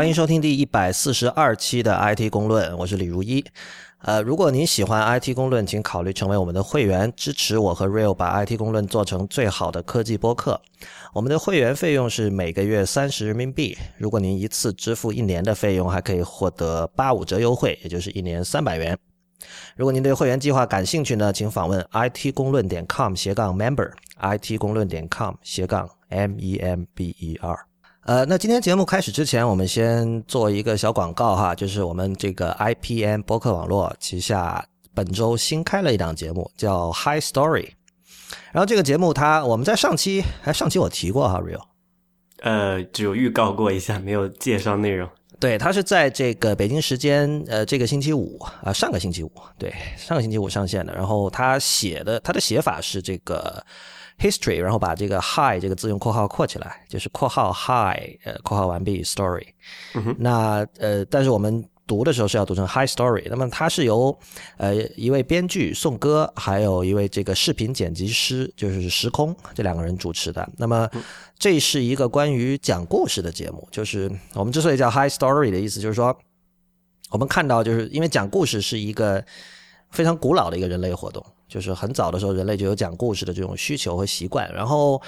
欢迎收听第一百四十二期的 IT 公论，我是李如一。呃，如果您喜欢 IT 公论，请考虑成为我们的会员，支持我和 Real 把 IT 公论做成最好的科技播客。我们的会员费用是每个月三十人民币，如果您一次支付一年的费用，还可以获得八五折优惠，也就是一年三百元。如果您对会员计划感兴趣呢，请访问 it 公论点 com 斜杠 member，it 公论点 com 斜杠 m e m b e r。呃，那今天节目开始之前，我们先做一个小广告哈，就是我们这个 IPN 博客网络旗下本周新开了一档节目，叫 High Story。然后这个节目它我们在上期还上期我提过哈，Real。呃，只有预告过一下，没有介绍内容。对，它是在这个北京时间呃这个星期五啊，上个星期五对，上个星期五上线的。然后它写的它的写法是这个。history，然后把这个 high 这个字用括号括起来，就是括号 high，呃，括号完毕 story。那呃，但是我们读的时候是要读成 high story。那么它是由呃一位编剧宋歌，还有一位这个视频剪辑师，就是时空这两个人主持的。那么这是一个关于讲故事的节目，就是我们之所以叫 high story 的意思，就是说我们看到，就是因为讲故事是一个非常古老的一个人类活动。就是很早的时候，人类就有讲故事的这种需求和习惯。然后，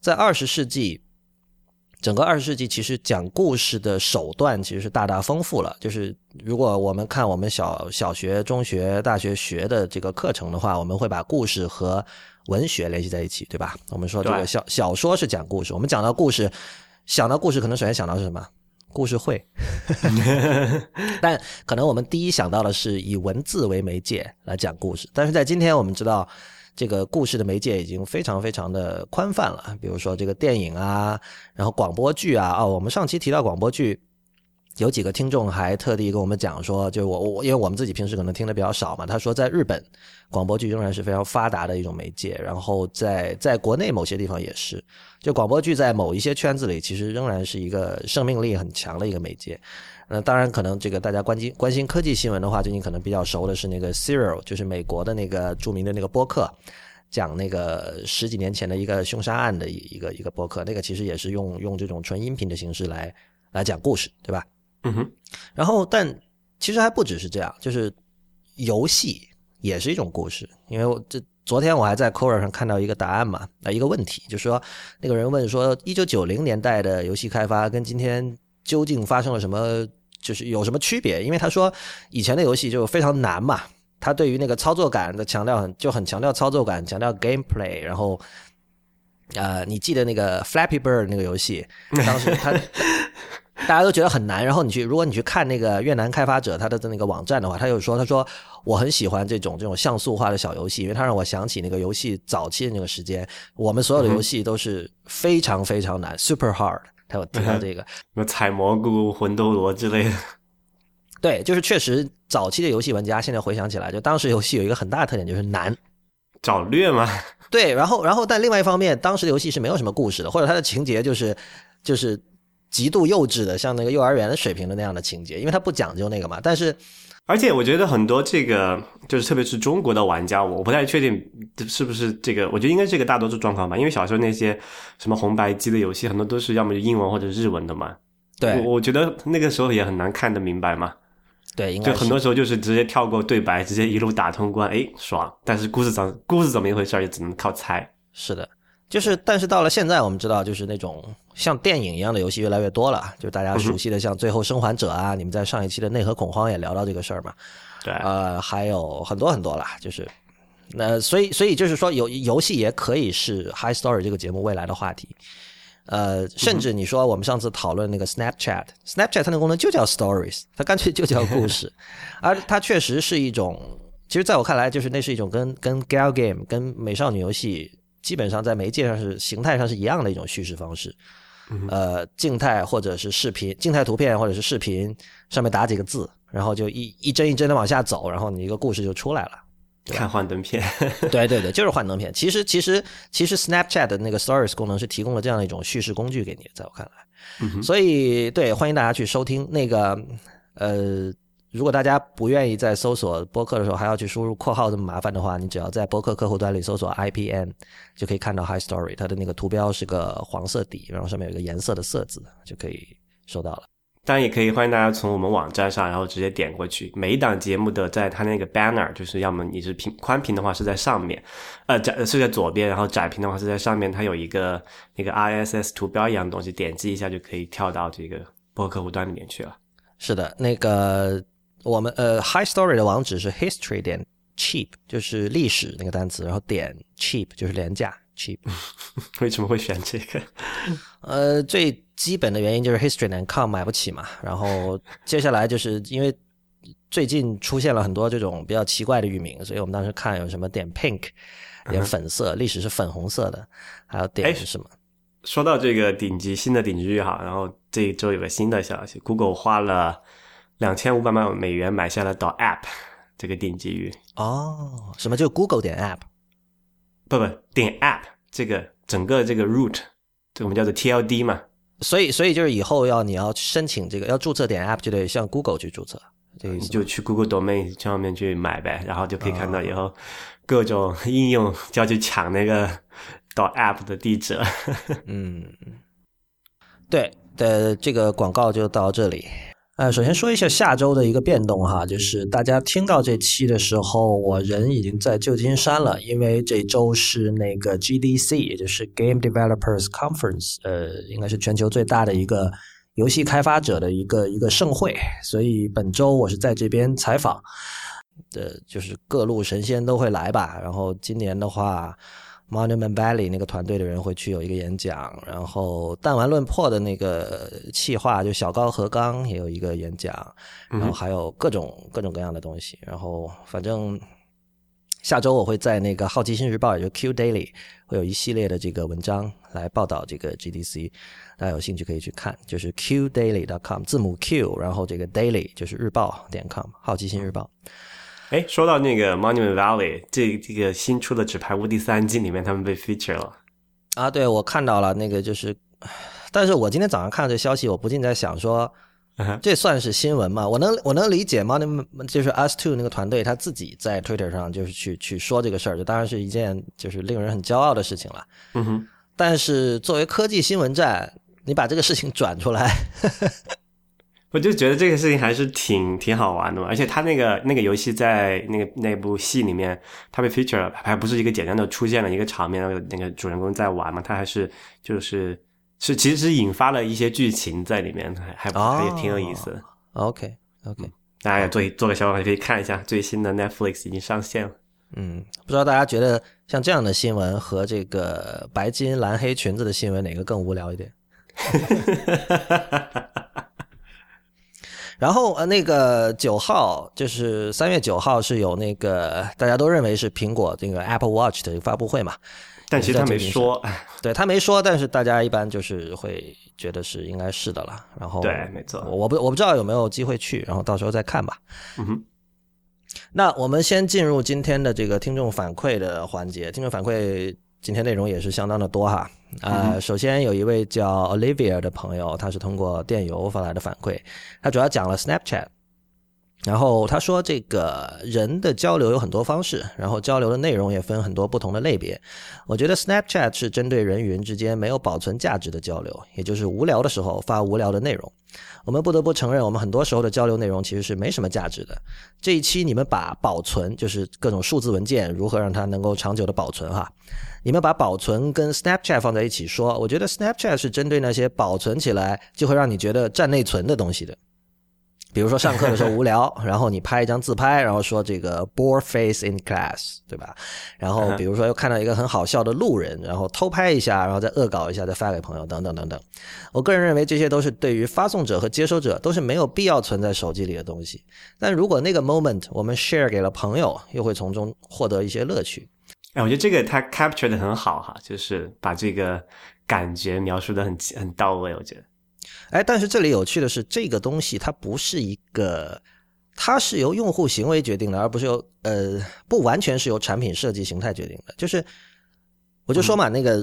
在二十世纪，整个二十世纪，其实讲故事的手段其实是大大丰富了。就是如果我们看我们小小学、中学、大学学的这个课程的话，我们会把故事和文学联系在一起，对吧？我们说这个小小说是讲故事，我们讲到故事，想到故事，可能首先想到是什么？故事会，但可能我们第一想到的是以文字为媒介来讲故事。但是在今天，我们知道这个故事的媒介已经非常非常的宽泛了。比如说这个电影啊，然后广播剧啊。哦，我们上期提到广播剧。有几个听众还特地跟我们讲说，就我我因为我们自己平时可能听的比较少嘛，他说在日本广播剧仍然是非常发达的一种媒介，然后在在国内某些地方也是，就广播剧在某一些圈子里其实仍然是一个生命力很强的一个媒介。那当然可能这个大家关心关心科技新闻的话，最近可能比较熟的是那个 Serial，就是美国的那个著名的那个播客，讲那个十几年前的一个凶杀案的一一个一个播客，那个其实也是用用这种纯音频的形式来来讲故事，对吧？哼，然后但其实还不只是这样，就是游戏也是一种故事。因为我这昨天我还在 Qora 上看到一个答案嘛，啊一个问题，就说那个人问说，一九九零年代的游戏开发跟今天究竟发生了什么，就是有什么区别？因为他说以前的游戏就非常难嘛，他对于那个操作感的强调很就很强调操作感，强调 gameplay，然后呃，你记得那个 Flappy Bird 那个游戏，当时他。大家都觉得很难，然后你去，如果你去看那个越南开发者他的那个网站的话，他就说，他说我很喜欢这种这种像素化的小游戏，因为它让我想起那个游戏早期的那个时间，我们所有的游戏都是非常非常难，super hard。他有提到这个，什么采蘑菇、魂斗罗之类的。对，就是确实早期的游戏玩家，现在回想起来，就当时游戏有一个很大的特点就是难，找虐吗？对，然后然后但另外一方面，当时的游戏是没有什么故事的，或者它的情节就是就是。极度幼稚的，像那个幼儿园的水平的那样的情节，因为它不讲究那个嘛。但是，而且我觉得很多这个就是，特别是中国的玩家，我不太确定是不是这个，我觉得应该是个大多数状况吧。因为小时候那些什么红白机的游戏，很多都是要么就英文或者日文的嘛。对，我觉得那个时候也很难看得明白嘛。对，应该就很多时候就是直接跳过对白，直接一路打通关，哎，爽。但是故事怎故事怎么一回事，也只能靠猜。是的。就是，但是到了现在，我们知道，就是那种像电影一样的游戏越来越多了。就是大家熟悉的，像《最后生还者》啊，你们在上一期的内核恐慌也聊到这个事儿嘛。对，呃，还有很多很多啦，就是，那所以，所以就是说，游游戏也可以是 High Story 这个节目未来的话题。呃，甚至你说我们上次讨论那个 Snapchat，Snapchat 它那个功能就叫 Stories，它干脆就叫故事，而它确实是一种，其实在我看来，就是那是一种跟跟 Gal Game、跟美少女游戏。基本上在媒介上是形态上是一样的一种叙事方式，呃，静态或者是视频，静态图片或者是视频上面打几个字，然后就一一帧一帧的往下走，然后你一个故事就出来了。看幻灯片，对对对，就是幻灯片。其实其实其实 Snapchat 的那个 Stories 功能是提供了这样的一种叙事工具给你，在我看来，所以对，欢迎大家去收听那个呃。如果大家不愿意在搜索播客的时候还要去输入括号这么麻烦的话，你只要在播客客户端里搜索 IPN，就可以看到 High Story，它的那个图标是个黄色底，然后上面有一个颜色的色字，就可以收到了。当然也可以欢迎大家从我们网站上，然后直接点过去。每一档节目的在它那个 banner，就是要么你是平宽屏的话是在上面，呃窄是在左边，然后窄屏的话是在上面。它有一个那个 RSS 图标一样的东西，点击一下就可以跳到这个播客客户端里面去了。是的，那个我们呃 High Story 的网址是 history 点 cheap，就是历史那个单词，然后点 cheap 就是廉价 cheap。为什么会选这个？呃，最基本的原因就是 history 点 com 买不起嘛。然后接下来就是因为最近出现了很多这种比较奇怪的域名，所以我们当时看有什么点 pink，点粉色，历史是粉红色的，还有点什么。说到这个顶级新的顶级域哈，然后这一周有个新的消息，Google 花了两千五百万美元买下了到 App 这个顶级域。哦，什么就 Google 点 App？不不，点 App 这个整个这个 root，这个我们叫做 TLD 嘛。所以所以就是以后要你要申请这个要注册点 App 就得向 Google 去注册，这个。你就去 Google Domain 上面去买呗，然后就可以看到以后各种应用就要去抢那个。到 App 的地址了，嗯，对的，这个广告就到这里。呃，首先说一下下周的一个变动哈，就是大家听到这期的时候，我人已经在旧金山了，因为这周是那个 GDC，也就是 Game Developers Conference，呃，应该是全球最大的一个游戏开发者的一个一个盛会，所以本周我是在这边采访，的，就是各路神仙都会来吧。然后今年的话。Monument Valley 那个团队的人会去有一个演讲，然后弹丸论破的那个企划就小高和刚也有一个演讲，然后还有各种各种各样的东西，然后反正下周我会在那个好奇心日报，也就 Q Daily 会有一系列的这个文章来报道这个 GDC，大家有兴趣可以去看，就是 Q Daily dot com 字母 Q，然后这个 Daily 就是日报点 com 好奇心日报。哎，说到那个 Monument Valley，这这个新出的《纸牌屋》第三季里面，他们被 feature 了。啊，对，我看到了那个，就是，但是我今天早上看到这消息，我不禁在想说，这算是新闻吗？我能我能理解 Monument 就是 Us Two 那个团队他自己在 Twitter 上就是去去说这个事儿，这当然是一件就是令人很骄傲的事情了。嗯哼，但是作为科技新闻站，你把这个事情转出来。我就觉得这个事情还是挺挺好玩的嘛，而且他那个那个游戏在那个那部戏里面，他被 feature 还不是一个简单的出现了一个场面，那个那个主人公在玩嘛，他还是就是是其实是引发了一些剧情在里面，还还也挺有意思的。OK OK，大家做做个小也可以看一下最新的 Netflix 已经上线了。嗯，不知道大家觉得像这样的新闻和这个白金蓝黑裙子的新闻哪个更无聊一点？然后呃，那个九号就是三月九号是有那个大家都认为是苹果这个 Apple Watch 的发布会嘛，但其实他没说，对他没说，但是大家一般就是会觉得是应该是的了。然后对，没错，我不我不知道有没有机会去，然后到时候再看吧。嗯哼，那我们先进入今天的这个听众反馈的环节，听众反馈。今天内容也是相当的多哈，呃，首先有一位叫 Olivia 的朋友，他是通过电邮发来的反馈，他主要讲了 Snapchat，然后他说这个人的交流有很多方式，然后交流的内容也分很多不同的类别，我觉得 Snapchat 是针对人与人之间没有保存价值的交流，也就是无聊的时候发无聊的内容。我们不得不承认，我们很多时候的交流内容其实是没什么价值的。这一期你们把保存，就是各种数字文件如何让它能够长久的保存哈，你们把保存跟 Snapchat 放在一起说，我觉得 Snapchat 是针对那些保存起来就会让你觉得占内存的东西的。比如说上课的时候无聊，然后你拍一张自拍，然后说这个 bore face in class，对吧？然后比如说又看到一个很好笑的路人，然后偷拍一下，然后再恶搞一下，再发给朋友，等等等等。我个人认为这些都是对于发送者和接收者都是没有必要存在手机里的东西。但如果那个 moment 我们 share 给了朋友，又会从中获得一些乐趣。哎，我觉得这个他 capture 的很好哈，就是把这个感觉描述的很很到位，我觉得。哎，但是这里有趣的是，这个东西它不是一个，它是由用户行为决定的，而不是由呃，不完全是由产品设计形态决定的。就是，我就说嘛，那个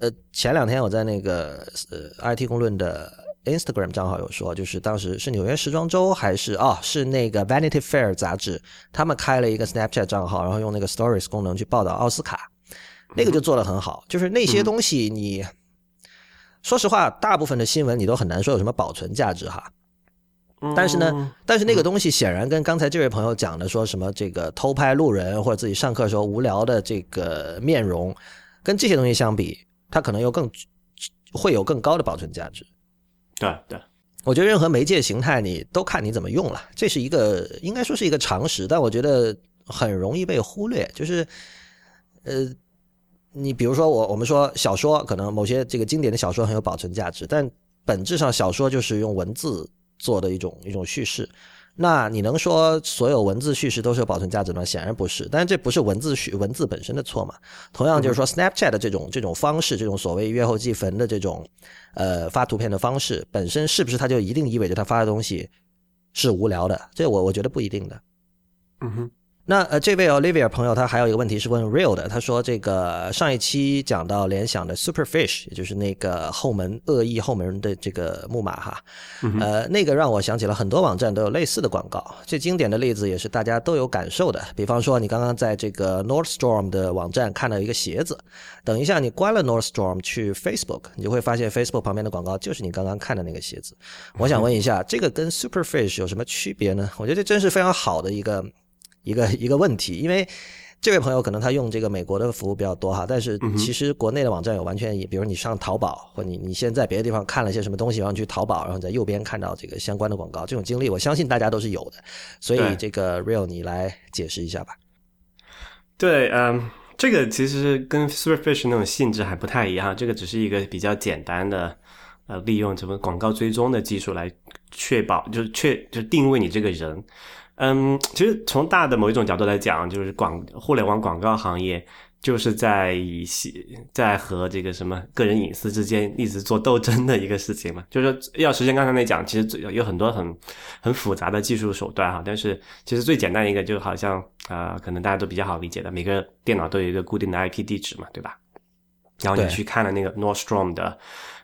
呃，前两天我在那个呃 IT 公论的 Instagram 账号有说，就是当时是纽约时装周还是哦，是那个 Vanity Fair 杂志，他们开了一个 Snapchat 账号，然后用那个 Stories 功能去报道奥斯卡，那个就做的很好。就是那些东西你。说实话，大部分的新闻你都很难说有什么保存价值哈。但是呢，但是那个东西显然跟刚才这位朋友讲的说什么这个偷拍路人或者自己上课时候无聊的这个面容，跟这些东西相比，它可能又更会有更高的保存价值。对对，我觉得任何媒介形态你都看你怎么用了，这是一个应该说是一个常识，但我觉得很容易被忽略。就是呃，你比如说我我们说小说，可能某些这个经典的小说很有保存价值，但本质上小说就是用文字。做的一种一种叙事，那你能说所有文字叙事都是有保存价值吗？显然不是，但是这不是文字叙文字本身的错嘛。同样就是说，Snapchat 的这种这种方式，这种所谓约后即焚的这种呃发图片的方式，本身是不是它就一定意味着他发的东西是无聊的？这我我觉得不一定的。嗯哼。那呃，这位 Olivia 朋友他还有一个问题是问 Real 的，他说这个上一期讲到联想的 Superfish，也就是那个后门恶意后门的这个木马哈，呃，那个让我想起了很多网站都有类似的广告。最经典的例子也是大家都有感受的，比方说你刚刚在这个 Nordstrom 的网站看到一个鞋子，等一下你关了 Nordstrom 去 Facebook，你就会发现 Facebook 旁边的广告就是你刚刚看的那个鞋子。我想问一下，这个跟 Superfish 有什么区别呢？我觉得这真是非常好的一个。一个 一个问题，因为这位朋友可能他用这个美国的服务比较多哈，但是其实国内的网站有完全，比如你上淘宝，或你你先在别的地方看了些什么东西，然后去淘宝，然后在右边看到这个相关的广告，这种经历我相信大家都是有的。所以这个 Real 你来解释一下吧。对，嗯，这个其实跟 Superfish 那种性质还不太一样，这个只是一个比较简单的，呃，利用什么广告追踪的技术来确保，就是确就定位你这个人。嗯，其实从大的某一种角度来讲，就是广互联网广告行业就是在一些在和这个什么个人隐私之间一直做斗争的一个事情嘛。就是说，要实现刚才那讲，其实有很多很很复杂的技术手段哈。但是其实最简单一个，就好像啊，可能大家都比较好理解的，每个电脑都有一个固定的 IP 地址嘛，对吧？然后你去看了那个 Nordstrom 的。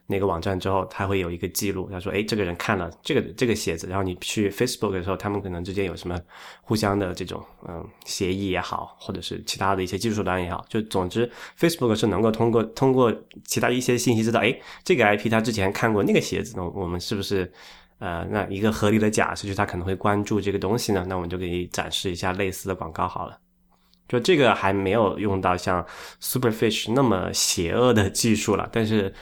那个网站之后，他会有一个记录。他说：“哎，这个人看了这个这个鞋子，然后你去 Facebook 的时候，他们可能之间有什么互相的这种嗯协议也好，或者是其他的一些技术手段也好，就总之，Facebook 是能够通过通过其他一些信息知道，哎，这个 IP 他之前看过那个鞋子，那我们是不是呃那一个合理的假设就是他可能会关注这个东西呢？那我们就可以展示一下类似的广告好了。就这个还没有用到像 Superfish 那么邪恶的技术了，但是。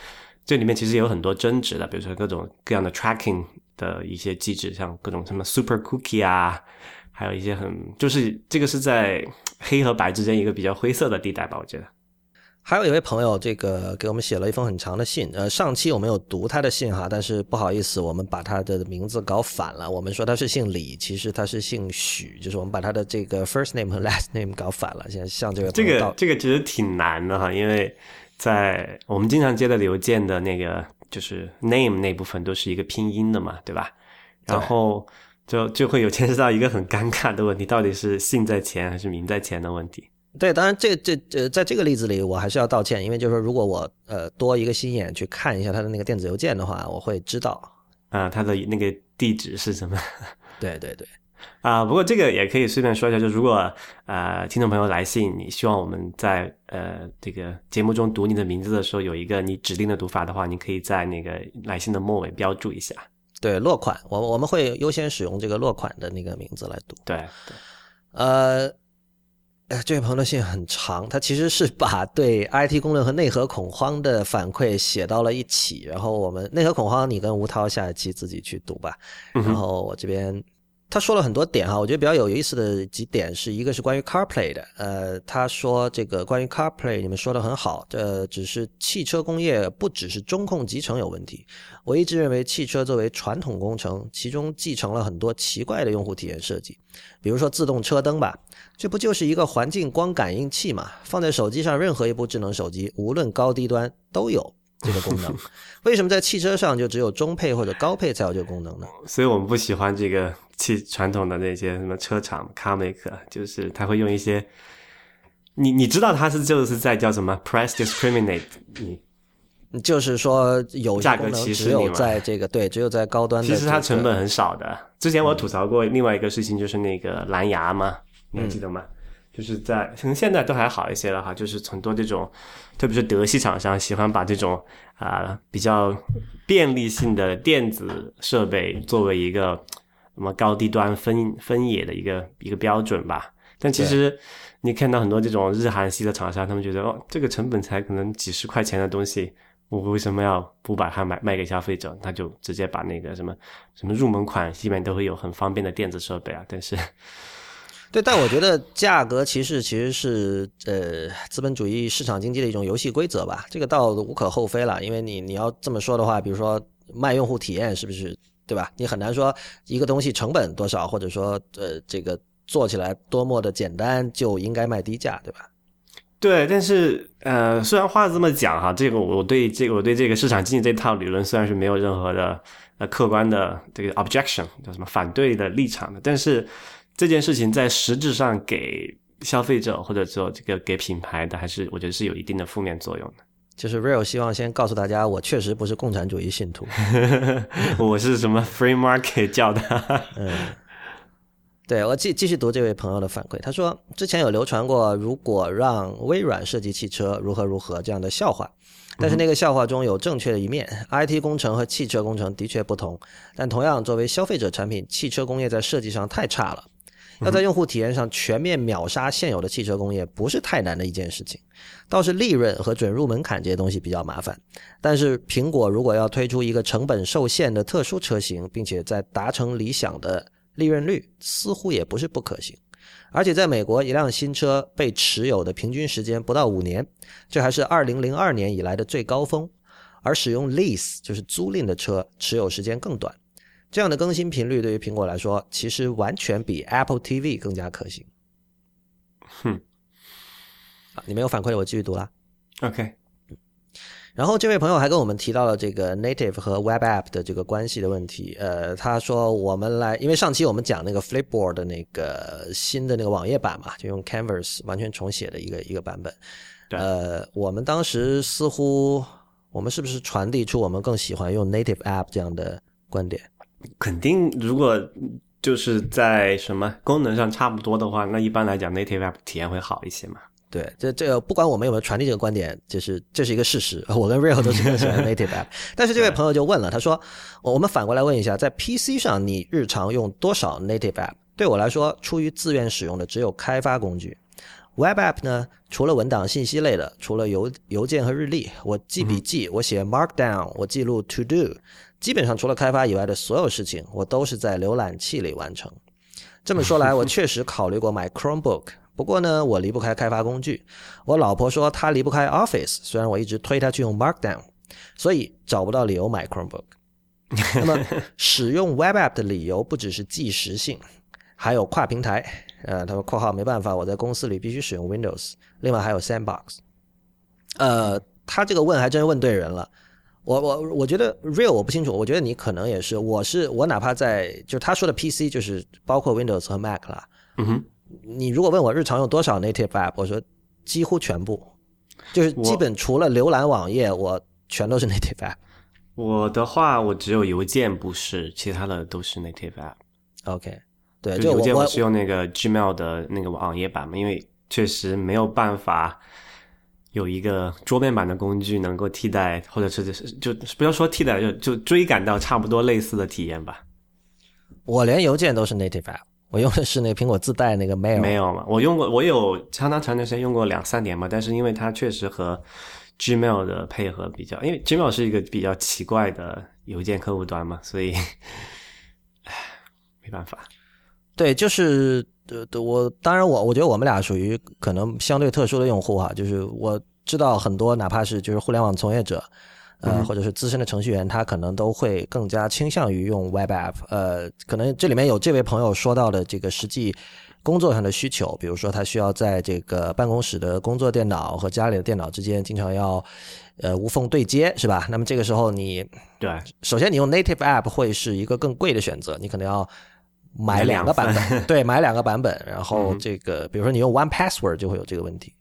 这里面其实有很多争执的，比如说各种各样的 tracking 的一些机制，像各种什么 super cookie 啊，还有一些很就是这个是在黑和白之间一个比较灰色的地带吧，我觉得。还有一位朋友，这个给我们写了一封很长的信，呃，上期我们有读他的信哈，但是不好意思，我们把他的名字搞反了，我们说他是姓李，其实他是姓许，就是我们把他的这个 first name 和 last name 搞反了。现在像这个这个这个其实挺难的哈，因为。在我们经常接的邮件的那个就是 name 那部分都是一个拼音的嘛，对吧？然后就就会有牵涉到一个很尴尬的问题，到底是姓在前还是名在前的问题。对，当然这这呃，在这个例子里，我还是要道歉，因为就是说，如果我呃多一个心眼去看一下他的那个电子邮件的话，我会知道啊，他的那个地址是什么。对 对对。啊，不过这个也可以顺便说一下，就如果呃听众朋友来信，你希望我们在呃这个节目中读你的名字的时候，有一个你指定的读法的话，你可以在那个来信的末尾标注一下。对，落款，我我们会优先使用这个落款的那个名字来读。对对。呃，这位朋友的信很长，他其实是把对 IT 功能和内核恐慌的反馈写到了一起，然后我们内核恐慌，你跟吴涛下一期自己去读吧。然后我这边。他说了很多点哈，我觉得比较有意思的几点是一个是关于 CarPlay 的，呃，他说这个关于 CarPlay 你们说的很好，这只是汽车工业不只是中控集成有问题，我一直认为汽车作为传统工程，其中继承了很多奇怪的用户体验设计，比如说自动车灯吧，这不就是一个环境光感应器嘛，放在手机上任何一部智能手机，无论高低端都有。这个功能，为什么在汽车上就只有中配或者高配才有这个功能呢？所以我们不喜欢这个汽传统的那些什么车厂 car maker，就是他会用一些，你你知道他是就是在叫什么 price discriminate，你就是说有价格歧视，只有在这个对，只有在高端。其实它成本很少的。之前我吐槽过另外一个事情，就是那个蓝牙嘛，你还记得吗？就是在可能现在都还好一些了哈，就是很多这种，特别是德系厂商喜欢把这种啊比较便利性的电子设备作为一个什么高低端分分野的一个一个标准吧。但其实你看到很多这种日韩系的厂商，他们觉得哦，这个成本才可能几十块钱的东西，我为什么要不把它买卖给消费者？他就直接把那个什么什么入门款基本都会有很方便的电子设备啊。但是，对，但我觉得价格其实其实是呃资本主义市场经济的一种游戏规则吧，这个倒无可厚非了。因为你你要这么说的话，比如说卖用户体验是不是对吧？你很难说一个东西成本多少，或者说呃这个。做起来多么的简单，就应该卖低价，对吧？对，但是呃，虽然话这么讲哈，这个我对这个我对这个市场经济这套理论虽然是没有任何的呃客观的这个 objection 叫什么反对的立场的，但是这件事情在实质上给消费者或者说这个给品牌的，还是我觉得是有一定的负面作用的。就是 real 希望先告诉大家，我确实不是共产主义信徒，我是什么 free market 教的，嗯。对我继继续读这位朋友的反馈，他说之前有流传过如果让微软设计汽车如何如何这样的笑话，但是那个笑话中有正确的一面，IT 工程和汽车工程的确不同，但同样作为消费者产品，汽车工业在设计上太差了，要在用户体验上全面秒杀现有的汽车工业不是太难的一件事情，倒是利润和准入门槛这些东西比较麻烦，但是苹果如果要推出一个成本受限的特殊车型，并且在达成理想的。利润率似乎也不是不可行，而且在美国，一辆新车被持有的平均时间不到五年，这还是二零零二年以来的最高峰。而使用 lease 就是租赁的车，持有时间更短。这样的更新频率对于苹果来说，其实完全比 Apple TV 更加可行。哼，啊，你没有反馈，我继续读了。OK。然后这位朋友还跟我们提到了这个 native 和 web app 的这个关系的问题。呃，他说我们来，因为上期我们讲那个 Flipboard 的那个新的那个网页版嘛，就用 Canvas 完全重写的一个一个版本。呃，我们当时似乎，我们是不是传递出我们更喜欢用 native app 这样的观点？肯定，如果就是在什么功能上差不多的话，那一般来讲 native app 体验会好一些嘛。对，这这个不管我们有没有传递这个观点，就是这是一个事实。我跟 Real 都是更喜欢 Native App，但是这位朋友就问了，他说：“我们反过来问一下，在 PC 上你日常用多少 Native App？对我来说，出于自愿使用的只有开发工具。Web App 呢，除了文档信息类的，除了邮邮件和日历，我记笔记，我写 Markdown，我记录 To Do，基本上除了开发以外的所有事情，我都是在浏览器里完成。这么说来，我确实考虑过买 Chromebook。”不过呢，我离不开开发工具。我老婆说她离不开 Office，虽然我一直推她去用 Markdown，所以找不到理由买 Chromebook。那么 使用 Web App 的理由不只是即时性，还有跨平台。呃，他说（括号）没办法，我在公司里必须使用 Windows。另外还有 Sandbox。呃，他这个问还真问对人了。我我我觉得 Real 我不清楚，我觉得你可能也是。我是我哪怕在就是他说的 PC 就是包括 Windows 和 Mac 啦。嗯哼。你如果问我日常用多少 native app，我说几乎全部，就是基本除了浏览网页，我全都是 native app。我的话，我只有邮件不是，其他的都是 native app。OK，对，就邮件我是用那个 Gmail 的那个网页版嘛，因为确实没有办法有一个桌面版的工具能够替代，或者是就不要说替代，就就追赶到差不多类似的体验吧。我连邮件都是 native app。我用的是那个苹果自带那个 Mail，没有嘛？我用过，我有相当长的时间用过两三年嘛。但是因为它确实和 Gmail 的配合比较，因为 Gmail 是一个比较奇怪的邮件客户端嘛，所以，唉，没办法。对，就是呃，我当然我我觉得我们俩属于可能相对特殊的用户哈，就是我知道很多哪怕是就是互联网从业者。呃，或者是资深的程序员，他可能都会更加倾向于用 Web App。呃，可能这里面有这位朋友说到的这个实际工作上的需求，比如说他需要在这个办公室的工作电脑和家里的电脑之间经常要呃无缝对接，是吧？那么这个时候你对，首先你用 Native App 会是一个更贵的选择，你可能要买两个版本，对，买两个版本。然后这个比如说你用 One Password 就会有这个问题，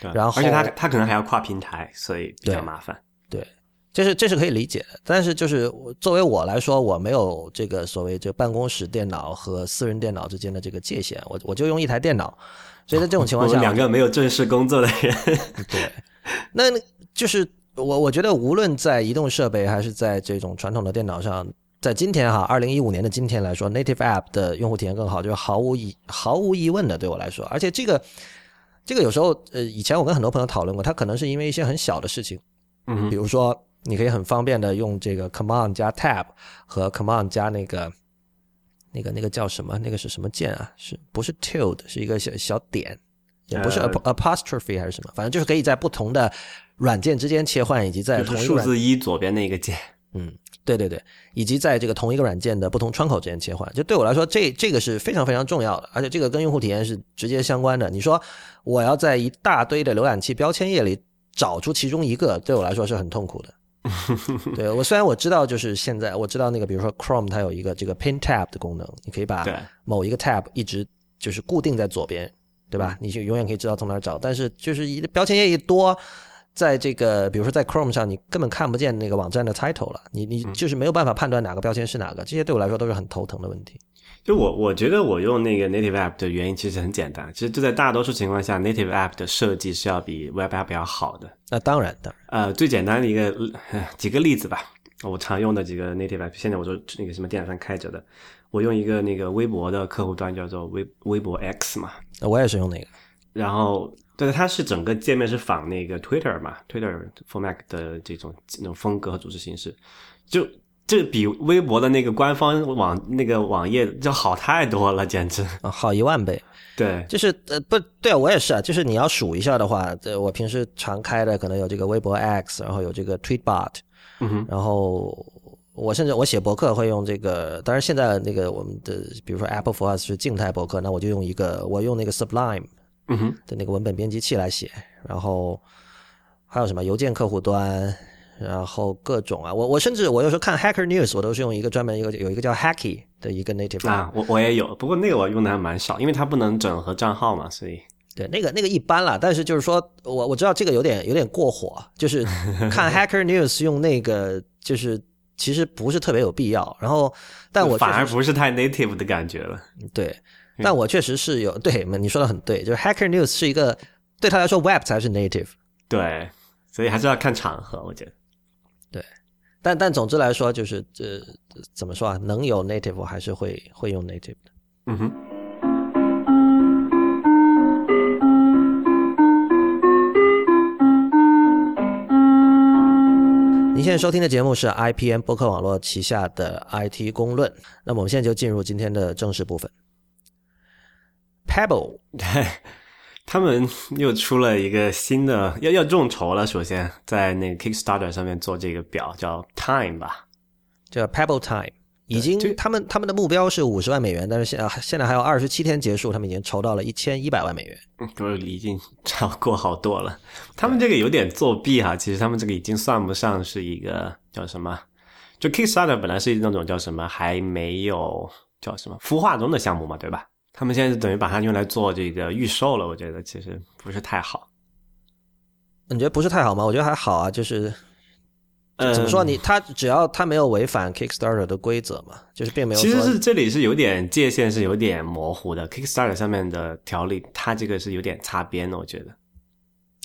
对，然后而且它它可能还要跨平台，所以比较麻烦，对。这是这是可以理解的，但是就是作为我来说，我没有这个所谓这办公室电脑和私人电脑之间的这个界限，我我就用一台电脑，所以在这种情况下，两个没有正式工作的人，对，那就是我我觉得无论在移动设备还是在这种传统的电脑上，在今天哈，二零一五年的今天来说，native app 的用户体验更好，就是毫无疑毫无疑问的，对我来说。而且这个这个有时候呃，以前我跟很多朋友讨论过，它可能是因为一些很小的事情，嗯比如说你可以很方便的用这个 command 加 tab 和 command 加那个那个那个叫什么？那个是什么键啊？是不是 tilde？是一个小小点，也不是 apostrophe 还是什么？反正就是可以在不同的软件之间切换，以及在数同一个数字一左边那个键。嗯，对对对，以及在这个同一个软件的不同窗口之间切换，就对我来说，这这个是非常非常重要的，而且这个跟用户体验是直接相关的。你说我要在一大堆的浏览器标签页里找出其中一个，对我来说是很痛苦的。对我虽然我知道，就是现在我知道那个，比如说 Chrome 它有一个这个 Pin Tab 的功能，你可以把某一个 tab 一直就是固定在左边，对吧？你就永远可以知道从哪儿找。但是就是一标签页一多，在这个比如说在 Chrome 上，你根本看不见那个网站的 title 了，你你就是没有办法判断哪个标签是哪个，这些对我来说都是很头疼的问题。就我我觉得我用那个 native app 的原因其实很简单，其实就在大多数情况下，native app 的设计是要比 web app 要好的。那当然，当然，呃，最简单的一个呃 几个例子吧，我常用的几个 native app，现在我都那个什么电脑上开着的，我用一个那个微博的客户端叫做微微博 X 嘛，那我也是用那个。然后对，它是整个界面是仿那个 Twitter 嘛，Twitter for Mac 的这种那种风格和组织形式，就这比微博的那个官方网那个网页就好太多了，简直。啊，好一万倍，对，就是呃不对啊，我也是啊，就是你要数一下的话，这我平时常开的可能有这个微博 X，然后有这个 Tweetbot，嗯哼，然后我甚至我写博客会用这个，当然现在那个我们的比如说 Apple for Us 是静态博客，那我就用一个我用那个 Sublime 的那个文本编辑器来写，然后还有什么邮件客户端，然后各种啊，我我甚至我有时候看 Hacker News，我都是用一个专门一个有一个叫 Hacky 的一个 native 啊，我我也有，不过那个我用的还蛮少，因为它不能整合账号嘛，所以对，那个那个一般啦，但是就是说我我知道这个有点有点过火，就是看 Hacker News 用那个，就是其实不是特别有必要。然后，但我反而不是太 native 的感觉了。对，但我确实是有 对你说的很对，就是 Hacker News 是一个对他来说 Web 才是 native，对，所以还是要看场合，我觉得。对但但总之来说，就是这、怎么说啊，能有 native 我还是会会用 native 的。嗯哼，您现在收听的节目是 IPN 播客网络旗下的 IT 公论。那么我们现在就进入今天的正式部分。Pebble 对，他们又出了一个新的，要要众筹了。首先，在那个 Kickstarter 上面做这个表叫 Time 吧，叫 Pebble Time，已经他们他们的目标是五十万美元，但是现在现在还有二十七天结束，他们已经筹到了一千一百万美元。嗯，就是已经超过好多了。他们这个有点作弊哈，其实他们这个已经算不上是一个叫什么，就 Kickstarter 本来是那种叫什么还没有叫什么孵化中的项目嘛，对吧？他们现在是等于把它用来做这个预售了，我觉得其实不是太好。你觉得不是太好吗？我觉得还好啊，就是呃，怎么说你他只要他没有违反 Kickstarter 的规则嘛，就是并没有其实是这里是有点界限是有点模糊的，Kickstarter 上面的条例，它这个是有点擦边的，我觉得。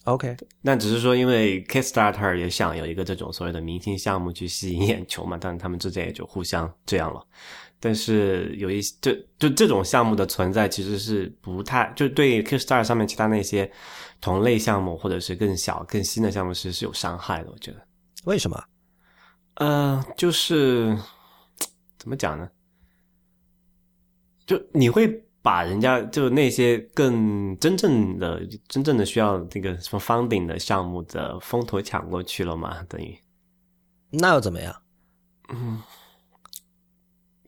OK。那只是说，因为 Kickstarter 也想有一个这种所谓的明星项目去吸引眼球嘛，但他们之间也就互相这样了。但是有一就就这种项目的存在，其实是不太就对 Kickstarter 上面其他那些同类项目或者是更小、更新的项目，其实是有伤害的。我觉得，为什么？呃，就是怎么讲呢？就你会把人家就那些更真正的、真正的需要那个什么 funding 的项目的风头抢过去了吗？等于，那又怎么样？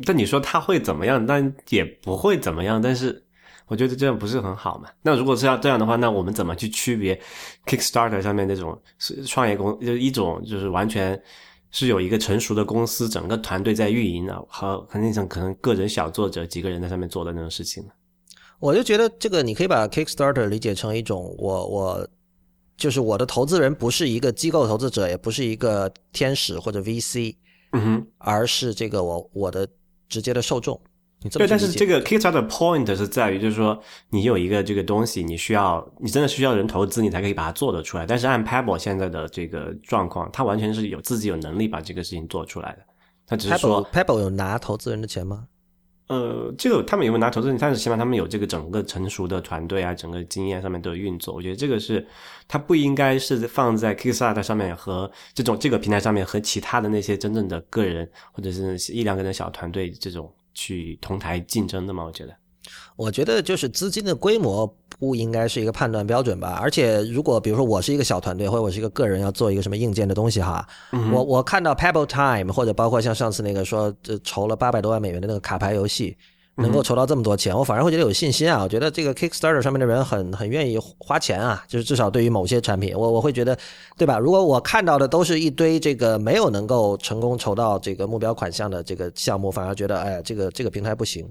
但你说他会怎么样？但也不会怎么样。但是我觉得这样不是很好嘛？那如果是要这样的话，那我们怎么去区别 Kickstarter 上面那种是创业公，就一种就是完全是有一个成熟的公司，整个团队在运营的，和和那种可能个人小作者几个人在上面做的那种事情呢？我就觉得这个你可以把 Kickstarter 理解成一种我我就是我的投资人不是一个机构投资者，也不是一个天使或者 VC，嗯哼，而是这个我我的直接的受众。你这么对，但是这个 Kickstarter point 是在于，就是说你有一个这个东西，你需要你真的需要人投资，你才可以把它做得出来。但是按 Pebble 现在的这个状况，它完全是有自己有能力把这个事情做出来的。他只是说 Pebble 有拿投资人的钱吗？呃，这个他们有没有拿投资人？但是起码他们有这个整个成熟的团队啊，整个经验上面都有运作。我觉得这个是，它不应该是放在 Kickstarter 上面和这种这个平台上面和其他的那些真正的个人或者是一两个人小团队这种去同台竞争的嘛？我觉得。我觉得就是资金的规模不应该是一个判断标准吧。而且如果比如说我是一个小团队，或者我是一个个人要做一个什么硬件的东西哈，我我看到 Pebble Time 或者包括像上次那个说筹了八百多万美元的那个卡牌游戏，能够筹到这么多钱，我反而会觉得有信心啊。我觉得这个 Kickstarter 上面的人很很愿意花钱啊，就是至少对于某些产品，我我会觉得，对吧？如果我看到的都是一堆这个没有能够成功筹到这个目标款项的这个项目，反而觉得哎，这个这个平台不行。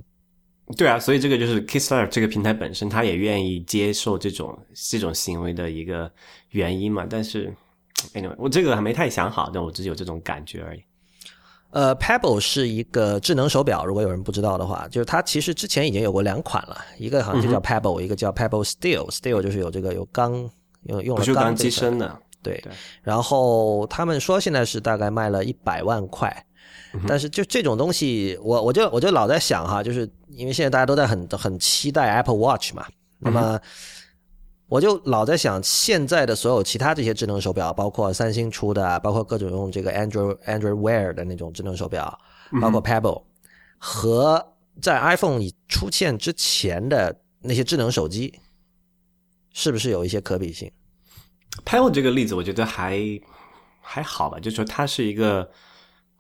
对啊，所以这个就是 Kickstarter 这个平台本身，他也愿意接受这种这种行为的一个原因嘛。但是，anyway，我这个还没太想好，但我只是有这种感觉而已。呃，Pebble 是一个智能手表，如果有人不知道的话，就是它其实之前已经有过两款了，一个好像就叫 Pebble，一个叫 Pebble Steel，Steel 就是有这个有钢用用了钢机身的。对，然后他们说现在是大概卖了一百万块。但是就这种东西，我我就我就老在想哈，就是因为现在大家都在很很期待 Apple Watch 嘛，那么我就老在想，现在的所有其他这些智能手表，包括三星出的，包括各种用这个 Android Android Wear 的那种智能手表，包括 Pebble，和在 iPhone 出现之前的那些智能手机，是不是有一些可比性？Pebble 这个例子，我觉得还还好吧，就是说它是一个。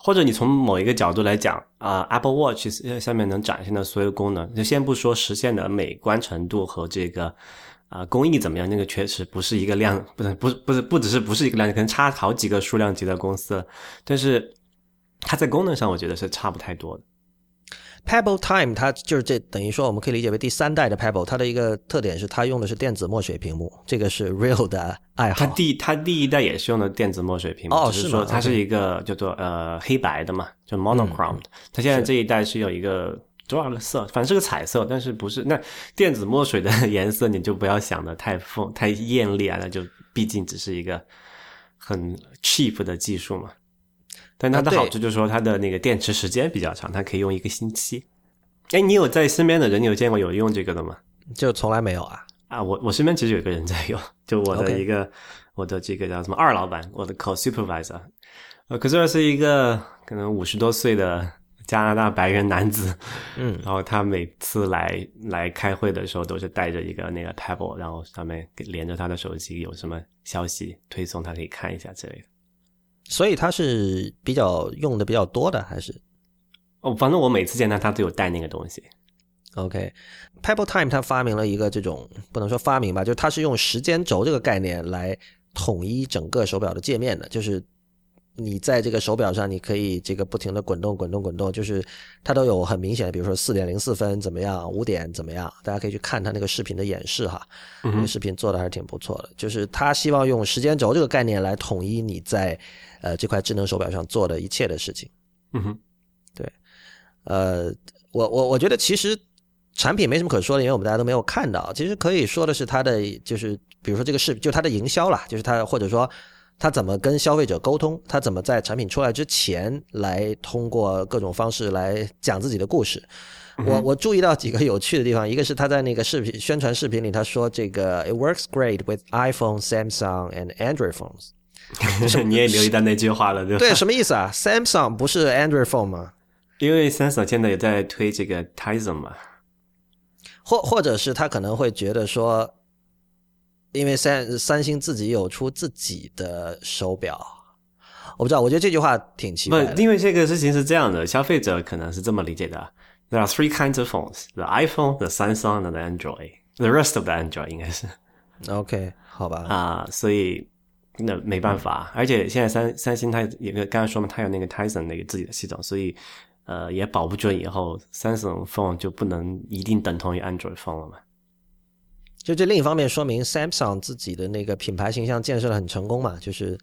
或者你从某一个角度来讲啊，Apple Watch 下面能展现的所有功能，就先不说实现的美观程度和这个啊工艺怎么样，那个确实不是一个量，不是不是不是不只是不是一个量可能差好几个数量级的公司，但是它在功能上我觉得是差不太多的。Pebble Time，它就是这等于说，我们可以理解为第三代的 Pebble。它的一个特点是，它用的是电子墨水屏幕，这个是 Real 的爱好。它第它第一代也是用的电子墨水屏幕，只是说它是一个叫做呃黑白的嘛，就 monochrome。它现在这一代是有一个多少个色，反正是个彩色，但是不是那电子墨水的 颜色，你就不要想的太丰太艳丽啊，那就毕竟只是一个很 cheap 的技术嘛。但它的好处就是说，它的那个电池时间比较长，它可以用一个星期。哎，你有在身边的人，你有见过有用这个的吗？就从来没有啊！啊，我我身边其实有一个人在用，就我的一个我的这个叫什么二老板，我的 co supervisor，呃，可是是一个可能五十多岁的加拿大白人男子，嗯，然后他每次来来开会的时候，都是带着一个那个 Pebble，然后上面连着他的手机，有什么消息推送，他可以看一下之类的。所以它是比较用的比较多的，还是？哦，反正我每次见他，他都有带那个东西。OK，Pebble Time 它发明了一个这种不能说发明吧，就是它是用时间轴这个概念来统一整个手表的界面的，就是你在这个手表上，你可以这个不停的滚动、滚动、滚动，就是它都有很明显的，比如说四点零四分怎么样，五点怎么样，大家可以去看它那个视频的演示哈，那个视频做的还是挺不错的，就是他希望用时间轴这个概念来统一你在。呃，这块智能手表上做的一切的事情，嗯哼，对，呃，我我我觉得其实产品没什么可说的，因为我们大家都没有看到。其实可以说的是它的，就是比如说这个视，就它的营销啦，就是它或者说它怎么跟消费者沟通，他怎么在产品出来之前来通过各种方式来讲自己的故事。我我注意到几个有趣的地方，一个是他在那个视频宣传视频里他说这个 It works great with iPhone, Samsung and Android phones。你也留意到那句话了，对吧？对，什么意思啊？Samsung 不是 Android phone 吗？因为 Samsung 现在也在推这个 Tizen 嘛，或或者是他可能会觉得说，因为三三星自己有出自己的手表，我不知道，我觉得这句话挺奇怪。不，因为这个事情是这样的，消费者可能是这么理解的：There are three kinds of phones: the iPhone, the Samsung, and the Android. The rest of the Android 应该是 OK，好吧？啊，所以。那没办法，而且现在三三星它也刚才说嘛，它有那个 Tizen 那个自己的系统，所以呃也保不准以后 Samsung phone 就不能一定等同于 Android phone 了嘛。就这另一方面说明 Samsung 自己的那个品牌形象建设的很成功嘛，就是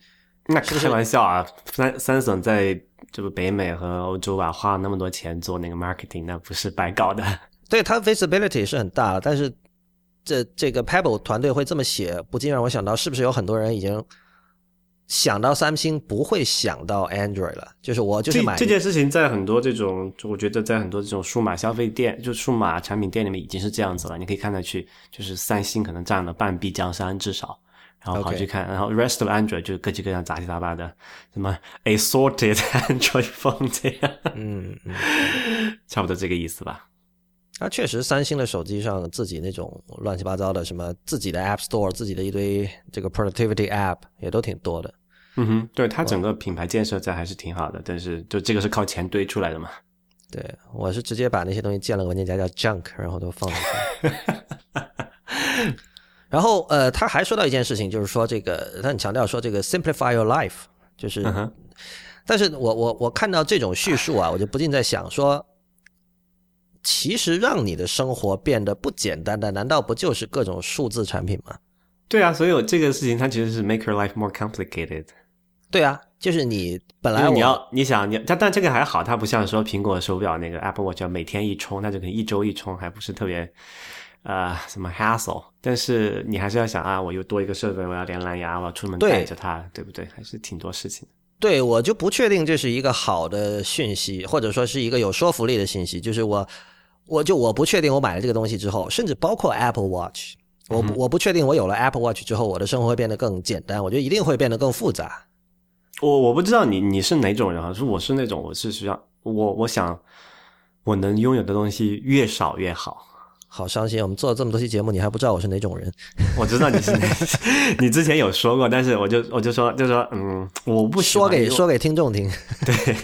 那开玩笑啊，三 Samsung 在这个北美和欧洲啊花了那么多钱做那个 marketing，那不是白搞的。对它 visibility 是很大了，但是。这这个 Pebble 团队会这么写，不禁让我想到，是不是有很多人已经想到三星不会想到 Android 了，就是我就是买这件事情，在很多这种，我觉得在很多这种数码消费店，就数码产品店里面已经是这样子了。你可以看得去，就是三星可能占了半壁江山至少，然后跑去看，然后 rest of Android 就各种各样杂七杂八的什么 assorted Android phone 这样，嗯嗯，差不多这个意思吧。啊，确实，三星的手机上自己那种乱七八糟的什么自己的 App Store，自己的一堆这个 productivity App 也都挺多的。嗯哼，对它整个品牌建设在还是挺好的，但是就这个是靠钱堆出来的嘛。对，我是直接把那些东西建了个文件夹叫 junk，然后都放进去。然后呃，他还说到一件事情，就是说这个他很强调说这个 simplify your life，就是，但是我我我看到这种叙述啊，我就不禁在想说，其实让你的生活变得不简单的，难道不就是各种数字产品吗？对啊，所以这个事情它其实是 make your life more complicated。对啊，就是你本来你要你想你，但但这个还好，它不像说苹果手表那个 Apple Watch 要每天一充，那就可能一周一充，还不是特别呃什么 hassle。但是你还是要想啊，我又多一个设备，我要连蓝牙，我要出门带着它，对不对？还是挺多事情。对，我就不确定这是一个好的讯息，或者说是一个有说服力的信息。就是我，我就我不确定我买了这个东西之后，甚至包括 Apple Watch，我我不确定我有了 Apple Watch 之后，我的生活会变得更简单。我觉得一定会变得更复杂。我我不知道你你是哪种人啊？是我是那种，我是需要我我想我能拥有的东西越少越好。好伤心，我们做了这么多期节目，你还不知道我是哪种人？我知道你是，你之前有说过，但是我就我就说就说嗯，我不说给说给听众听。对，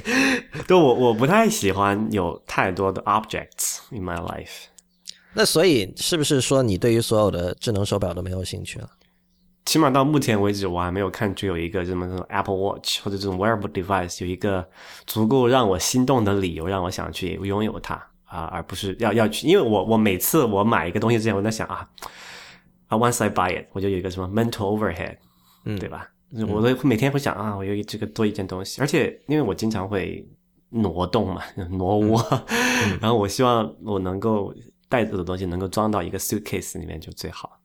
对我我不太喜欢有太多的 objects in my life。那所以是不是说你对于所有的智能手表都没有兴趣了？起码到目前为止，我还没有看出有一个什么这种 Apple Watch 或者这种 wearable device 有一个足够让我心动的理由，让我想去拥有它啊，而不是要要去。因为我我每次我买一个东西之前，我在想啊啊，once I buy it，我就有一个什么 mental overhead，嗯，对吧？我都每天会想啊，我有这个多一件东西，而且因为我经常会挪动嘛，挪窝，然后我希望我能够带走的东西能够装到一个 suitcase 里面就最好。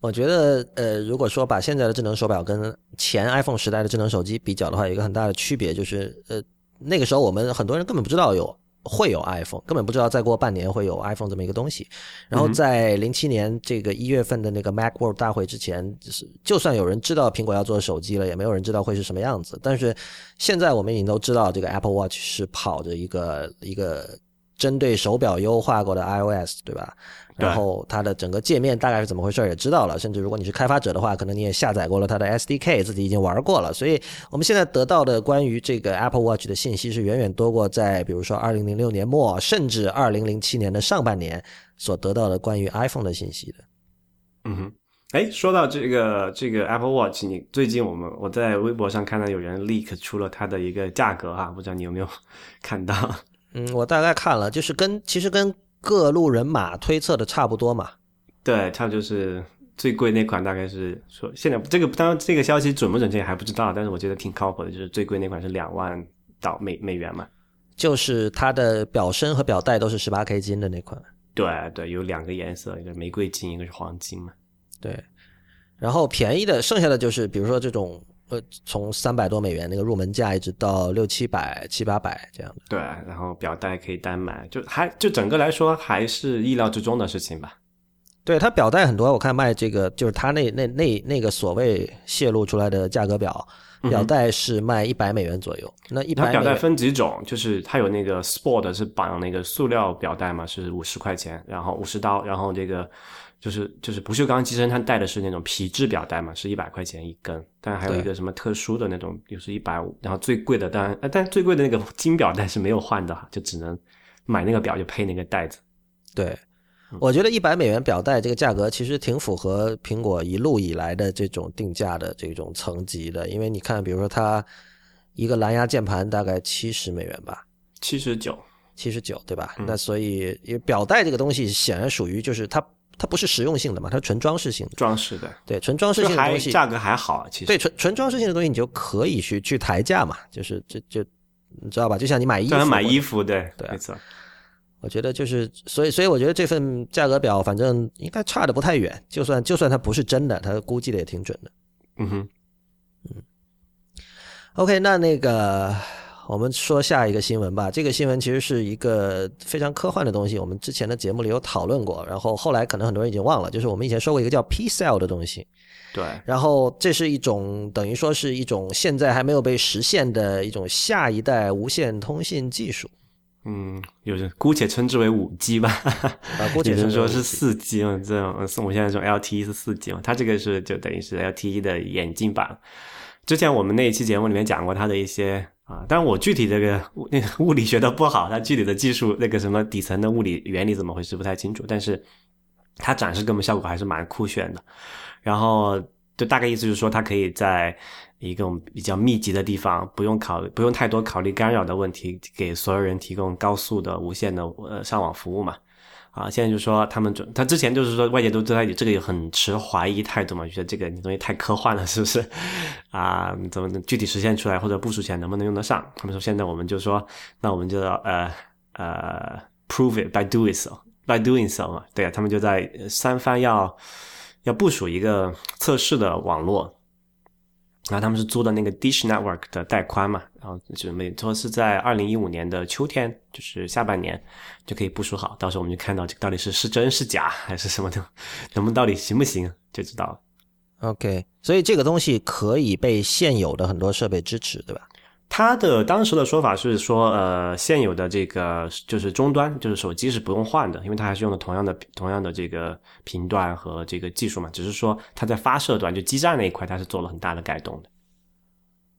我觉得，呃，如果说把现在的智能手表跟前 iPhone 时代的智能手机比较的话，有一个很大的区别就是，呃，那个时候我们很多人根本不知道有会有 iPhone，根本不知道再过半年会有 iPhone 这么一个东西。然后在零七年这个一月份的那个 MacWorld 大会之前，就是就算有人知道苹果要做手机了，也没有人知道会是什么样子。但是现在我们已经都知道，这个 Apple Watch 是跑着一个一个针对手表优化过的 iOS，对吧？然后它的整个界面大概是怎么回事也知道了，甚至如果你是开发者的话，可能你也下载过了它的 SDK，自己已经玩过了。所以我们现在得到的关于这个 Apple Watch 的信息是远远多过在比如说2006年末，甚至2007年的上半年所得到的关于 iPhone 的信息的。嗯哼，哎，说到这个这个 Apple Watch，你最近我们我在微博上看到有人 leak 出了它的一个价格哈，不知道你有没有看到？嗯，我大概看了，就是跟其实跟。各路人马推测的差不多嘛？对，差不多就是最贵那款，大概是说现在这个当然这个消息准不准确还不知道，但是我觉得挺靠谱的，就是最贵那款是两万到美美元嘛，就是它的表身和表带都是十八 K 金的那款。对对，有两个颜色，一个玫瑰金，一个是黄金嘛。对，然后便宜的剩下的就是比如说这种。呃，从三百多美元那个入门价一直到六七百、七八百这样的。对，然后表带可以单买，就还就整个来说还是意料之中的事情吧。对，它表带很多，我看卖这个就是它那那那那个所谓泄露出来的价格表，表带是卖一百美元左右。那一百表带分几种，就是它有那个 Sport 是绑那个塑料表带嘛，是五十块钱，然后五十刀，然后这个。就是就是不锈钢机身，它带的是那种皮质表带嘛，是一百块钱一根。当然还有一个什么特殊的那种，又是一百五。然后最贵的，当然，但最贵的那个金表带是没有换的，就只能买那个表就配那个带子。对，我觉得一百美元表带这个价格其实挺符合苹果一路以来的这种定价的这种层级的，因为你看，比如说它一个蓝牙键盘大概七十美元吧，七十九，七十九，对吧？那所以表带这个东西显然属于就是它。它不是实用性的嘛？它是纯装饰性的，装饰的，对，纯装饰性的东西，价格还好，其实对纯纯装饰性的东西，你就可以去去抬价嘛，就是就就你知道吧？就像你买衣服，买衣服，对对，没错。我觉得就是，所以所以我觉得这份价格表，反正应该差的不太远。就算就算它不是真的，它估计的也挺准的。嗯哼，嗯 OK，那那个我们说下一个新闻吧。这个新闻其实是一个非常科幻的东西，我们之前的节目里有讨论过，然后后来可能很多人已经忘了，就是我们以前说过一个叫 P cell 的东西。对，然后这是一种等于说是一种现在还没有被实现的一种下一代无线通信技术。嗯，有人姑且称之为五 G 吧，啊，姑 且有人说是 5G 四 G 嘛，这样，我们现在说 LTE 是四 G 嘛，它这个是就等于是 LTE 的眼镜版。之前我们那一期节目里面讲过它的一些啊，但我具体这个物那个物理学的不好，它具体的技术那个什么底层的物理原理怎么回事不太清楚，但是它展示给我们效果还是蛮酷炫的。然后就大概意思就是说，它可以在一个比较密集的地方，不用考不用太多考虑干扰的问题，给所有人提供高速的无线的呃上网服务嘛。啊，现在就说他们准，他之前就是说外界都对他这个有很持怀疑态度嘛，觉得这个你东西太科幻了，是不是？啊，怎么能具体实现出来或者部署起来能不能用得上？他们说现在我们就说，那我们就要呃呃 prove it by doing so by doing so 嘛，对啊，他们就在三番要要部署一个测试的网络。然后他们是租的那个 Dish Network 的带宽嘛，然后准备说是在二零一五年的秋天，就是下半年就可以部署好，到时候我们就看到这个到底是是真是假还是什么的，能不能到底行不行就知道了。OK，所以这个东西可以被现有的很多设备支持，对吧？他的当时的说法是说，呃，现有的这个就是终端，就是手机是不用换的，因为它还是用的同样的同样的这个频段和这个技术嘛，只是说它在发射端，就基站那一块，它是做了很大的改动的。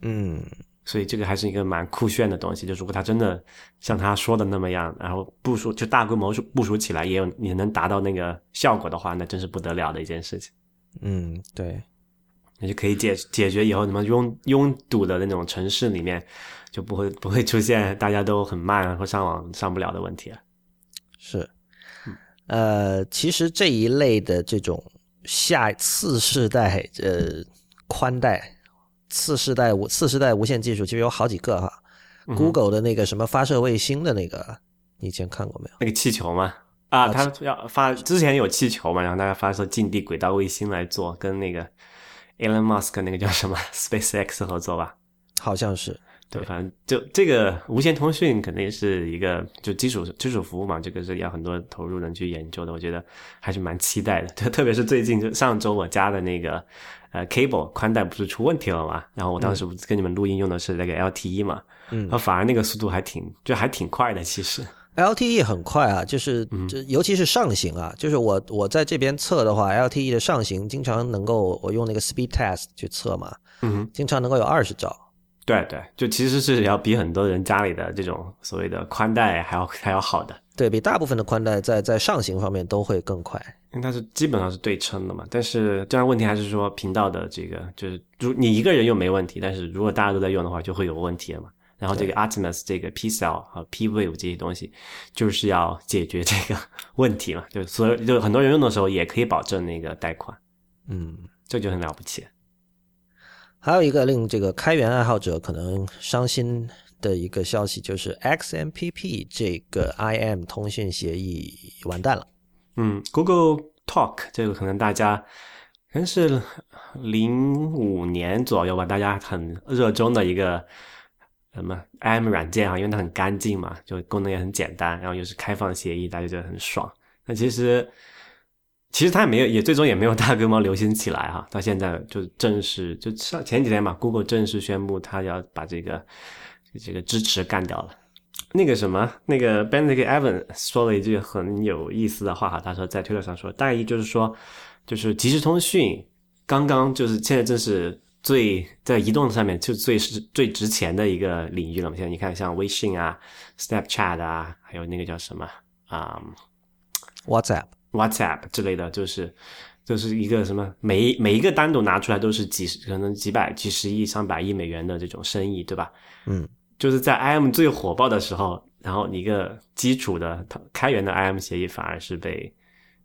嗯，所以这个还是一个蛮酷炫的东西。就如果它真的像他说的那么样，然后部署就大规模部署起来，也有也能达到那个效果的话，那真是不得了的一件事情。嗯，对，那就可以解解决以后什么拥拥堵的那种城市里面，就不会不会出现大家都很慢或上网上不了的问题了。是，呃，其实这一类的这种下次世代呃宽带、次世代无次世代无线技术，其实有好几个哈。Google 的那个什么发射卫星的那个，你以前看过没有？那个气球吗，啊，它要发之前有气球嘛，然后大家发射近地轨道卫星来做，跟那个 Elon Musk 那个叫什么 SpaceX 合作吧。好像是。对，反正就这个无线通讯肯定是一个就基础基础服务嘛，这个是要很多投入人去研究的，我觉得还是蛮期待的。特 特别是最近就上周我家的那个呃 cable 宽带不是出问题了嘛，然后我当时不是跟你们录音用的是那个 LTE 嘛，嗯然后反而那个速度还挺就还挺快的，其实。LTE 很快啊，就是这尤其是上行啊，就是我我在这边测的话，LTE 的上行经常能够我用那个 speed test 去测嘛，嗯哼，经常能够有二十兆。对对，就其实是要比很多人家里的这种所谓的宽带还要还要好的。对比大部分的宽带在在上行方面都会更快。因为它是基本上是对称的嘛，但是这样问题还是说频道的这个就是，如你一个人用没问题，但是如果大家都在用的话，就会有问题了嘛。然后这个 Artemis 这个 P cell 和 P wave 这些东西，就是要解决这个 问题嘛，就所有就很多人用的时候也可以保证那个贷款，嗯，这就很了不起。还有一个令这个开源爱好者可能伤心的一个消息，就是 XMPP 这个 IM 通讯协议完蛋了。嗯，Google Talk 这个可能大家可能是零五年左右吧，大家很热衷的一个什么 IM 软件啊，因为它很干净嘛，就功能也很简单，然后又是开放协议，大家觉得很爽。那其实其实它也没有，也最终也没有大规模流行起来哈。到现在就正式就上前几天嘛，Google 正式宣布它要把这个这个支持干掉了。那个什么，那个 Benedict Evans 说了一句很有意思的话哈，他说在推特上说，大意就是说，就是即时通讯刚刚就是现在正是最在移动上面就最是最值钱的一个领域了嘛。现在你看像微信啊、Snapchat 啊，还有那个叫什么啊、WhatsApp，WhatsApp 之类的，就是就是一个什么每一每一个单独拿出来都是几十可能几百几十亿上百亿美元的这种生意，对吧？嗯，就是在 IM 最火爆的时候，然后一个基础的开源的 IM 协议反而是被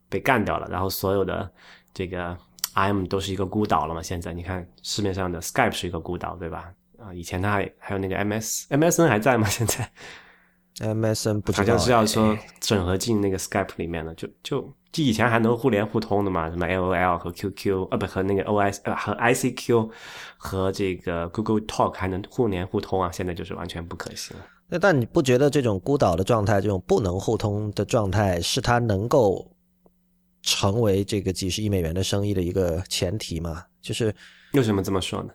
被干掉了，然后所有的这个 IM 都是一个孤岛了嘛。现在你看市面上的 Skype 是一个孤岛，对吧？啊，以前它还还有那个 MS MSN 还在吗？现在 MSN 不知道好像是要说哎整合进那个 Skype 里面了，就就就以前还能互联互通的嘛，什么 LOL 和 QQ 啊，不和那个 OS 呃和 ICQ 和这个 Google Talk 还能互联互通啊，现在就是完全不可行。那但你不觉得这种孤岛的状态，这种不能互通的状态，是它能够成为这个几十亿美元的生意的一个前提嘛？就是为什么这么说呢？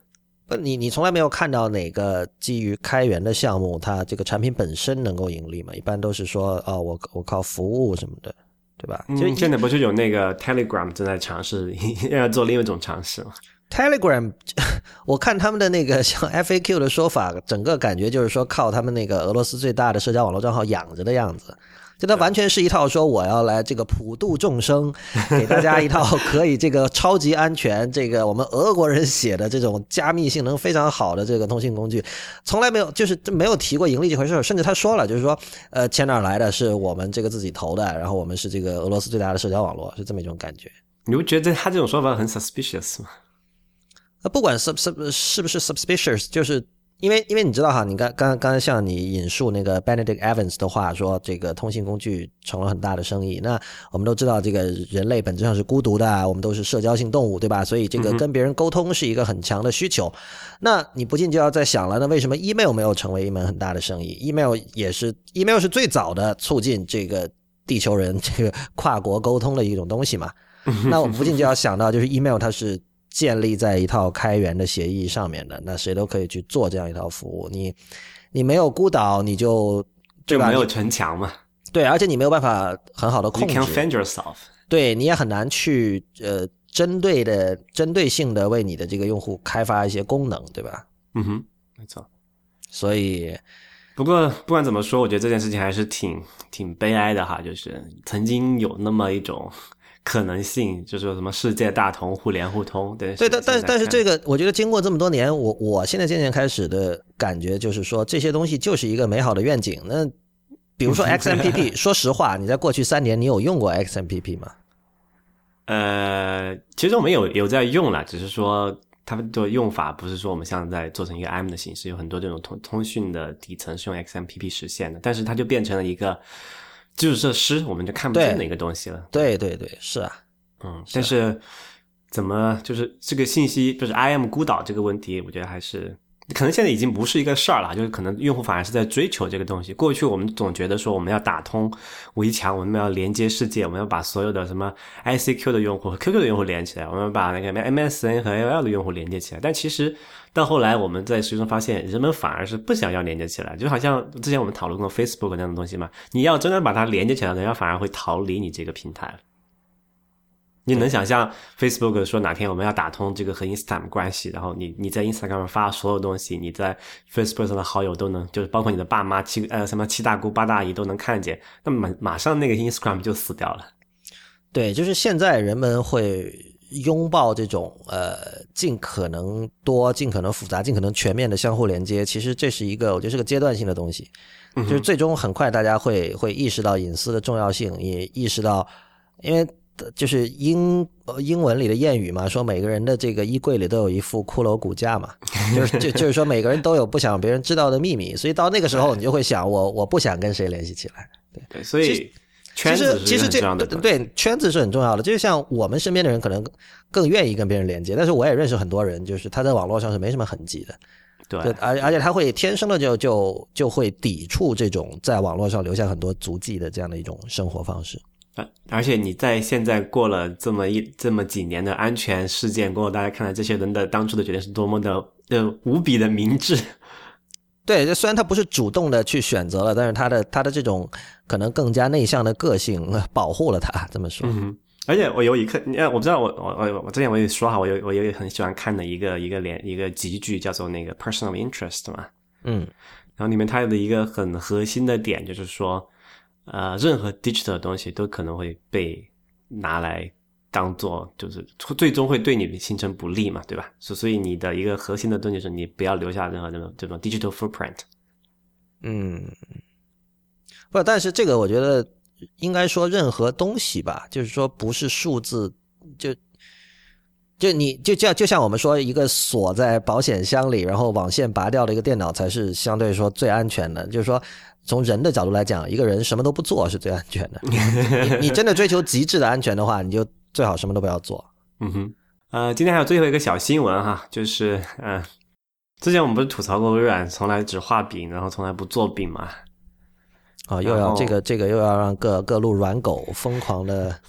不，你你从来没有看到哪个基于开源的项目，它这个产品本身能够盈利嘛？一般都是说啊，我我靠服务什么的。对吧？就现在不是有那个 Telegram 正在尝试 要做另外一种尝试吗？Telegram，我看他们的那个 像 FAQ 的说法，整个感觉就是说靠他们那个俄罗斯最大的社交网络账号养着的样子。就它完全是一套说我要来这个普度众生，给大家一套可以这个超级安全，这个我们俄国人写的这种加密性能非常好的这个通信工具，从来没有就是没有提过盈利这回事甚至他说了，就是说呃钱哪来的是我们这个自己投的，然后我们是这个俄罗斯最大的社交网络，是这么一种感觉。你不觉得他这种说法很 suspicious 吗？那不管是是是不是 suspicious，就是。因为，因为你知道哈，你刚刚刚才像你引述那个 Benedict Evans 的话说，这个通信工具成了很大的生意。那我们都知道，这个人类本质上是孤独的，我们都是社交性动物，对吧？所以这个跟别人沟通是一个很强的需求。那你不禁就要在想了，那为什么 email 没有成为一门很大的生意？email 也是 email 是最早的促进这个地球人这个跨国沟通的一种东西嘛？那我们不禁就要想到，就是 email 它是。建立在一套开源的协议上面的，那谁都可以去做这样一套服务。你，你没有孤岛，你就就没有城墙嘛？对，而且你没有办法很好的控制。You can fend yourself。对，你也很难去呃针对的、针对性的为你的这个用户开发一些功能，对吧？嗯哼，没错。所以，不过不管怎么说，我觉得这件事情还是挺挺悲哀的哈，就是曾经有那么一种。可能性就是说什么世界大同、互联互通，对对，但但但是这个，我觉得经过这么多年，我我现在渐渐开始的感觉就是说，这些东西就是一个美好的愿景。那比如说 XMPP，说实话，你在过去三年，你有用过 XMPP 吗？呃，其实我们有有在用了，只是说他们的用法不是说我们像在做成一个 M 的形式，有很多这种通通讯的底层是用 XMPP 实现的，但是它就变成了一个。基础设施我们就看不见的一个东西了。对对对，是啊，嗯，但是怎么就是这个信息就是 I M 孤岛这个问题，我觉得还是可能现在已经不是一个事儿了，就是可能用户反而是在追求这个东西。过去我们总觉得说我们要打通围墙，我们要连接世界，我们要把所有的什么 I C Q 的用户和 Q Q 的用户连起来，我们把那个 M S N 和 L L 的用户连接起来。但其实到后来我们在实际中发现，人们反而是不想要连接起来，就好像之前我们讨论过 Facebook 那种东西嘛。你要真的把它连接起来，人家反而会逃离你这个平台。你能想象 Facebook 说哪天我们要打通这个和 Instagram 关系，然后你你在 Instagram 发所有东西，你在 Facebook 上的好友都能，就是包括你的爸妈七呃什么七大姑八大姨都能看见，那马马上那个 Instagram 就死掉了。对，就是现在人们会。拥抱这种呃尽可能多、尽可能复杂、尽可能全面的相互连接，其实这是一个我觉得是个阶段性的东西，就是最终很快大家会会意识到隐私的重要性，也意识到，因为就是英英文里的谚语嘛，说每个人的这个衣柜里都有一副骷髅骨架嘛，就是就就是说每个人都有不想别人知道的秘密，所以到那个时候你就会想，我我不想跟谁联系起来，对，所以。其实其实这对圈子是很重要的，就像我们身边的人可能更愿意跟别人连接，但是我也认识很多人，就是他在网络上是没什么痕迹的，对，而而且他会天生的就就就会抵触这种在网络上留下很多足迹的这样的一种生活方式。而且你在现在过了这么一这么几年的安全事件过后，大家看来这些人的当初的决定是多么的呃无比的明智。对，虽然他不是主动的去选择了，但是他的他的这种可能更加内向的个性保护了他。这么说，嗯，而且我有一个，你我不知道，我我我我之前我也说哈，我有我也很喜欢看的一个一个连一个集剧叫做那个 Personal Interest 嘛，嗯，然后里面它有的一个很核心的点就是说，呃，任何 digital 的东西都可能会被拿来。当做就是最终会对你形成不利嘛，对吧？所所以你的一个核心的东西是你不要留下任何这种这种 digital footprint。嗯，不，但是这个我觉得应该说任何东西吧，就是说不是数字，就就你就像就像我们说一个锁在保险箱里，然后网线拔掉的一个电脑才是相对说最安全的，就是说。从人的角度来讲，一个人什么都不做是最安全的。你你真的追求极致的安全的话，你就最好什么都不要做。嗯哼，呃，今天还有最后一个小新闻哈，就是嗯，之前我们不是吐槽过微软从来只画饼，然后从来不做饼嘛？啊，又要这个这个又要让各各路软狗疯狂的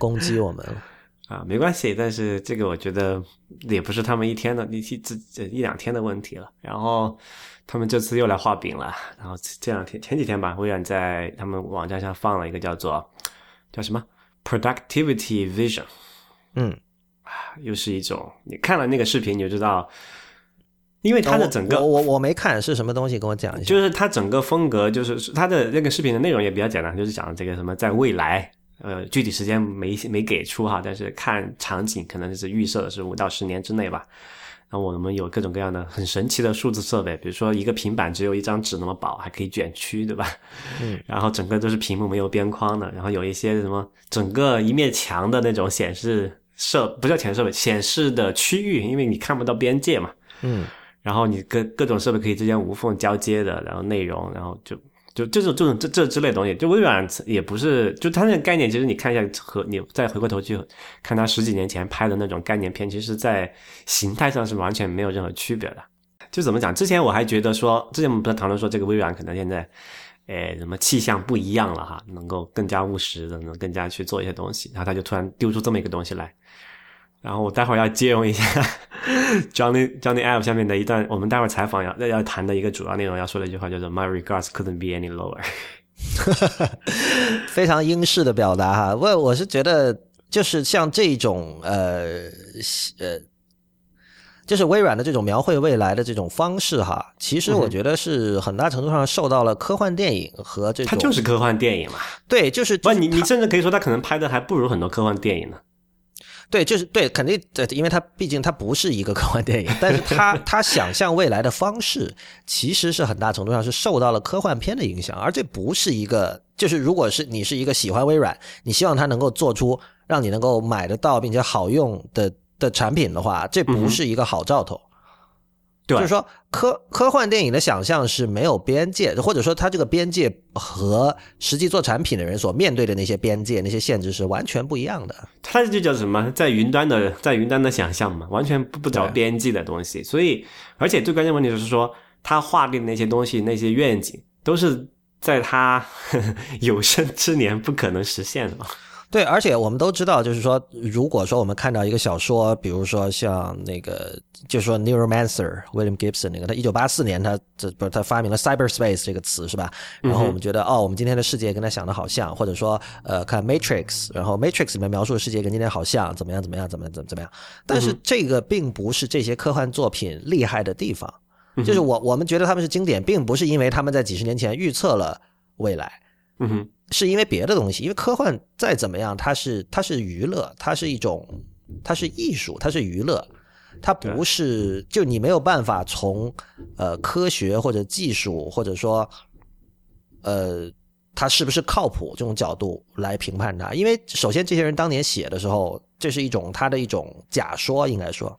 攻击我们了。啊，没关系，但是这个我觉得也不是他们一天的一这一两天的问题了。然后他们这次又来画饼了。然后这两天前几天吧，微软在他们网站上放了一个叫做叫什么 Productivity Vision。嗯，又是一种你看了那个视频你就知道，因为它的整个我我我没看是什么东西，跟我讲一下。就是它整个风格，就是它的那个视频的内容也比较简单，就是讲这个什么在未来。呃，具体时间没没给出哈，但是看场景可能就是预设的是五到十年之内吧。然后我们有各种各样的很神奇的数字设备，比如说一个平板只有一张纸那么薄，还可以卷曲，对吧？嗯。然后整个都是屏幕没有边框的，然后有一些什么整个一面墙的那种显示设，不叫显示设备，显示的区域，因为你看不到边界嘛。嗯。然后你各各种设备可以之间无缝交接的，然后内容，然后就。就这种这种这这之类东西，就微软也不是，就它那个概念，其实你看一下和你再回过头去看它十几年前拍的那种概念片，其实在形态上是完全没有任何区别的。就怎么讲？之前我还觉得说，之前我们不是讨论说这个微软可能现在，诶，什么气象不一样了哈，能够更加务实的，能更加去做一些东西，然后他就突然丢出这么一个东西来。然后我待会儿要借用一下 Johnny Johnny App 下面的一段，我们待会儿采访要要谈的一个主要内容，要说的一句话叫做 “My regards couldn't be any lower”，非常英式的表达哈。我我是觉得，就是像这种呃呃，就是微软的这种描绘未来的这种方式哈，其实我觉得是很大程度上受到了科幻电影和这种，它就是科幻电影嘛。对，就是不，你你甚至可以说，它可能拍的还不如很多科幻电影呢。对，就是对，肯定对，因为它毕竟它不是一个科幻电影，但是它 它想象未来的方式，其实是很大程度上是受到了科幻片的影响，而这不是一个，就是如果是你是一个喜欢微软，你希望它能够做出让你能够买得到并且好用的的产品的话，这不是一个好兆头。就是说，科科幻电影的想象是没有边界，或者说它这个边界和实际做产品的人所面对的那些边界、那些限制是完全不一样的。它这叫什么？在云端的，在云端的想象嘛，完全不不着边际的东西。所以，而且最关键问题就是说，他画定那些东西、那些愿景，都是在他 有生之年不可能实现的。对，而且我们都知道，就是说，如果说我们看到一个小说，比如说像那个，就是说《Neuromancer》William Gibson 那个，他一九八四年他这不是他发明了 cyberspace 这个词是吧？然后我们觉得哦，我们今天的世界跟他想的好像，或者说呃，看 Matrix，然后 Matrix 里面描述的世界跟今天好像，怎么样怎么样怎么怎么怎么样？但是这个并不是这些科幻作品厉害的地方，就是我我们觉得他们是经典，并不是因为他们在几十年前预测了未来。嗯哼。是因为别的东西，因为科幻再怎么样，它是它是娱乐，它是一种，它是艺术，它是娱乐，它不是就你没有办法从呃科学或者技术或者说呃它是不是靠谱这种角度来评判它，因为首先这些人当年写的时候，这是一种他的一种假说，应该说。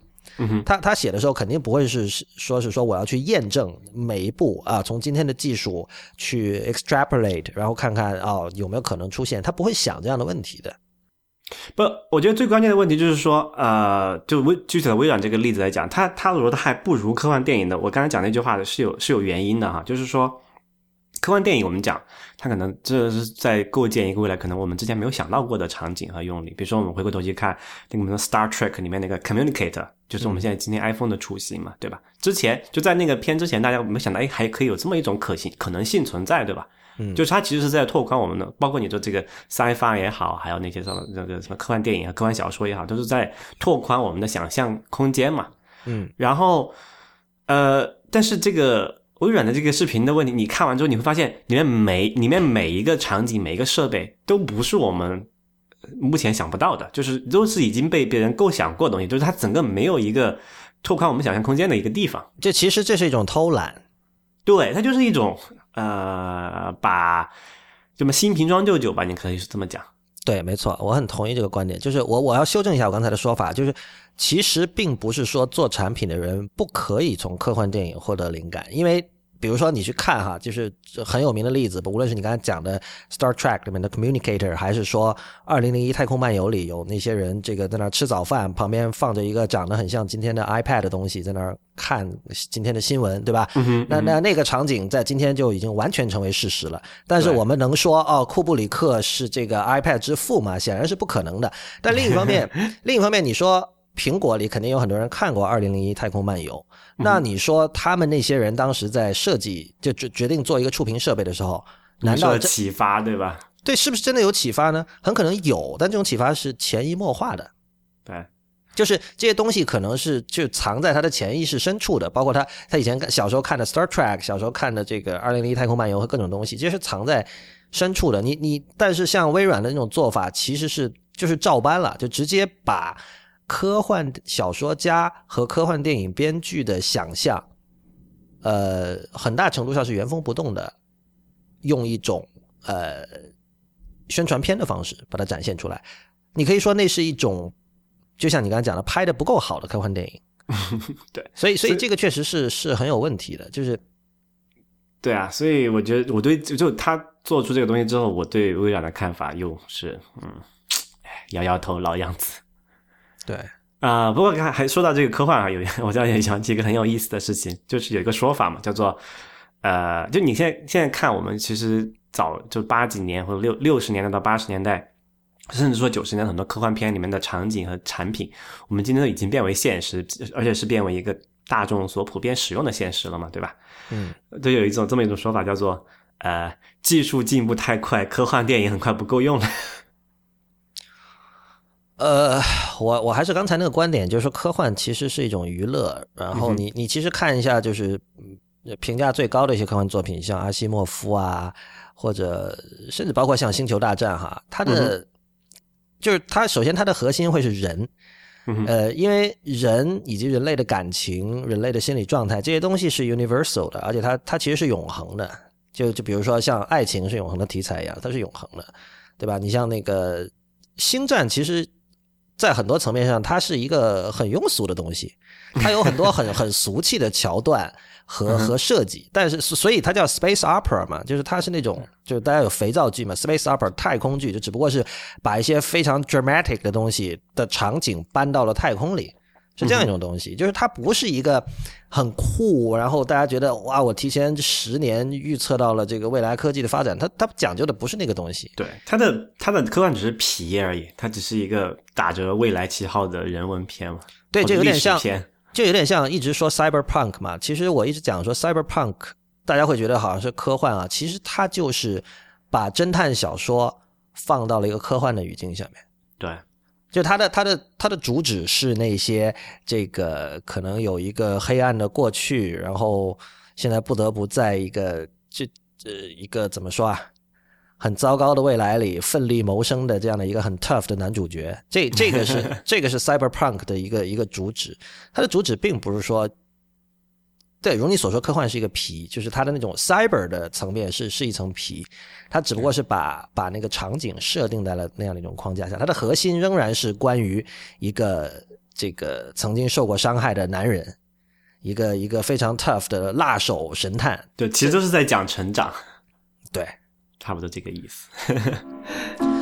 他他写的时候肯定不会是说是说我要去验证每一步啊，从今天的技术去 extrapolate，然后看看啊有没有可能出现，他不会想这样的问题的。不，我觉得最关键的问题就是说，呃，就微具体的微软这个例子来讲，它它如果它还不如科幻电影的，我刚才讲那句话是有是有原因的哈，就是说。科幻电影，我们讲，它可能这是在构建一个未来，可能我们之前没有想到过的场景和用例。比如说，我们回过头去看那个《Star Trek》里面那个 Communicator，就是我们现在今天 iPhone 的雏形嘛，对吧？之前就在那个片之前，大家没想到，哎，还可以有这么一种可行可能性存在，对吧？嗯，就是它其实是在拓宽我们的，包括你说这个 Sci-Fi 也好，还有那些什么那个什么科幻电影啊科幻小说也好，都是在拓宽我们的想象空间嘛。嗯，然后，呃，但是这个。微软的这个视频的问题，你看完之后，你会发现里面每里面每一个场景、每一个设备都不是我们目前想不到的，就是都是已经被别人构想过的东西，就是它整个没有一个拓宽我们想象空间的一个地方。这其实这是一种偷懒，对，它就是一种呃，把什么新瓶装旧酒吧，你可以是这么讲。对，没错，我很同意这个观点。就是我我要修正一下我刚才的说法，就是其实并不是说做产品的人不可以从科幻电影获得灵感，因为比如说你去看哈，就是很有名的例子，无论是你刚才讲的《Star Trek》里面的 Communicator，还是说《二零零一太空漫游》里有那些人这个在那吃早饭，旁边放着一个长得很像今天的 iPad 的东西，在那儿看今天的新闻，对吧？那那那个场景在今天就已经完全成为事实了。但是我们能说哦，库布里克是这个 iPad 之父吗？显然是不可能的。但另一方面，另一方面，你说。苹果里肯定有很多人看过《二零零一太空漫游》，那你说他们那些人当时在设计就决决定做一个触屏设备的时候，难道启发对吧？对，是不是真的有启发呢？很可能有，但这种启发是潜移默化的。对，就是这些东西可能是就藏在他的潜意识深处的，包括他他以前小时候看的《Star Trek》，小时候看的这个《二零零一太空漫游》和各种东西，这些是藏在深处的。你你，但是像微软的那种做法，其实是就是照搬了，就直接把。科幻小说家和科幻电影编剧的想象，呃，很大程度上是原封不动的，用一种呃宣传片的方式把它展现出来。你可以说那是一种，就像你刚才讲的，拍的不够好的科幻电影。对，所以所以这个确实是是很有问题的，就是对啊，所以我觉得我对就他做出这个东西之后，我对微软的看法又是嗯，摇摇头，老样子。对啊，不过还还说到这个科幻啊，有我这也想起一个很有意思的事情，就是有一个说法嘛，叫做呃，就你现在现在看我们其实早就八几年或者六六十年代到八十年代，甚至说九十年很多科幻片里面的场景和产品，我们今天都已经变为现实，而且是变为一个大众所普遍使用的现实了嘛，对吧？嗯，都有一种这么一种说法，叫做呃，技术进步太快，科幻电影很快不够用了。呃，我我还是刚才那个观点，就是说科幻其实是一种娱乐。然后你你其实看一下，就是评价最高的一些科幻作品，像阿西莫夫啊，或者甚至包括像《星球大战》哈，它的就是它首先它的核心会是人，呃，因为人以及人类的感情、人类的心理状态这些东西是 universal 的，而且它它其实是永恒的。就就比如说像爱情是永恒的题材一样，它是永恒的，对吧？你像那个星战，其实。在很多层面上，它是一个很庸俗的东西，它有很多很很俗气的桥段和和设计，但是所以它叫 space opera 嘛，就是它是那种就是大家有肥皂剧嘛，space opera 太空剧就只不过是把一些非常 dramatic 的东西的场景搬到了太空里。是这样一种东西，就是它不是一个很酷，然后大家觉得哇，我提前十年预测到了这个未来科技的发展，它它讲究的不是那个东西。对，它的它的科幻只是皮而已，它只是一个打着未来旗号的人文片嘛。对，这有点像，这有点像一直说 cyberpunk 嘛。其实我一直讲说 cyberpunk，大家会觉得好像是科幻啊，其实它就是把侦探小说放到了一个科幻的语境下面。对。就他的他的他的主旨是那些这个可能有一个黑暗的过去，然后现在不得不在一个这呃一个怎么说啊，很糟糕的未来里奋力谋生的这样的一个很 tough 的男主角。这这个是 这个是 cyberpunk 的一个一个主旨，它的主旨并不是说。对，如你所说，科幻是一个皮，就是它的那种 cyber 的层面是是一层皮，它只不过是把把那个场景设定在了那样的一种框架下，它的核心仍然是关于一个这个曾经受过伤害的男人，一个一个非常 tough 的辣手神探。对，其实都是在讲成长。对，差不多这个意思。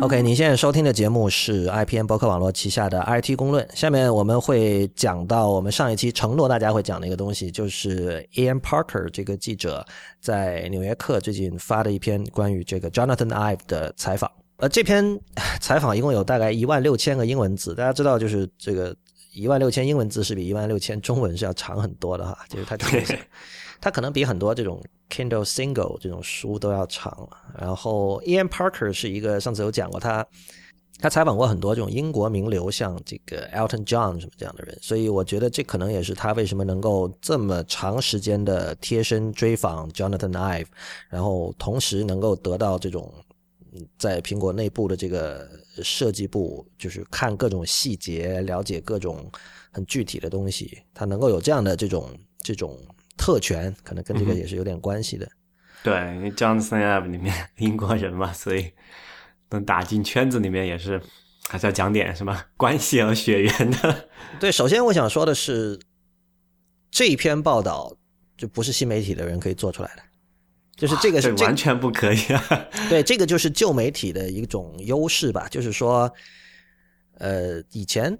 OK，你现在收听的节目是 IPN 博客网络旗下的 IT 公论。下面我们会讲到我们上一期承诺大家会讲的一个东西，就是 Ian Parker 这个记者在《纽约客》最近发的一篇关于这个 Jonathan Ive 的采访。呃，这篇采访一共有大概一万六千个英文字。大家知道，就是这个一万六千英文字是比一万六千中文是要长很多的哈，就是它它可能比很多这种。Kindle Single 这种书都要长，然后 Ian Parker 是一个上次有讲过，他他采访过很多这种英国名流，像这个 Elton John 什么这样的人，所以我觉得这可能也是他为什么能够这么长时间的贴身追访 Jonathan Ive，然后同时能够得到这种在苹果内部的这个设计部，就是看各种细节，了解各种很具体的东西，他能够有这样的这种这种。特权可能跟这个也是有点关系的，对，因为 Johnson App 里面英国人嘛，所以能打进圈子里面也是还是要讲点什么关系和血缘的。对，首先我想说的是，这一篇报道就不是新媒体的人可以做出来的，就是这个是完全不可以啊。对，这个就是旧媒体的一种优势吧，就是说，呃，以前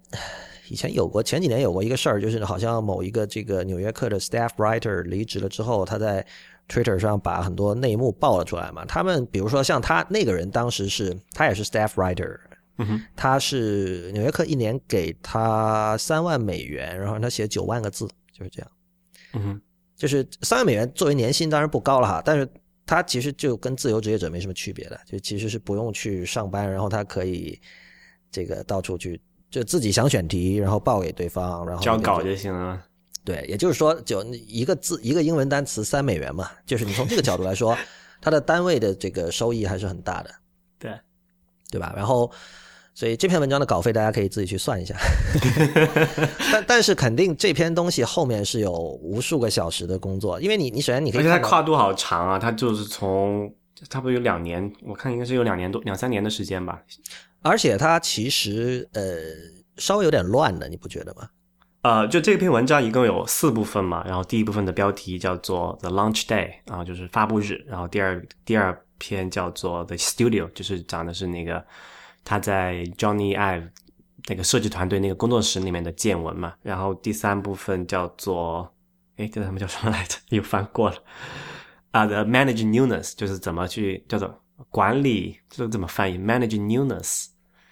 以前有过，前几年有过一个事儿，就是好像某一个这个纽约客的 staff writer 离职了之后，他在 Twitter 上把很多内幕爆了出来嘛。他们比如说像他那个人，当时是他也是 staff writer。嗯哼，他是《纽约客》一年给他三万美元，然后他写九万个字，就是这样。嗯哼，就是三万美元作为年薪当然不高了哈，但是他其实就跟自由职业者没什么区别的，就其实是不用去上班，然后他可以这个到处去，就自己想选题，然后报给对方，然后交稿就行了。对，也就是说，就一个字一个英文单词三美元嘛，就是你从这个角度来说，它的单位的这个收益还是很大的。对，对吧？然后。所以这篇文章的稿费大家可以自己去算一下，但但是肯定这篇东西后面是有无数个小时的工作，因为你你首先你可以，而且它跨度好长啊，它就是从差不多有两年，我看应该是有两年多两三年的时间吧。而且它其实呃稍微有点乱的，你不觉得吗？呃，就这篇文章一共有四部分嘛，然后第一部分的标题叫做 The Launch Day，然后就是发布日，然后第二第二篇叫做 The Studio，就是讲的是那个。他在 Johnny Ive 那个设计团队那个工作室里面的见闻嘛，然后第三部分叫做，哎，这他们叫什么来着？又翻过了 啊，The Managing Newness 就是怎么去叫做管理，这怎么翻译？Managing Newness，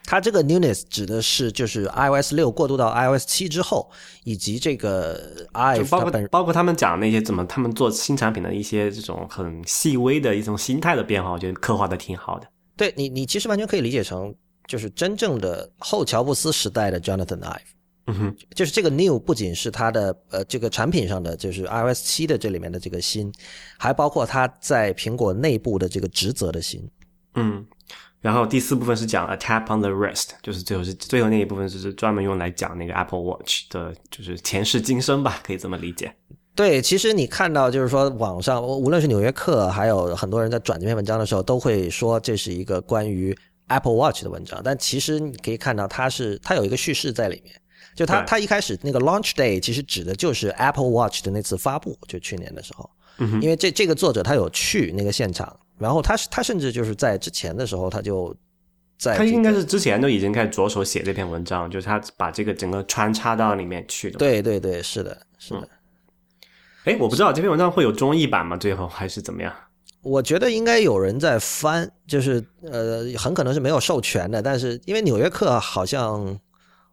它这个 Newness 指的是就是 iOS 六过渡到 iOS 七之后，以及这个 Ive 包括包括他们讲那些怎么他们做新产品的一些这种很细微的一种心态的变化，我觉得刻画的挺好的。对你，你其实完全可以理解成。就是真正的后乔布斯时代的 Jonathan Ive，嗯哼，就是这个 new 不仅是他的呃这个产品上的，就是 iOS 七的这里面的这个新，还包括他在苹果内部的这个职责的新。嗯，然后第四部分是讲 a tap on the wrist，就是最后是最后那一部分就是专门用来讲那个 Apple Watch 的，就是前世今生吧，可以这么理解。对，其实你看到就是说网上无论是纽约客，还有很多人在转这篇文章的时候，都会说这是一个关于。Apple Watch 的文章，但其实你可以看到，它是它有一个叙事在里面。就它它一开始那个 Launch Day 其实指的就是 Apple Watch 的那次发布，就去年的时候。嗯因为这这个作者他有去那个现场，然后他是他甚至就是在之前的时候他就在。他应该是之前都已经开始着手写这篇文章，就是他把这个整个穿插到里面去的。对对对，是的，是的。哎，我不知道这篇文章会有中译版吗？最后还是怎么样？我觉得应该有人在翻，就是呃，很可能是没有授权的。但是因为《纽约客》好像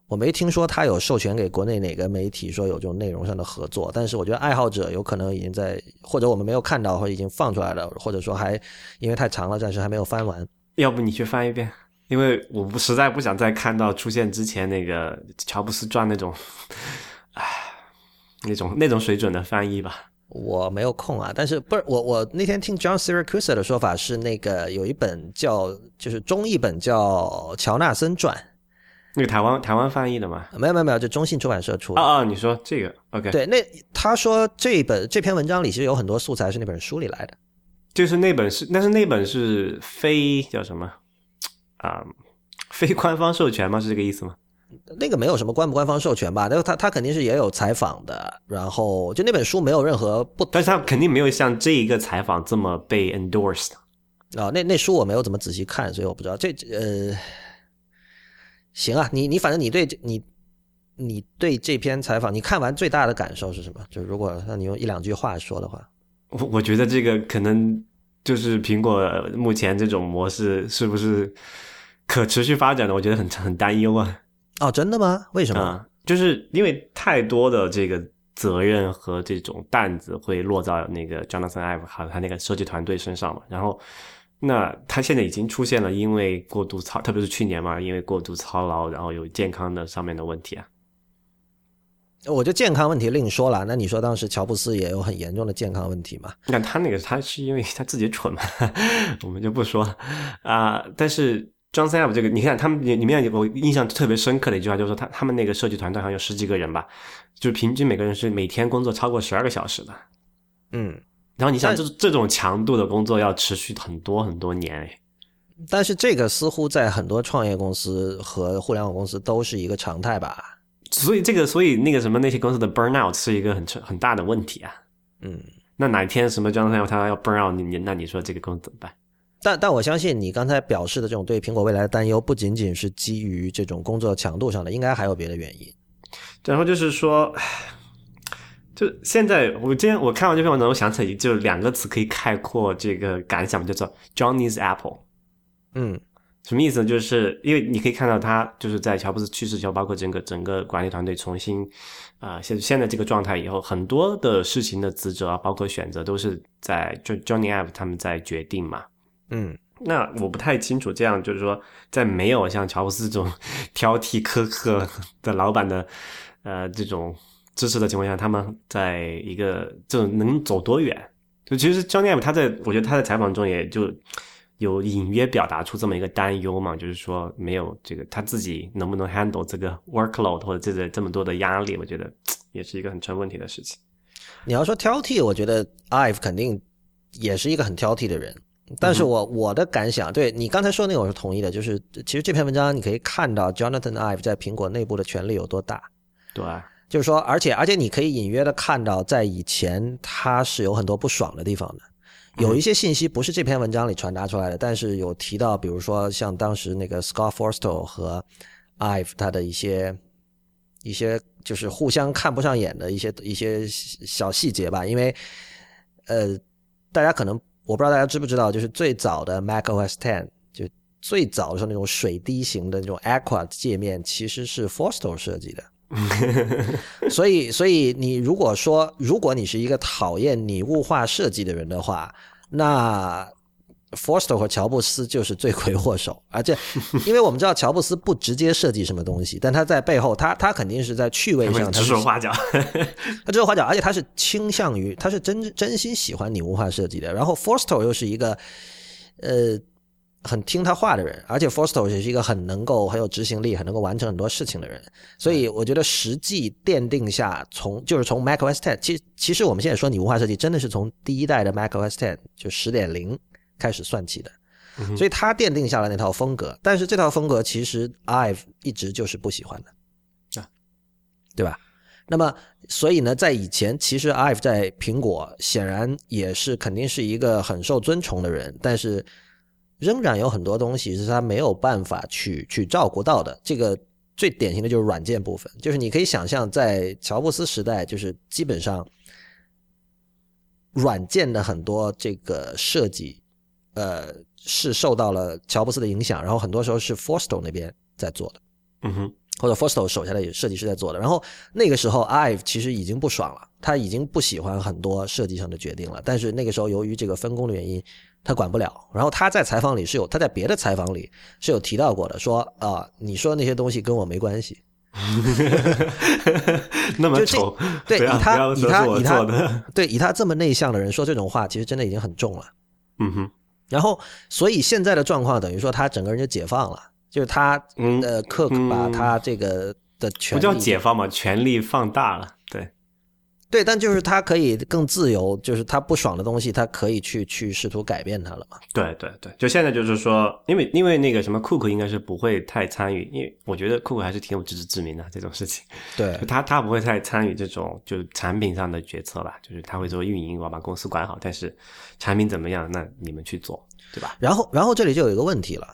我没听说他有授权给国内哪个媒体说有这种内容上的合作。但是我觉得爱好者有可能已经在，或者我们没有看到，或者已经放出来了，或者说还因为太长了，暂时还没有翻完。要不你去翻一遍？因为我不实在不想再看到出现之前那个乔布斯传那种，唉，那种那种水准的翻译吧。我没有空啊，但是不是我我那天听 John Siracusa 的说法是那个有一本叫就是中译本叫《乔纳森传》，那个台湾台湾翻译的吗？没有没有没有，就中信出版社出。啊啊，你说这个 OK？对，那他说这本这篇文章里其实有很多素材是那本书里来的，就是那本是，但是那本是非叫什么啊？非官方授权吗？是这个意思吗？那个没有什么官不官方授权吧？那个他他肯定是也有采访的，然后就那本书没有任何不，但是他肯定没有像这一个采访这么被 endorsed 啊。那那书我没有怎么仔细看，所以我不知道这呃，行啊，你你反正你对你你对这篇采访你看完最大的感受是什么？就如果让你用一两句话说的话，我我觉得这个可能就是苹果目前这种模式是不是可持续发展的？我觉得很很担忧啊。哦，真的吗？为什么？就是因为太多的这个责任和这种担子会落到那个 Jonathan Ive 和他那个设计团队身上嘛。然后，那他现在已经出现了，因为过度操，特别是去年嘛，因为过度操劳，然后有健康的上面的问题啊。我觉得健康问题另说了。那你说当时乔布斯也有很严重的健康问题吗？那他那个他是因为他自己蠢嘛，我们就不说啊。但是。John s a p 这个，你看他们里里面有我印象特别深刻的一句话，就是说他他们那个设计团队好像有十几个人吧，就是平均每个人是每天工作超过十二个小时的。嗯，然后你想，这这种强度的工作要持续很多很多年哎。但是这个似乎在很多创业公司和互联网公司都是一个常态吧？所以这个，所以那个什么那些公司的 burnout 是一个很很大的问题啊。嗯，那哪一天什么状态他要 burnout 你你那你说这个公司怎么办？但但我相信你刚才表示的这种对苹果未来的担忧，不仅仅是基于这种工作强度上的，应该还有别的原因。然后就是说，就现在我今天我看完这篇文章，我想起就两个词可以概括这个感想，叫做 Johnny's Apple。嗯，什么意思呢？就是因为你可以看到他就是在乔布斯去世之后，包括整个整个管理团队重新啊现现在这个状态以后，很多的事情的职责啊，包括选择都是在就 Johnny App 他们在决定嘛。嗯，那我不太清楚，这样就是说，在没有像乔布斯这种 挑剔苛刻的老板的呃这种支持的情况下，他们在一个这种能走多远？就其实 Johnny Ive 他在我觉得他在采访中也就有隐约表达出这么一个担忧嘛，就是说没有这个他自己能不能 handle 这个 workload 或者这个这么多的压力，我觉得也是一个很成问题的事情。你要说挑剔，我觉得 Ive 肯定也是一个很挑剔的人。但是我我的感想，对你刚才说那个我是同意的，就是其实这篇文章你可以看到 Jonathan Ive 在苹果内部的权力有多大。对，就是说，而且而且你可以隐约的看到，在以前他是有很多不爽的地方的，有一些信息不是这篇文章里传达出来的，但是有提到，比如说像当时那个 Scott Forstall 和 Ive 他的一些一些就是互相看不上眼的一些一些小细节吧，因为呃，大家可能。我不知道大家知不知道，就是最早的 Mac OS Ten，就最早的时候那种水滴型的那种 Aqua 界面，其实是 Forstall 设计的。所以，所以你如果说，如果你是一个讨厌拟物化设计的人的话，那。Forster 和乔布斯就是罪魁祸首，而且，因为我们知道乔布斯不直接设计什么东西，但他在背后，他他肯定是在趣味上指手画脚，他指手画脚，而且他是倾向于，他是真真心喜欢拟物化设计的。然后 Forster 又是一个，呃，很听他话的人，而且 Forster 也是一个很能够很有执行力、很能够完成很多事情的人。所以我觉得实际奠定下，从就是从 Mac OS Ten，其实其实我们现在说你文化设计，真的是从第一代的 Mac OS Ten 就十点零。开始算起的，所以他奠定下了那套风格，但是这套风格其实 Ive 一直就是不喜欢的，啊，对吧？那么，所以呢，在以前，其实 Ive 在苹果显然也是肯定是一个很受尊崇的人，但是仍然有很多东西是他没有办法去去照顾到的。这个最典型的就是软件部分，就是你可以想象，在乔布斯时代，就是基本上软件的很多这个设计。呃，是受到了乔布斯的影响，然后很多时候是 Forstall 那边在做的，嗯哼，或者 Forstall 手下的设计师在做的。然后那个时候，Ive 其实已经不爽了，他已经不喜欢很多设计上的决定了。但是那个时候，由于这个分工的原因，他管不了。然后他在采访里是有他在别的采访里是有提到过的，说啊，你说那些东西跟我没关系。那么丑，对，以他以他以他对以他这么内向的人说这种话，其实真的已经很重了。嗯哼。然后，所以现在的状况等于说他整个人就解放了，就是他呃，Cook 把他这个的权不叫解放嘛，权力放大了，对，但就是他可以更自由，就是他不爽的东西，他可以去去试图改变它了嘛。对对对，就现在就是说，因为因为那个什么，Cook 应该是不会太参与，因为我觉得 Cook 还是挺有自知之明的这种事情，对他他不会太参与这种就是产品上的决策吧，就是他会做运营，我把公司管好，但是。产品怎么样？那你们去做，对吧？然后，然后这里就有一个问题了，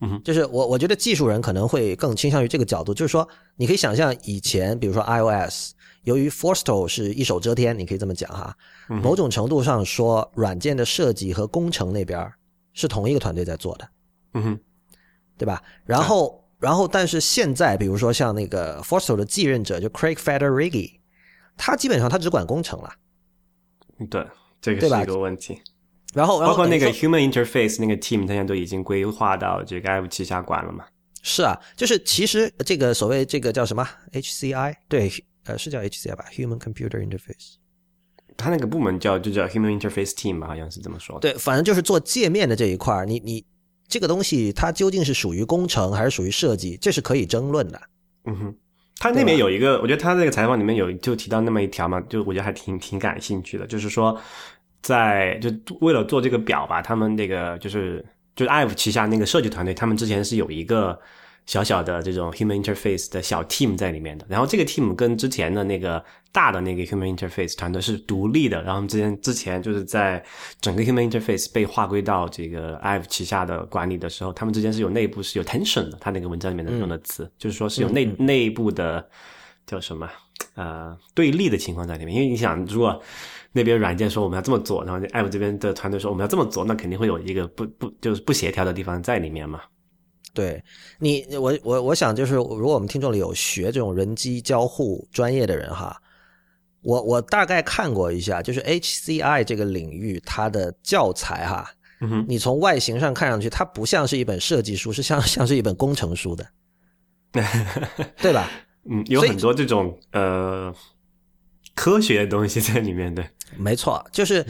嗯，就是我我觉得技术人可能会更倾向于这个角度，就是说，你可以想象以前，比如说 iOS，由于 Forstall 是一手遮天，你可以这么讲哈，某种程度上说，软件的设计和工程那边是同一个团队在做的，嗯哼，对吧？然后，然后，但是现在，比如说像那个 Forstall 的继任者就 Craig Federighi，他基本上他只管工程了，对，这个是一个问题。然后，包括那个 human interface 那个 team，他现在都已经规划到这个旗下管了嘛？是啊，就是其实这个所谓这个叫什么 HCI？对，呃，是叫 HCI 吧？Human Computer Interface。他那个部门叫就叫 human interface team 吧，好像是这么说。对，反正就是做界面的这一块儿，你你这个东西它究竟是属于工程还是属于设计，这是可以争论的。嗯哼，他那边有一个，我觉得他那个采访里面有就提到那么一条嘛，就我觉得还挺挺感兴趣的，就是说。在就为了做这个表吧，他们那个就是就是 IVE 旗下那个设计团队，他们之前是有一个小小的这种 human interface 的小 team 在里面的。然后这个 team 跟之前的那个大的那个 human interface 团队是独立的。然后之前之前就是在整个 human interface 被划归到这个 IVE 旗下的管理的时候，他们之间是有内部是有 tension 的。他那个文章里面的用的词，就是说是有内内部的叫什么呃对立的情况在里面。因为你想，如果那边软件说我们要这么做，然后 App 这边的团队说我们要这么做，那肯定会有一个不不就是不协调的地方在里面嘛。对你，我我我想就是，如果我们听众里有学这种人机交互专业的人哈，我我大概看过一下，就是 HCI 这个领域它的教材哈，嗯你从外形上看上去，它不像是一本设计书，是像像是一本工程书的，对吧？嗯，有很多这种呃科学的东西在里面的。没错，就是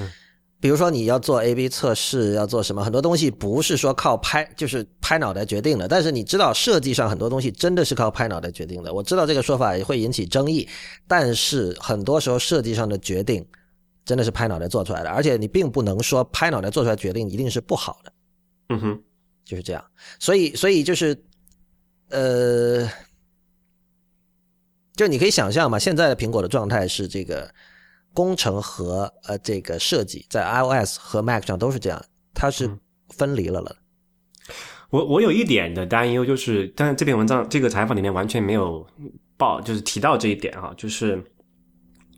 比如说你要做 A/B 测试，要做什么，很多东西不是说靠拍，就是拍脑袋决定的。但是你知道，设计上很多东西真的是靠拍脑袋决定的。我知道这个说法也会引起争议，但是很多时候设计上的决定真的是拍脑袋做出来的，而且你并不能说拍脑袋做出来决定一定是不好的。嗯哼，就是这样。所以，所以就是，呃，就你可以想象嘛，现在的苹果的状态是这个。工程和呃这个设计在 iOS 和 Mac 上都是这样，它是分离了了。我我有一点的担忧就是，但是这篇文章这个采访里面完全没有报，就是提到这一点哈，就是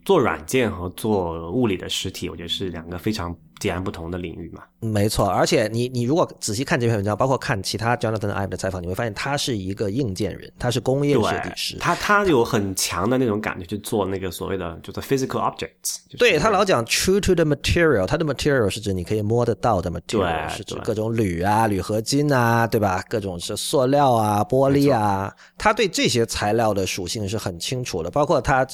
做软件和做物理的实体，我觉得是两个非常。截然不同的领域嘛，没错。而且你你如果仔细看这篇文章，包括看其他 Jonathan Ive 的采访，你会发现他是一个硬件人，他是工业设计师，他他有很强的那种感觉去做那个所谓的就是 physical objects。对他老讲 true to the material，他的 material 是指你可以摸得到的 material，是指各种铝啊、铝合金啊，对吧？各种是塑料啊、玻璃啊，他对这些材料的属性是很清楚的，包括他。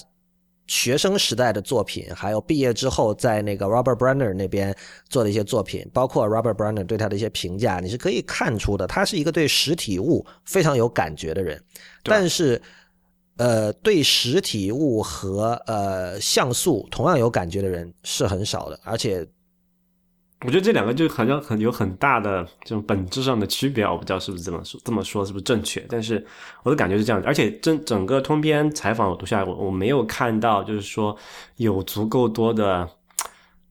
学生时代的作品，还有毕业之后在那个 Robert Brenner 那边做的一些作品，包括 Robert Brenner 对他的一些评价，你是可以看出的，他是一个对实体物非常有感觉的人。但是，呃，对实体物和呃像素同样有感觉的人是很少的，而且。我觉得这两个就好像很有很大的这种本质上的区别，我不知道是不是这么说，这么说是不是正确？但是我的感觉是这样，而且整整个通篇采访我读下来，我我没有看到就是说有足够多的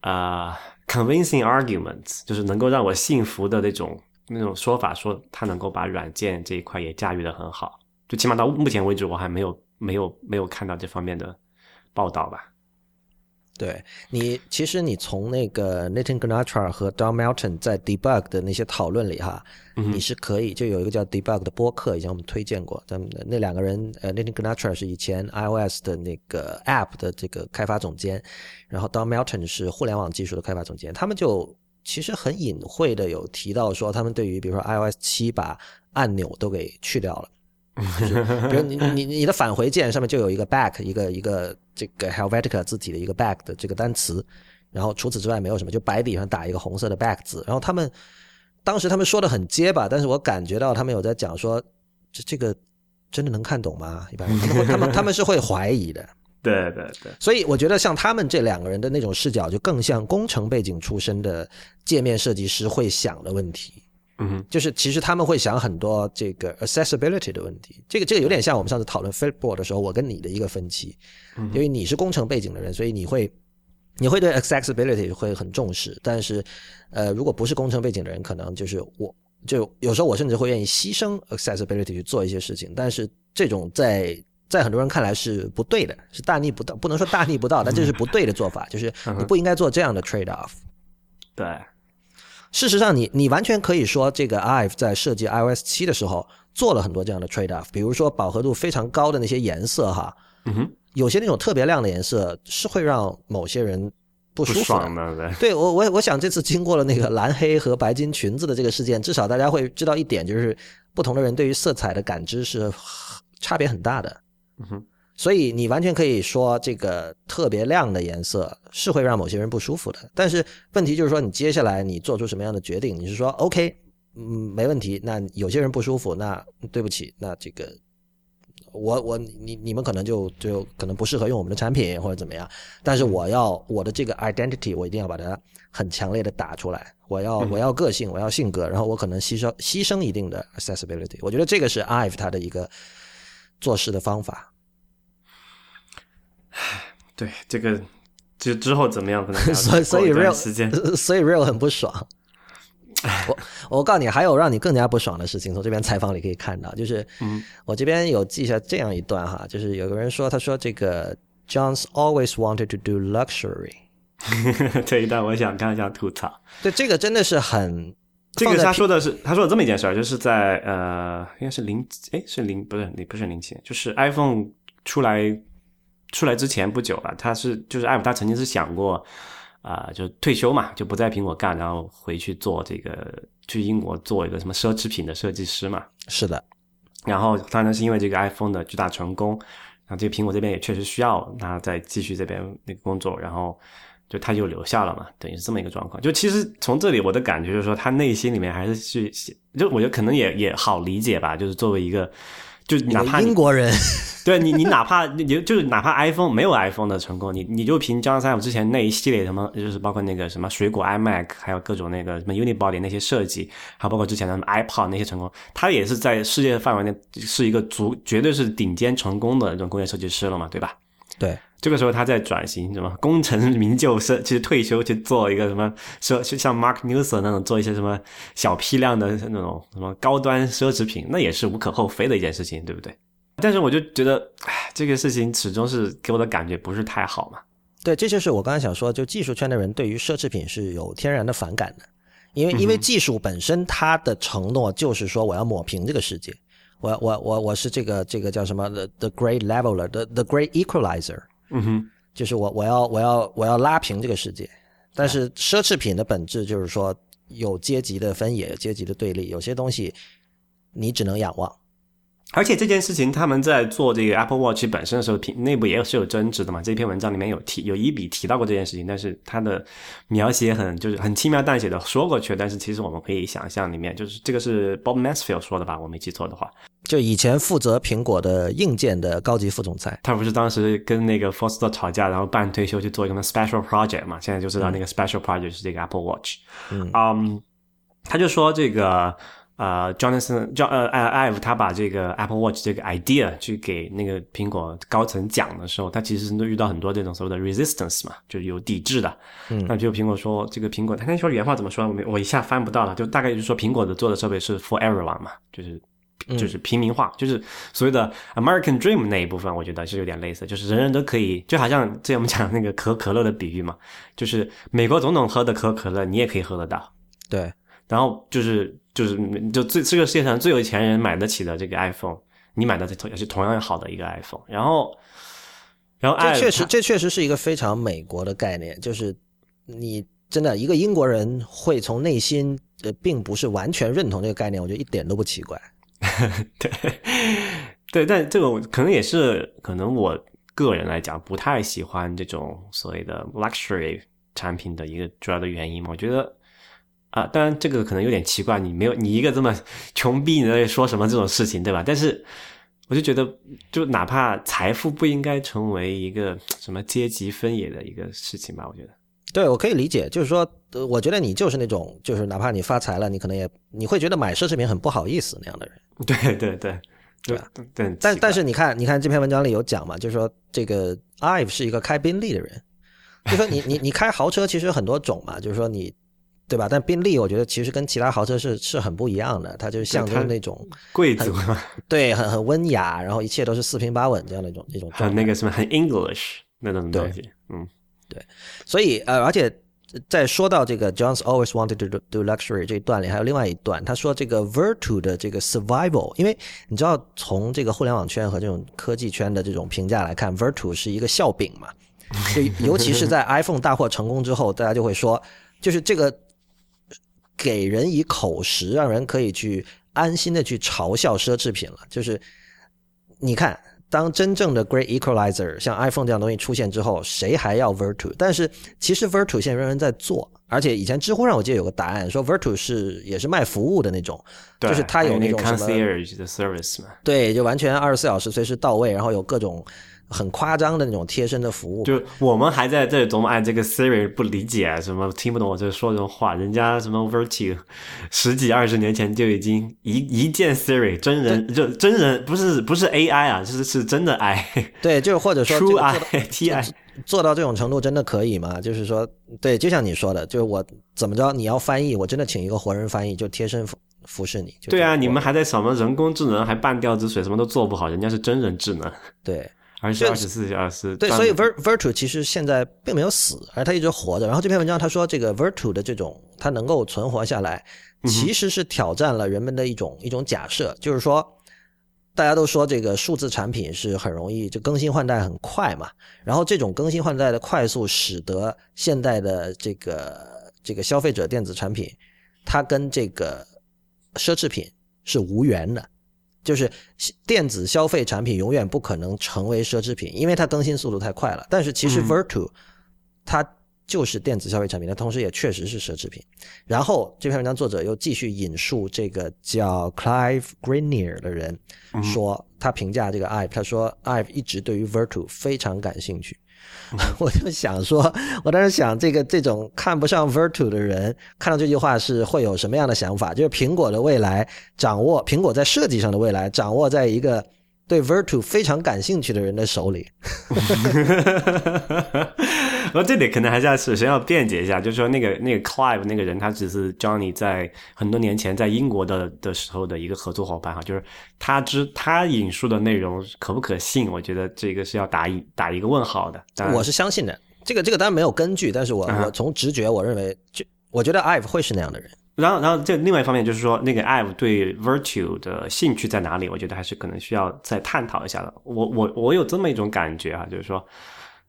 啊 convincing arguments，就是能够让我信服的那种那种说法，说他能够把软件这一块也驾驭的很好。就起码到目前为止，我还没有没有没有看到这方面的报道吧。对你，其实你从那个 Nathan Gnatra 和 Don Melton 在 Debug 的那些讨论里哈，你是可以就有一个叫 Debug 的播客，以前我们推荐过。咱们那两个人，呃，Nathan Gnatra 是以前 iOS 的那个 App 的这个开发总监，然后 Don Melton 是互联网技术的开发总监。他们就其实很隐晦的有提到说，他们对于比如说 iOS 七把按钮都给去掉了。比如你你你的返回键上面就有一个 back 一个一个这个 Helvetica 字体的一个 back 的这个单词，然后除此之外没有什么，就白底上打一个红色的 back 字。然后他们当时他们说的很结巴，但是我感觉到他们有在讲说这这个真的能看懂吗？一般他们他们是会怀疑的。对对对，所以我觉得像他们这两个人的那种视角，就更像工程背景出身的界面设计师会想的问题。嗯，就是其实他们会想很多这个 accessibility 的问题，这个这个有点像我们上次讨论 Flipboard 的时候，我跟你的一个分歧，因为你是工程背景的人，所以你会你会对 accessibility 会很重视，但是呃，如果不是工程背景的人，可能就是我就有时候我甚至会愿意牺牲 accessibility 去做一些事情，但是这种在在很多人看来是不对的，是大逆不道，不能说大逆不道，但这是不对的做法，就是你不应该做这样的 trade off，对。事实上，你你完全可以说，这个 IVE 在设计 iOS 七的时候做了很多这样的 trade off，比如说饱和度非常高的那些颜色，哈，嗯哼，有些那种特别亮的颜色是会让某些人不舒服的。对我我我想这次经过了那个蓝黑和白金裙子的这个事件，至少大家会知道一点，就是不同的人对于色彩的感知是差别很大的。嗯哼。所以你完全可以说，这个特别亮的颜色是会让某些人不舒服的。但是问题就是说，你接下来你做出什么样的决定？你是说 OK，嗯，没问题。那有些人不舒服，那对不起，那这个我我你你们可能就就可能不适合用我们的产品或者怎么样，但是我要我的这个 identity 我一定要把它很强烈的打出来，我要我要个性，我要性格，然后我可能牺牲牺牲一定的 accessibility，我觉得这个是 IVE 它的一个做事的方法。对这个就之后怎么样可能 所以所以 real 时间，所以 real 很不爽。我我告诉你，还有让你更加不爽的事情，从这边采访里可以看到，就是，我这边有记下这样一段哈，就是有个人说，他说这个 John's always wanted to do luxury，这一段我想看一下吐槽。对，这个真的是很，这个他说的是，他说了这么一件事儿，就是在呃，应该是零，哎，是零，不是，你不是零七年，就是 iPhone 出来出来之前不久了，他是就是 iPhone 他曾经是想过。啊，就退休嘛，就不在苹果干，然后回去做这个，去英国做一个什么奢侈品的设计师嘛。是的，然后当然是因为这个 iPhone 的巨大成功，然后这个苹果这边也确实需要他再继续这边那个工作，然后就他就留下了嘛，等于是这么一个状况。就其实从这里我的感觉就是说，他内心里面还是去，就我觉得可能也也好理解吧，就是作为一个。就哪怕英国人，对你，你哪怕你就是哪怕 iPhone 没有 iPhone 的成功，你你就凭 John Sam 之前那一系列什么，就是包括那个什么水果 iMac，还有各种那个什么 Unibody 那些设计，还有包括之前的 iPod 那些成功，他也是在世界范围内是一个足绝对是顶尖成功的这种工业设计师了嘛，对吧？对。这个时候他在转型，什么功成名就，是其实退休去做一个什么奢，就像 Mark Newson 那种做一些什么小批量的那种什么高端奢侈品，那也是无可厚非的一件事情，对不对？但是我就觉得，唉，这个事情始终是给我的感觉不是太好嘛。对，这就是我刚才想说，就技术圈的人对于奢侈品是有天然的反感的，因为因为技术本身它的承诺就是说我要抹平这个世界，我我我我是这个这个叫什么 the the great leveler，the the great equalizer。嗯哼，就是我我要我要我要拉平这个世界，但是奢侈品的本质就是说有阶级的分野，阶级的对立，有些东西你只能仰望。而且这件事情，他们在做这个 Apple Watch 本身的时候，内部也是有争执的嘛。这篇文章里面有提，有一笔提到过这件事情，但是它的描写很就是很轻描淡写的说过去。但是其实我们可以想象，里面就是这个是 Bob Mansfield 说的吧？我没记错的话，就以前负责苹果的硬件的高级副总裁，他不是当时跟那个 Foster 吵架，然后半退休去做一个 Special Project 嘛？现在就知道那个 Special Project 是这个 Apple Watch。嗯，他就说这个。呃叫呃，Ive，他把这个 Apple Watch 这个 idea 去给那个苹果高层讲的时候，他其实都遇到很多这种所谓的 resistance 嘛，就是有抵制的。嗯，那就苹果说这个苹果，他那时候原话怎么说？我我一下翻不到了，就大概就是说苹果的做的设备是 for everyone 嘛，就是就是平民化，就是所谓的 American Dream 那一部分，我觉得是有点类似，就是人人都可以，就好像之前我们讲那个可可乐的比喻嘛，就是美国总统喝的可可乐，你也可以喝得到。对。然后就是就是就最这个世界上最有钱人买得起的这个 iPhone，你买的也是同样好的一个 iPhone。然后，然后这确实这确实是一个非常美国的概念，就是你真的一个英国人会从内心呃并不是完全认同这个概念，我觉得一点都不奇怪。对对，但这个可能也是可能我个人来讲不太喜欢这种所谓的 luxury 产品的一个主要的原因嘛，我觉得。啊，当然这个可能有点奇怪，你没有你一个这么 穷逼，你在说什么这种事情，对吧？但是我就觉得，就哪怕财富不应该成为一个什么阶级分野的一个事情吧，我觉得。对，我可以理解，就是说，我觉得你就是那种，就是哪怕你发财了，你可能也你会觉得买奢侈品很不好意思那样的人。对对对，对吧？对。但但是你看，你看这篇文章里有讲嘛，就是说这个 Ive 是一个开宾利的人，就说你你你开豪车其实很多种嘛，就是说你。对吧？但宾利我觉得其实跟其他豪车是是很不一样的，它就象征那种贵族，对，很很温雅，然后一切都是四平八稳这样的一种一种。很那个什么，很 English 那种东西，嗯，对。所以呃，而且在说到这个 John's always wanted to do luxury 这一段里，还有另外一段，他说这个 Virtu 的这个 survival，因为你知道从这个互联网圈和这种科技圈的这种评价来看，Virtu 是一个笑柄嘛，就尤其是在 iPhone 大获成功之后，大家就会说，就是这个。给人以口实，让人可以去安心的去嘲笑奢侈品了。就是你看，当真正的 Great Equalizer 像 iPhone 这样东西出现之后，谁还要 Virtu？但是其实 Virtu 现在仍然在做，而且以前知乎上我记得有个答案说 Virtu 是也是卖服务的那种，就是它有那种什么 concierge 的 service 嘛。对，就完全二十四小时随时到位，然后有各种很夸张的那种贴身的服务。就我们还在这琢磨，哎，这个 Siri 不理解什么，听不懂我这说这种话。人家什么 Virtue 十几二十年前就已经一一键 Siri 真人就真人不是不是 AI 啊，就是是真的 I。对，就是或者说 True I T I。做到这种程度真的可以吗？就是说，对，就像你说的，就是我怎么着，你要翻译，我真的请一个活人翻译，就贴身服服侍你。对啊，你们还在什么人工智能，还半吊子水，什么都做不好，人家是真人智能，对而且二十四小时。对，所以 Vir Virtu 其实现在并没有死，而它一直活着。然后这篇文章他说，这个 Virtu 的这种它能够存活下来，其实是挑战了人们的一种一种假设，就是说。大家都说这个数字产品是很容易，就更新换代很快嘛。然后这种更新换代的快速，使得现代的这个这个消费者电子产品，它跟这个奢侈品是无缘的。就是电子消费产品永远不可能成为奢侈品，因为它更新速度太快了。但是其实 Virtu 它就是电子消费产品，那同时也确实是奢侈品。然后这篇文章作者又继续引述这个叫 Clive Grenier 的人说，他评价这个 Ive，他说 Ive 一直对于 Virtu 非常感兴趣。我就想说，我当时想，这个这种看不上 Virtu 的人，看到这句话是会有什么样的想法？就是苹果的未来掌握，苹果在设计上的未来掌握在一个对 Virtu 非常感兴趣的人的手里。然后这里可能还是要首先要辩解一下，就是说那个那个 Clive 那个人，他只是 Johnny 在很多年前在英国的的时候的一个合作伙伴哈，就是他知他引述的内容可不可信？我觉得这个是要打一打一个问号的。我是相信的，这个这个当然没有根据，但是我、啊我从直觉我认为，就我觉得 Ive 会是那样的人。然后，然后这另外一方面就是说，那个 Ive 对 Virtue 的兴趣在哪里？我觉得还是可能需要再探讨一下的。我我我有这么一种感觉啊，就是说，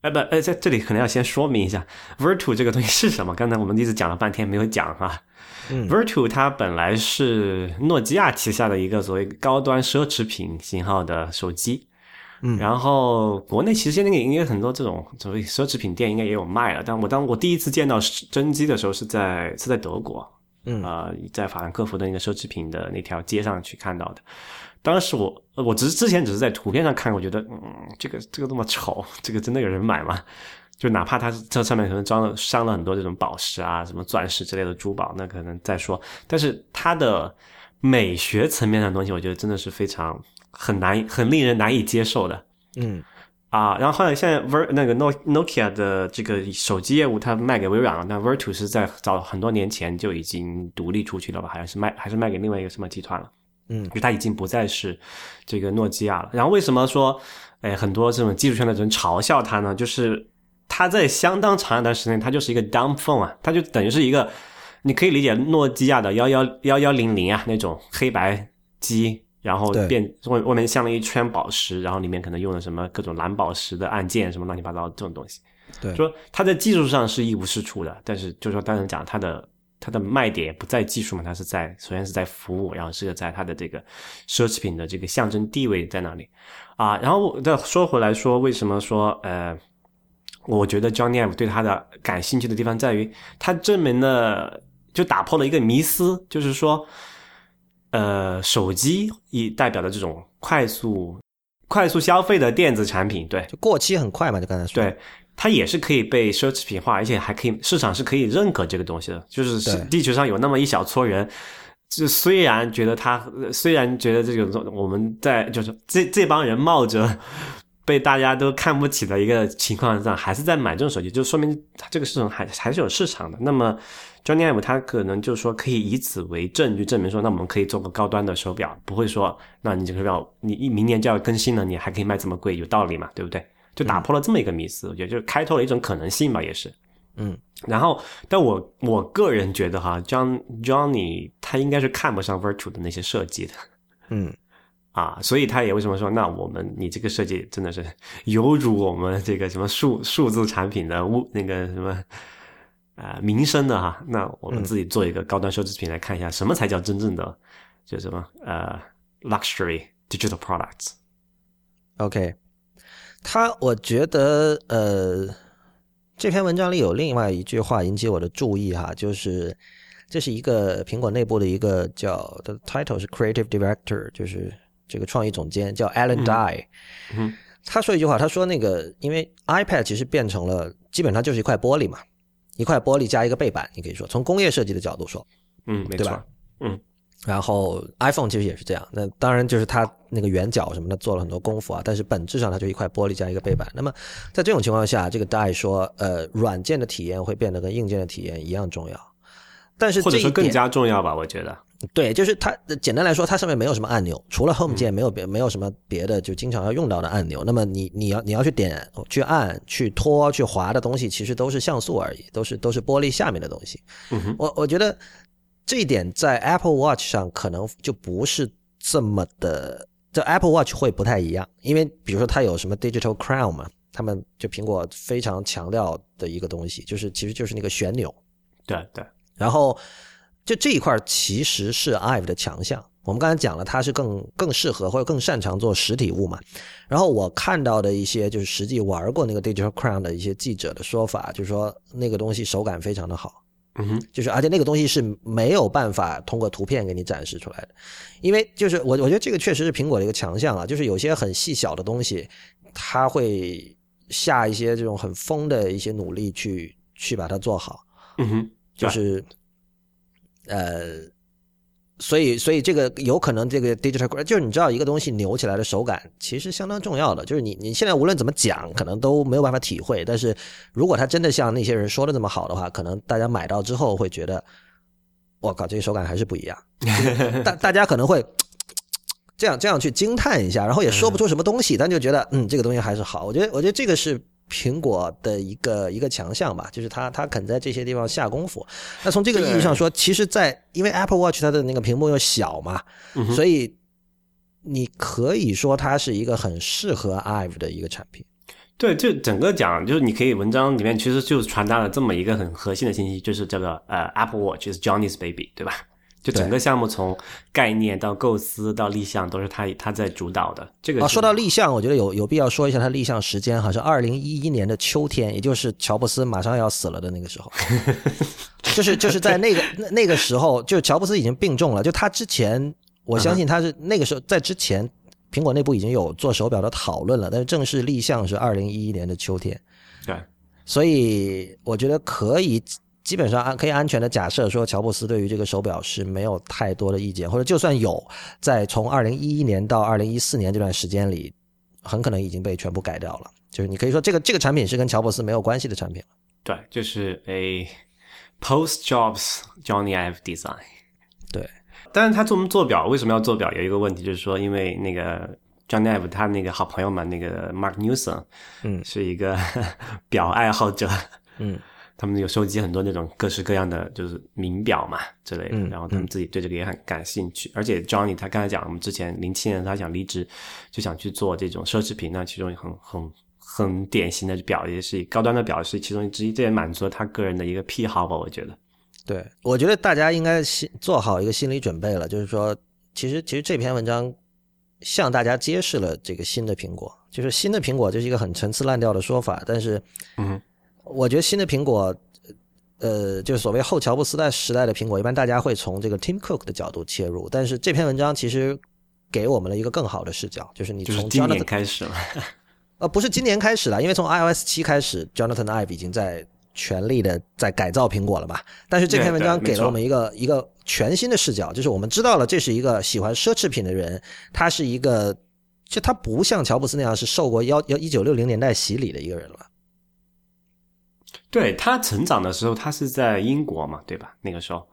哎不，哎在这里可能要先说明一下，Virtue 这个东西是什么。刚才我们一直讲了半天没有讲哈、嗯 Virtue 它本来是诺基亚旗下的一个所谓高端奢侈品型号的手机。嗯然后国内其实现在应该很多这种所谓奢侈品店应该也有卖了，但我当我第一次见到真机的时候是在是在德国，嗯呃，在法兰克福的那个奢侈品的那条街上去看到的。当时我我只是之前只是在图片上看，我觉得嗯，这个这个这么丑，这个真的有人买吗？就哪怕它这上面可能装了镶了很多这种宝石啊、什么钻石之类的珠宝，那可能再说。但是它的美学层面的东西，我觉得真的是非常很难、很令人难以接受的。嗯啊，然后后来现在 Ver 那个 No Nokia 的这个手机业务，它卖给微软了。那 Virtu 是在早很多年前就已经独立出去了吧？好像是卖还是卖给另外一个什么集团了？嗯就它已经不再是这个诺基亚了。然后为什么说，哎，很多这种技术圈的人嘲笑它呢？就是它在相当长一段时间，它就是一个 dumb phone 啊，它就等于是一个，你可以理解诺基亚的幺幺幺幺零零啊那种黑白机。然后变外外面镶了一圈宝石，然后里面可能用了什么各种蓝宝石的按键，什么乱七八糟这种东西。对说它在技术上是一无是处的，但是就是说，当然讲它的它的卖点也不在技术嘛，它是在首先是在服务，然后是在它的这个奢侈品的这个象征地位在那里啊。然后再说回来说，为什么说呃，我觉得 Johnny Ive 对它的感兴趣的地方在于，它证明了就打破了一个迷思，就是说。呃，手机以代表的这种快速、快速消费的电子产品，对就过期很快嘛，就刚才说。对，它也是可以被奢侈品化，而且还可以市场是可以认可这个东西的。就是是地球上有那么一小撮人，就虽然觉得他，虽然觉得这个我们在就是这这帮人冒着被大家都看不起的一个情况下，还是在买这种手机，就说明它这个市场还还是有市场的。那么 Johnny Ive 他可能就说可以以此为证据证明说，那我们可以做个高端的手表，不会说那你这个手表你一明年就要更新了，你还可以卖这么贵，有道理嘛？对不对？就打破了这么一个迷思，我觉得就是开拓了一种可能性吧，也是。嗯，然后，但我我个人觉得哈，John Johnny 他应该是看不上 Virtu 的那些设计的。嗯啊，所以他也为什么说，那我们你这个设计真的是有辱我们这个什么数数字产品的物那个什么啊、呃、名声的哈。那我们自己做一个高端奢侈品来看一下，什么才叫真正的就什么呃 luxury digital products。OK，他我觉得呃，这篇文章里有另外一句话引起我的注意哈，就是这是一个苹果内部的一个叫的 title 是 Creative Director，就是这个创意总监叫 Alan Dye。嗯。他说一句话，他说那个因为 iPad 其实变成了基本上就是一块玻璃嘛，一块玻璃加一个背板，你可以说从工业设计的角度说，嗯，没错。对吧，嗯。然后 iPhone 其实也是这样，那当然就是它那个圆角什么的做了很多功夫啊，但是本质上它就一块玻璃加一个背板。那么在这种情况下，这个 Die 说，呃，软件的体验会变得跟硬件的体验一样重要，但是或者说更加重要吧，我觉得。对，就是它简单来说，它上面没有什么按钮，除了 Home 键没有别没有什么别的就经常要用到的按钮。那么你你要你要去点、去按、去拖、去滑的东西，其实都是像素而已，都是都是玻璃下面的东西。嗯哼，我我觉得这一点在 Apple Watch 上可能就不是这么的，这 Apple Watch 会不太一样，因为比如说它有什么 Digital Crown 嘛，他们就苹果非常强调的一个东西，就是其实就是那个旋钮，对对，然后就这一块其实是 IVE 的强项。我们刚才讲了，它是更更适合或者更擅长做实体物嘛。然后我看到的一些就是实际玩过那个 Digital Crown 的一些记者的说法，就是说那个东西手感非常的好。嗯哼，就是而且那个东西是没有办法通过图片给你展示出来的，因为就是我我觉得这个确实是苹果的一个强项啊，就是有些很细小的东西，它会下一些这种很疯的一些努力去去把它做好，嗯哼，就是呃，所以所以这个有可能这个 digital 就是你知道一个东西扭起来的手感其实相当重要的，就是你你现在无论怎么讲，可能都没有办法体会，但是如果它真的像那些人说的这么好的话，可能大家买到之后会觉得，我靠，这个手感还是不一样，大大家可能会。这样这样去惊叹一下，然后也说不出什么东西，但就觉得嗯，这个东西还是好。我觉得我觉得这个是苹果的一个一个强项吧，就是它它肯在这些地方下功夫。那从这个意义上说，其实在，因为 Apple Watch 它的那个屏幕又小嘛，嗯所以你可以说它是一个很适合 IVE 的一个产品。对，就整个讲，就是你可以文章里面其实就传达了这么一个很核心的信息，就是这个呃 Apple Watch is Johnny's baby，对吧？就整个项目从概念到构思到立项都是他他在主导的。这个啊，说到立项，我觉得有有必要说一下它立项时间哈，是二零一一年的秋天，也就是乔布斯马上要死了的那个时候，就是就是在那个那那个时候，就乔布斯已经病重了，就他之前，我相信他是那个时候在之前，苹果内部已经有做手表的讨论了，但是正式立项是二零一一年的秋天，对，所以我觉得可以。基本上安可以安全的假设说，乔布斯对于这个手表是没有太多的意见，或者就算有，在从二零一一年到二零一四年这段时间里，很可能已经被全部改掉了。就是你可以说这个这个产品是跟乔布斯没有关系的产品了。对，就是 a post Jobs Johnny Ive design。对，但是他做做表为什么要做表？有一个问题就是说，因为那个 Johnny Ive 他那个好朋友嘛，那个 Mark Newson，嗯是一个 表爱好者，嗯。他们有收集很多那种各式各样的就是名表嘛之类的，嗯然后他们自己对这个也很感兴趣。而且 Johnny 他刚才讲，我们之前零七年他想离职，就想去做这种奢侈品，那其中很很很典型的表，也是高端的表是其中之一，这也满足了他个人的一个癖好吧，我觉得。对，我觉得大家应该心做好一个心理准备了，就是说，其实其实这篇文章向大家揭示了这个新的苹果，就是新的苹果，这是一个很陈词滥调的说法，但是，嗯，我觉得新的苹果，呃，就是所谓后乔布斯代时代的苹果，一般大家会从这个 Tim Cook 的角度切入，但是这篇文章其实给我们了一个更好的视角，就是你从就是今年 Jonathan 开始了，呃，不是今年开始了，因为从 iOS 七开始，Jonathan Ive 已经在全力的在改造苹果了嘛。但是这篇文章给了我们一个一个全新的视角，就是我们知道了这是一个喜欢奢侈品的人，他是一个，就他不像乔布斯那样是受过幺幺一九六零年代洗礼的一个人了。对他成长的时候，他是在英国嘛，对吧？那个时候，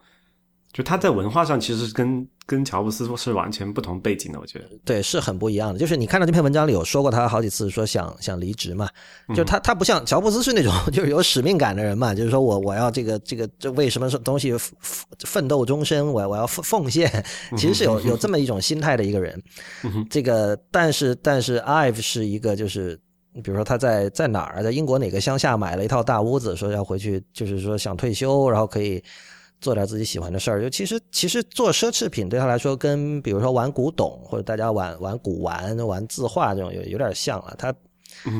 就他在文化上其实跟跟乔布斯是完全不同背景的，我觉得。对，是很不一样的。就是你看到这篇文章里有说过，他好几次说想想离职嘛，就他他不像乔布斯是那种就是有使命感的人嘛，就是说我我要这个这个这为什么东西奋奋斗终身，我我要奉奉献，其实是有有这么一种心态的一个人。这个但是但是 Ive 是一个就是。比如说他在在哪儿，在英国哪个乡下买了一套大屋子，说要回去，就是说想退休，然后可以做点自己喜欢的事儿。就其实其实做奢侈品对他来说，跟比如说玩古董或者大家玩玩古玩、玩字画这种有有点像了。他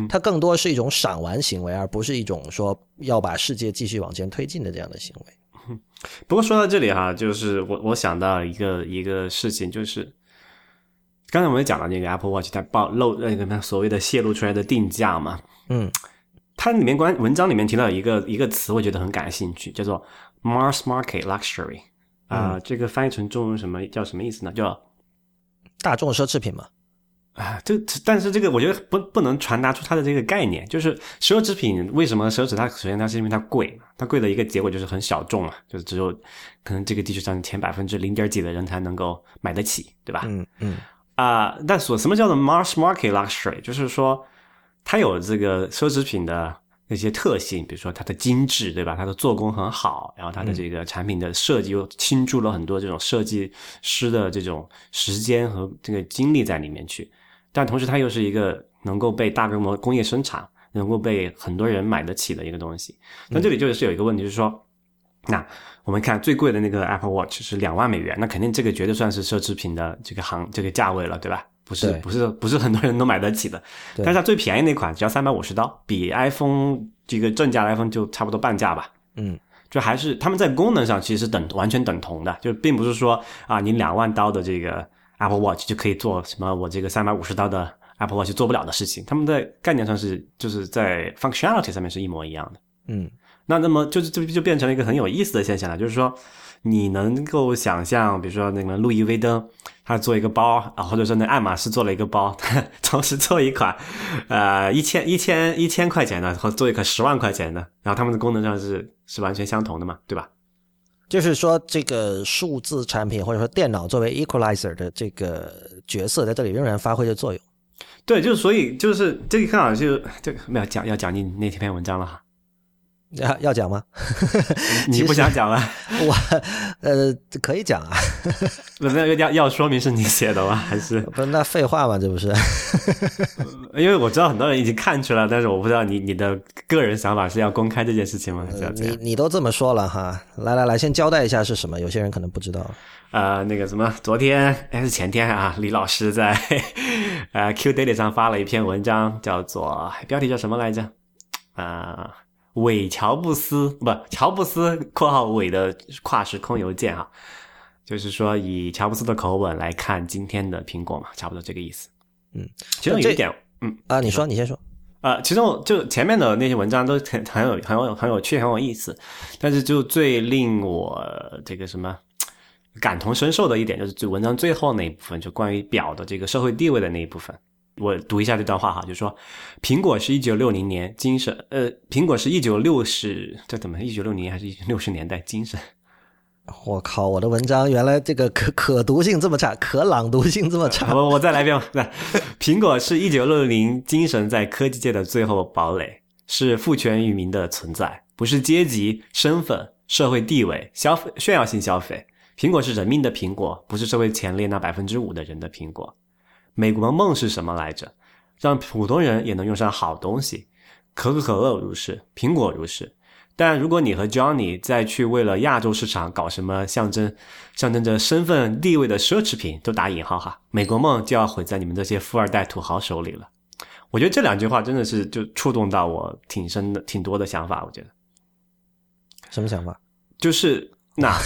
他更多是一种赏玩行为，而不是一种说要把世界继续往前推进的这样的行为。不过说到这里哈，就是我我想到一个一个事情，就是刚才我们讲了那个 Apple Watch 它暴露那个所谓的泄露出来的定价嘛，嗯，它里面关文章里面提到一个一个词，我觉得很感兴趣，叫做 Mars Market Luxury 啊、这个翻译成中文什么叫什么意思呢？叫大众奢侈品嘛，啊，这但是这个我觉得不不能传达出它的这个概念，就是奢侈品为什么奢侈？它首先它是因为它贵嘛，它贵的一个结果就是很小众嘛，就是只有可能这个地球上前百分之零点几的人才能够买得起，对吧？嗯嗯啊、但所什么叫做 mass market luxury？就是说它有这个奢侈品的那些特性，比如说它的精致，对吧？它的做工很好，然后它的这个产品的设计又倾注了很多这种设计师的这种时间和这个精力在里面去。但同时，它又是一个能够被大规模工业生产、能够被很多人买得起的一个东西。那这里就是有一个问题，就是说，那我们看最贵的那个 Apple Watch 是两万美元，那肯定这个绝对算是奢侈品的这个行这个价位了，对吧？不是不是不是很多人都买得起的，但是它最便宜那款只要三百五十刀，比 iPhone 这个正价的 iPhone 就差不多半价吧。嗯就还是他们在功能上其实等完全等同的，就并不是说啊，你两万刀的这个 Apple Watch 就可以做什么我这个三百五十刀的 Apple Watch 做不了的事情。他们在概念上是就是在 functionality 上面是一模一样的。嗯那那么就是就就变成了一个很有意思的现象了，就是说你能够想象，比如说那个路易威登，他做一个包啊，或者说那爱马仕做了一个包，同时做一款 呃一千一千一千块钱的，和做一个十万块钱的，然后他们的功能上是是完全相同的嘛，对吧？就是说，这个数字产品或者说电脑作为 equalizer 的这个角色，在这里仍然发挥着作用。对，就是所以就是这个刚好就这个没有讲要讲你那篇文章了哈，要要讲吗？你不想讲了？我 呃可以讲啊，那那要要说明是你写的吗？还是不是那废话嘛，这不是？因为我知道很多人已经看出来，但是我不知道你你的个人想法是要公开这件事情吗？还是要这你样？你都这么说了哈，来来来，先交代一下是什么，有些人可能不知道。呃，那个什么，昨天还是前天啊，李老师在呃 Q Daily 上发了一篇文章，叫做标题叫什么来着？啊、韦乔布斯不，乔布斯（括号伪的跨时空邮件）哈，就是说以乔布斯的口吻来看今天的苹果嘛，差不多这个意思。嗯，其中有一点，嗯，啊，你说，你先说。呃，其中就前面的那些文章都很很有很有很有趣，很有意思，但是就最令我这个什么感同身受的一点，就是就文章最后那一部分，就关于表的这个社会地位的那一部分。我读一下这段话哈，就说苹果是一九六零年精神，呃，苹果是一九六十，这怎么一九六零年还是六十年代精神？我靠，我的文章原来这个可可读性这么差，可朗读性这么差。我我再来一遍，来，苹果是一九六零精神在科技界的最后堡垒，是赋权于民的存在，不是阶级、身份、社会地位、消费炫耀性消费。苹果是人民的苹果，不是社会前列那百分之五的人的苹果。美国梦是什么来着？让普通人也能用上好东西，可口可乐如是，苹果如是。但如果你和 Johnny 再去为了亚洲市场搞什么象征象征着身份地位的奢侈品，都打引号哈，美国梦就要毁在你们这些富二代土豪手里了。我觉得这两句话真的是就触动到我挺深的、挺多的想法。我觉得什么想法？就是那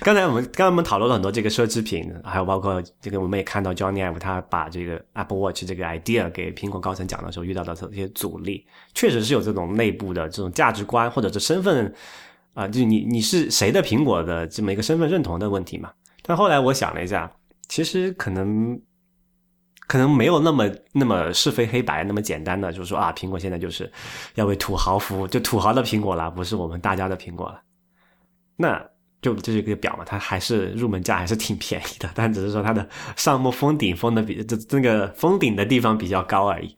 刚才我们刚才我们讨论了很多这个奢侈品，还有包括这个我们也看到 Johnny Ive 他把这个 Apple Watch 这个 idea 给苹果高层讲的时候遇到的这些阻力，确实是有这种内部的这种价值观或者是身份啊、就你你是谁的苹果的这么一个身份认同的问题嘛。但后来我想了一下，其实可能可能没有那么那么是非黑白那么简单的，就是说啊，苹果现在就是要为土豪服务，就土豪的苹果了，不是我们大家的苹果了。那就这是一个表嘛，它还是入门价还是挺便宜的，但只是说它的上目封顶封的比这这个封顶的地方比较高而已。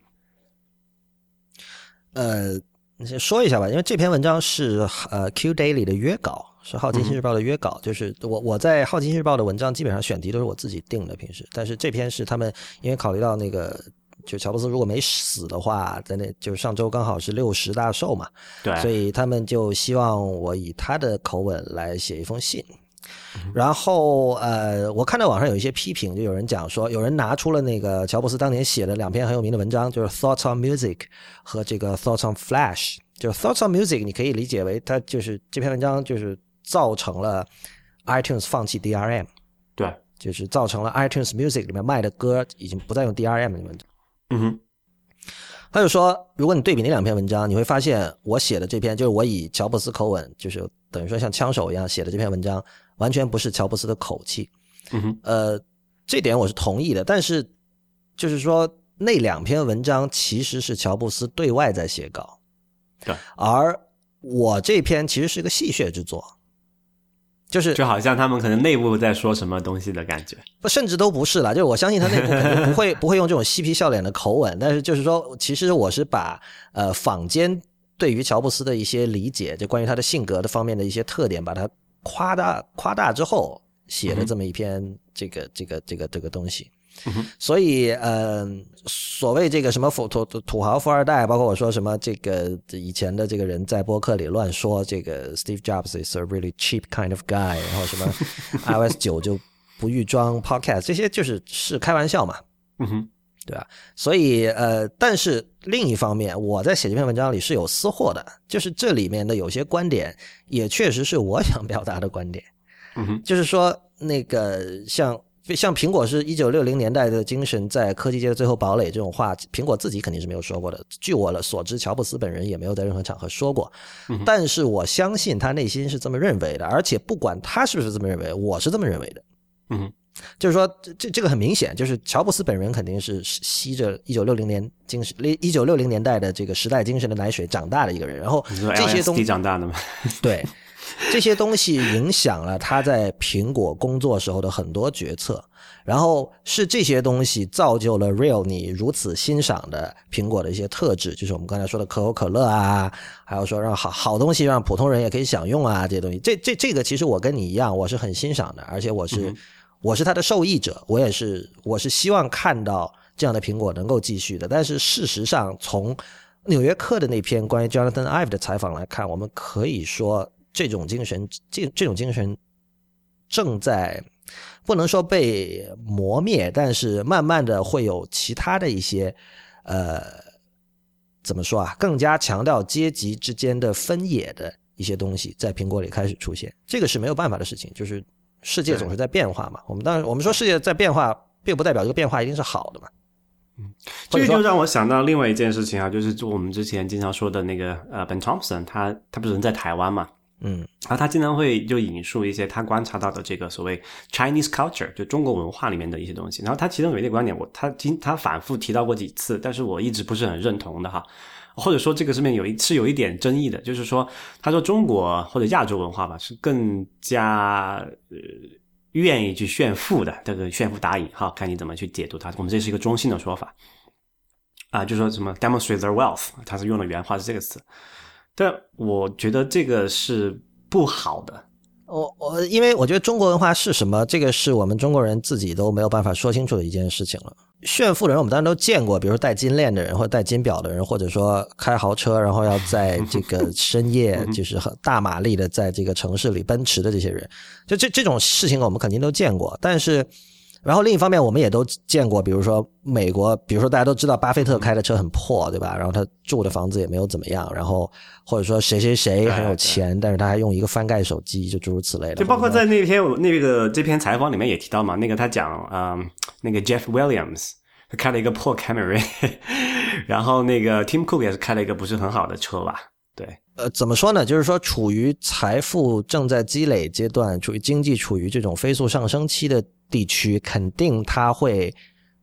呃，你先说一下吧，因为这篇文章是呃 Q Daily 的约稿，是好奇心日报的约稿。就是我我在好奇心日报的文章基本上选题都是我自己定的，平时，但是这篇是他们因为考虑到那个就乔布斯如果没死的话，在那就上周刚好是六十大寿嘛，对，所以他们就希望我以他的口吻来写一封信。然后呃，我看到网上有一些批评，就有人讲说，有人拿出了那个乔布斯当年写的两篇很有名的文章，就是《Thoughts on Music》和这个《Thoughts on Flash》。就《Thoughts on Music》，你可以理解为它就是这篇文章就是造成了 iTunes 放弃 DRM，对，就是造成了 iTunes Music 里面卖的歌已经不再用 DRM 里面。嗯哼，他就说，如果你对比那两篇文章，你会发现我写的这篇就是我以乔布斯口吻，就是等于说像枪手一样写的这篇文章，完全不是乔布斯的口气。嗯哼，呃，这点我是同意的，但是就是说那两篇文章其实是乔布斯对外在写稿，对，而我这篇其实是一个戏谑之作。就是就好像他们可能内部在说什么东西的感觉，不，甚至都不是了。就是我相信他内部肯定不会 不会用这种嬉皮笑脸的口吻，但是就是说，其实我是把呃坊间对于乔布斯的一些理解，就关于他的性格的方面的一些特点，把它夸大夸大之后写了这么一篇这个这个这个这个东西。所以，嗯，所谓这个什么富土土豪富二代，包括我说什么这个以前的这个人在播客里乱说这个 Steve Jobs is a really cheap kind of guy，然后什么 iOS 九就不预装 Podcast，这些就是是开玩笑嘛，嗯哼，对吧？所以，呃，但是另一方面，我在写这篇文章里是有私货的，就是这里面的有些观点也确实是我想表达的观点，嗯哼，就是说那个像。像苹果是一九六零年代的精神在科技界的最后堡垒这种话，苹果自己肯定是没有说过的。据我所知，乔布斯本人也没有在任何场合说过。但是我相信他内心是这么认为的，而且不管他是不是这么认为，我是这么认为的。嗯，就是说，这这个很明显，就是乔布斯本人肯定是吸着一九六零年精神、一九六零年代的这个时代精神的奶水长大的一个人。然后这些东西长大的吗？对。这些东西影响了他在苹果工作时候的很多决策，然后是这些东西造就了 Real 你如此欣赏的苹果的一些特质，就是我们刚才说的可口可乐啊，还有说让好好东西让普通人也可以享用啊，这些东西，这这这个其实我跟你一样，我是很欣赏的，而且我是我是他的受益者，我也是我是希望看到这样的苹果能够继续的，但是事实上从纽约客的那篇关于 Jonathan Ive 的采访来看，我们可以说。这种精神，这这种精神正在不能说被磨灭，但是慢慢的会有其他的一些呃，怎么说啊？更加强调阶级之间的分野的一些东西在苹果里开始出现。这个是没有办法的事情，就是世界总是在变化嘛。我们当然，我们说世界在变化，并不代表这个变化一定是好的嘛。嗯，这个就让我想到另外一件事情啊，就是就我们之前经常说的那个呃，Ben Thompson，他他不是人在台湾嘛？嗯，然后他经常会就引述一些他观察到的这个所谓 Chinese culture，就中国文化里面的一些东西。然后他其中有一个观点，我他经他反复提到过几次，但是我一直不是很认同的哈。或者说这个上面有一是有一点争议的，就是说他说中国或者亚洲文化吧，是更加呃愿意去炫富的，这个炫富打引号，看你怎么去解读它。我们这是一个中性的说法啊，就说什么 demonstrate their wealth，他是用的原话是这个词。但我觉得这个是不好的。我我因为我觉得中国文化是什么，这个是我们中国人自己都没有办法说清楚的一件事情了。炫富的人我们当然都见过，比如戴金链的人，或者戴金表的人，或者说开豪车，然后要在这个深夜 就是很大马力的在这个城市里奔驰的这些人，就这这种事情我们肯定都见过，但是。然后另一方面，我们也都见过，比如说美国，比如说大家都知道巴菲特开的车很破，对吧？然后他住的房子也没有怎么样，然后或者说谁谁谁很有钱，但是他还用一个翻盖手机，就诸如此类的。就包括在那篇那个这篇采访里面也提到嘛，那个他讲啊，那个 Jeff Williams 他开了一个破 Camry，然后那个 Tim Cook 也是开了一个不是很好的车吧？对，呃，怎么说呢？就是说处于财富正在积累阶段，处于经济处于这种飞速上升期的。地区肯定他会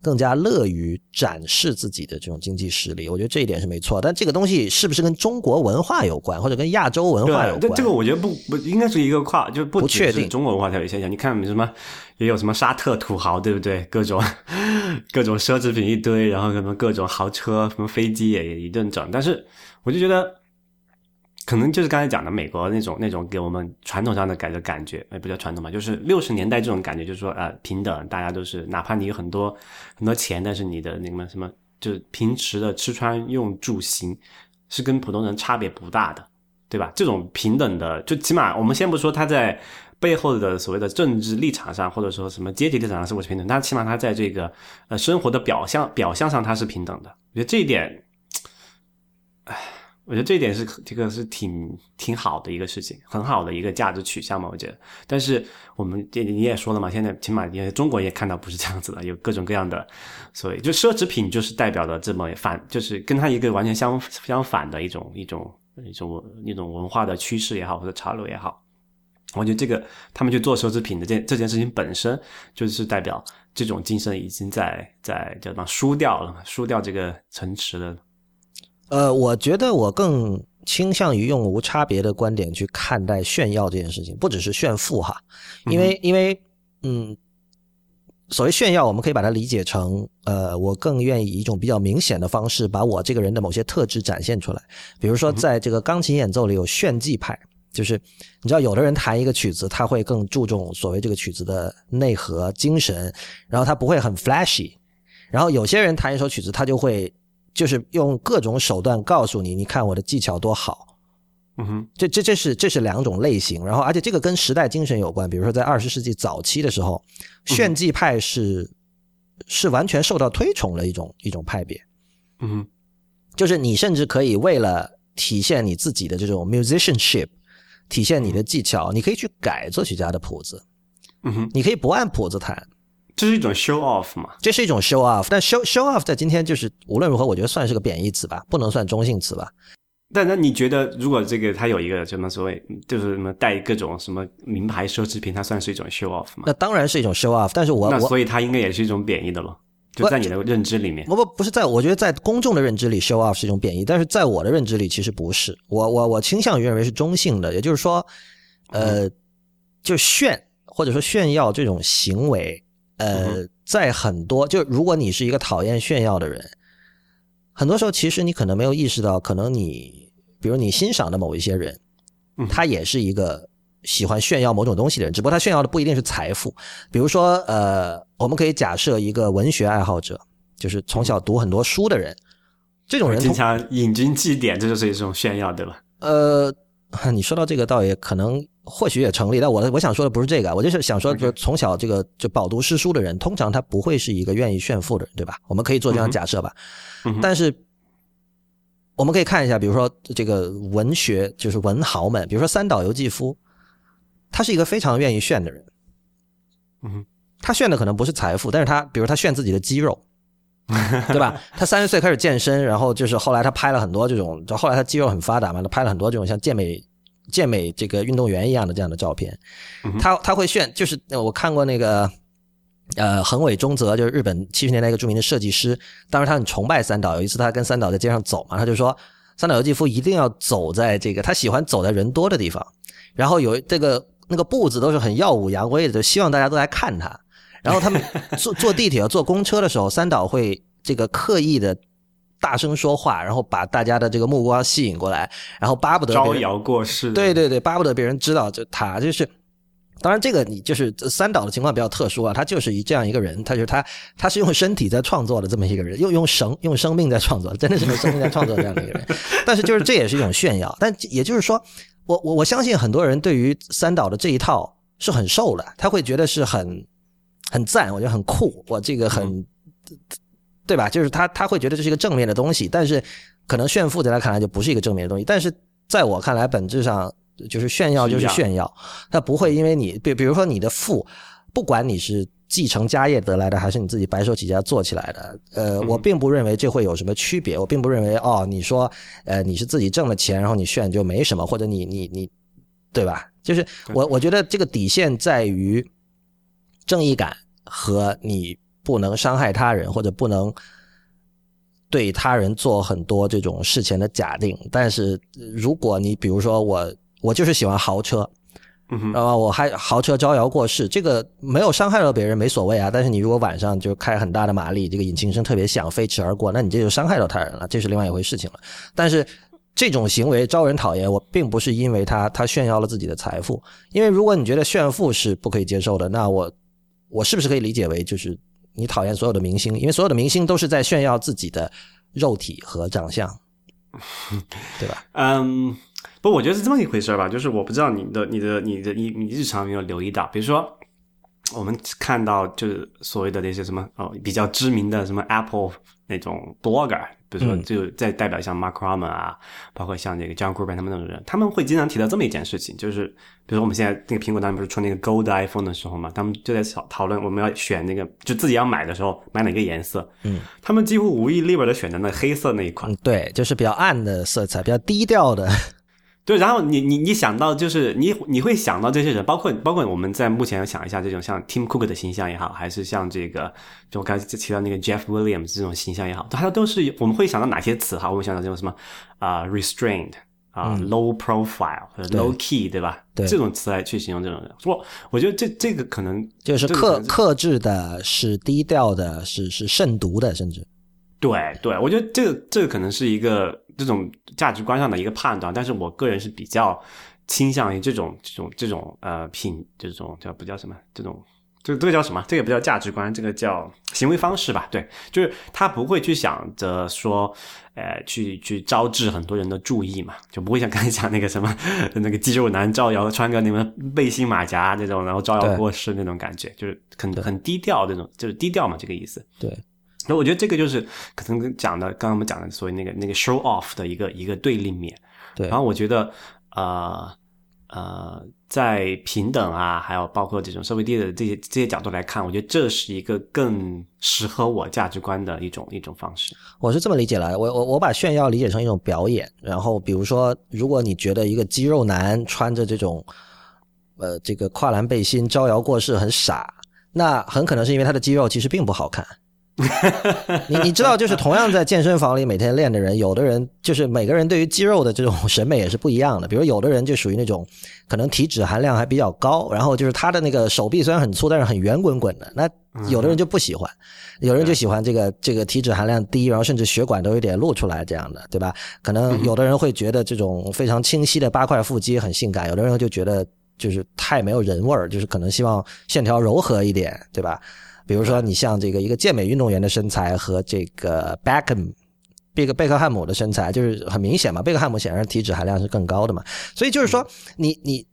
更加乐于展示自己的这种经济实力，我觉得这一点是没错。但这个东西是不是跟中国文化有关，或者跟亚洲文化有关？这个我觉得不不应该是一个跨，就不确定中国文化才有现象。你看什么也有什么沙特土豪，对不对？各种 各种奢侈品一堆，然后什么各种豪车、什么飞机也一顿整。但是我就觉得。可能就是刚才讲的美国那种那种给我们传统上的感的感觉，哎，不叫传统嘛，就是六十年代这种感觉，就是说呃平等，大家都是哪怕你有很多很多钱，但是你的那个什么就是平时的吃穿用住行是跟普通人差别不大的，对吧？这种平等的，就起码我们先不说他在背后的所谓的政治立场上，或者说什么阶级立场上是不是平等，他起码他在这个呃生活的表象表象上他是平等的。我觉得这一点，唉。我觉得这一点是这个是挺挺好的一个事情，很好的一个价值取向嘛。我觉得，但是我们你你也说了嘛，现在起码也中国也看到不是这样子的，有各种各样的，所以就奢侈品就是代表的这么反，就是跟它一个完全相相反的一种一种一种一种文化的趋势也好，或者潮流也好。我觉得这个他们去做奢侈品的这这件事情本身，就是代表这种精神已经在在叫什么输掉了，输掉这个城池了。呃，我觉得我更倾向于用无差别的观点去看待炫耀这件事情，不只是炫富哈，因为因为嗯，所谓炫耀，我们可以把它理解成，呃，我更愿意以一种比较明显的方式把我这个人的某些特质展现出来，比如说在这个钢琴演奏里有炫技派，就是你知道有的人弹一个曲子，他会更注重所谓这个曲子的内核精神，然后他不会很 flashy，然后有些人弹一首曲子，他就会。就是用各种手段告诉你，你看我的技巧多好，嗯哼，这这这是这是两种类型，然后而且这个跟时代精神有关，比如说在二十世纪早期的时候，炫技派是是完全受到推崇的一种一种派别，嗯哼，就是你甚至可以为了体现你自己的这种 musicianship，体现你的技巧，你可以去改作曲家的谱子，嗯哼，你可以不按谱子弹。这是一种 show off 嘛？这是一种 show off，但 show show off 在今天就是无论如何，我觉得算是个贬义词吧，不能算中性词吧。但那你觉得，如果这个它有一个什么所谓，就是什么带各种什么名牌奢侈品，它算是一种 show off 吗？那当然是一种 show off，但是我那所以它应该也是一种贬义的了。就在你的认知里面，不不不是在我觉得在公众的认知里 show off 是一种贬义，但是在我的认知里其实不是。我我我倾向于认为是中性的，也就是说，呃，就炫或者说炫耀这种行为，呃。在很多，就如果你是一个讨厌炫耀的人，很多时候其实你可能没有意识到，可能你，比如你欣赏的某一些人，他也是一个喜欢炫耀某种东西的人，只不过他炫耀的不一定是财富。比如说，呃，我们可以假设一个文学爱好者，就是从小读很多书的人，这种 人经常引经据典，这就是一种炫耀，对吧？呃，你说到这个，倒也可能。或许也成立，但我我想说的不是这个，我就是想说，就从小这个就饱读诗书的人，通常他不会是一个愿意炫富的人，对吧？我们可以做这样假设吧。但是我们可以看一下，比如说这个文学，就是文豪们，比如说三岛由纪夫，他是一个非常愿意炫的人。嗯，他炫的可能不是财富，但是他比如他炫自己的肌肉，对吧？他三十岁开始健身，然后就是后来他拍了很多这种，就后来他肌肉很发达嘛，他拍了很多这种像健美。健美这个运动员一样的这样的照片，他他会炫，就是我看过那个，呃，横尾中泽，就是日本七十年代一个著名的设计师，当时他很崇拜三岛，有一次他跟三岛在街上走嘛，他就说三岛由纪夫一定要走在这个，他喜欢走在人多的地方，然后有这个那个步子都是很耀武扬威的，就希望大家都来看他，然后他们坐坐地铁、坐公车的时候，三岛会这个刻意的。大声说话，然后把大家的这个目光吸引过来，然后巴不得招摇过市。对对对，巴不得别人知道，就他就是。当然，这个你就是三岛的情况比较特殊啊，他就是一这样一个人，他就是他他是用身体在创作的这么一个人，用用生用生命在创作，真的是用生命在创作这样的一个人。但是就是这也是一种炫耀，但也就是说，我我我相信很多人对于三岛的这一套是很受的，他会觉得是很很赞，我觉得很酷，我这个很。对吧？就是他他会觉得这是一个正面的东西，但是可能炫富在他看来就不是一个正面的东西。但是在我看来，本质上就是炫耀就是炫耀，他不会因为你比比如说你的富，不管你是继承家业得来的，还是你自己白手起家做起来的，呃，我并不认为这会有什么区别。我并不认为哦，你说呃你是自己挣了钱，然后你炫就没什么，或者你你你，对吧？就是我我觉得这个底线在于正义感和你。不能伤害他人，或者不能对他人做很多这种事前的假定。但是，如果你比如说我，我就是喜欢豪车，嗯后我还豪车招摇过市，这个没有伤害到别人没所谓啊。但是你如果晚上就开很大的马力，这个引擎声特别响，飞驰而过，那你这就伤害到他人了，这是另外一回事情了。但是这种行为招人讨厌，我并不是因为他他炫耀了自己的财富，因为如果你觉得炫富是不可以接受的，那我我是不是可以理解为就是？你讨厌所有的明星，因为所有的明星都是在炫耀自己的肉体和长相，对吧？嗯，不，我觉得是这么一回事吧。就是我不知道你的、你的、你的、你你日常有没有留意到，比如说我们看到就是所谓的那些什么哦比较知名的什么 Apple 那种 blogger，比如说就在代表像 Mark Gurman 啊，包括像那个 John Gruber 他们那种人，他们会经常提到这么一件事情，就是比如说我们现在那个苹果当时不是出那个 Gold iPhone 的时候嘛，他们就在讨讨论我们要选那个就自己要买的时候买哪个颜色，嗯，他们几乎无一例外的选择那黑色那一款。嗯，对，就是比较暗的色彩，比较低调的。对，然后你你你想到就是你你会想到这些人，包括包括我们在目前想一下这种像 Tim Cook 的形象也好，还是像这个就我刚才提到那个 Jeff Williams 这种形象也好，它都是我们会想到哪些词哈？我们想到这种什么啊、restrained 啊、low profile 或者 low key 对吧？对。这种词来去形容这种人，我我觉得这这个可能就是克克制的，是低调的，是是慎独的，甚至对对，我觉得这个这个可能是一个这种价值观上的一个判断，但是我个人是比较倾向于这种这种这种呃品这种叫不叫什么这种这这个叫什么？这个不叫价值观，这个叫行为方式吧？对，就是他不会去想着说，呃，去去招致很多人的注意嘛，就不会像刚才讲那个什么那个肌肉男招摇穿个那个背心马甲那种，然后招摇过市那种感觉，就是很很低调这种，就是低调嘛，这个意思。对，那我觉得这个就是可能跟讲的，刚刚我们讲的所谓那个那个 show off 的一个一个对立面。对然后我觉得，呃呃，在平等啊，还有包括这种社会地位的这些这些角度来看，我觉得这是一个更适合我价值观的一种一种方式。我是这么理解来，我我我把炫耀理解成一种表演。然后比如说，如果你觉得一个肌肉男穿着这种呃这个跨栏背心招摇过市很傻，那很可能是因为他的肌肉其实并不好看。你你知道，就是同样在健身房里每天练的人，有的人就是每个人对于肌肉的这种 审美也是不一样的。比如有的人就属于那种可能体脂含量还比较高，然后就是他的那个手臂虽然很粗，但是很圆滚滚的。那有的人就不喜欢，有人就喜欢这个这个体脂含量低，然后甚至血管都有点露出来这样的，对吧？可能有的人会觉得这种非常清晰的八块腹肌很性感，有的人就觉得就是太没有人味儿，就是可能希望线条柔和一点，对吧？比如说，你像这个一个健美运动员的身材和这个 Beckham 贝克贝克汉姆的身材，就是很明显嘛。贝克汉姆显然体脂含量是更高的嘛，所以就是说，你你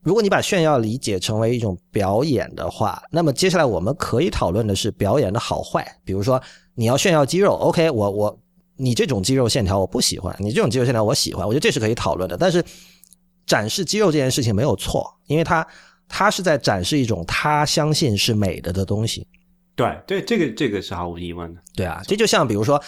如果你把炫耀理解成为一种表演的话，那么接下来我们可以讨论的是表演的好坏。比如说，你要炫耀肌肉，OK，我我你这种肌肉线条我不喜欢，你这种肌肉线条我喜欢，我觉得这是可以讨论的。但是展示肌肉这件事情没有错，因为它。他是在展示一种他相信是美的的东西，对对，这个这个是毫无疑问的。对啊，这就像比如说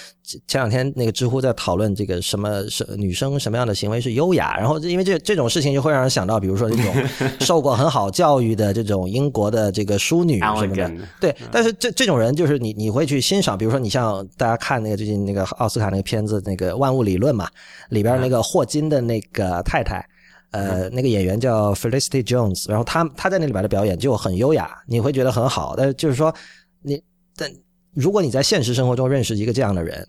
前两天那个知乎在讨论这个什么是女生什么样的行为是优雅，然后因为这这种事情就会让人想到，比如说这种受过很好教育的这种英国的这个淑女什么的，对。但是这这种人就是你你会去欣赏，比如说你像大家看那个最近那个奥斯卡那个片子那个万物理论嘛，里边那个霍金的那个太太。呃，那个演员叫 Felicity Jones，然后他他在那里边的表演就很优雅，你会觉得很好。但是就是说，你但如果你在现实生活中认识一个这样的人，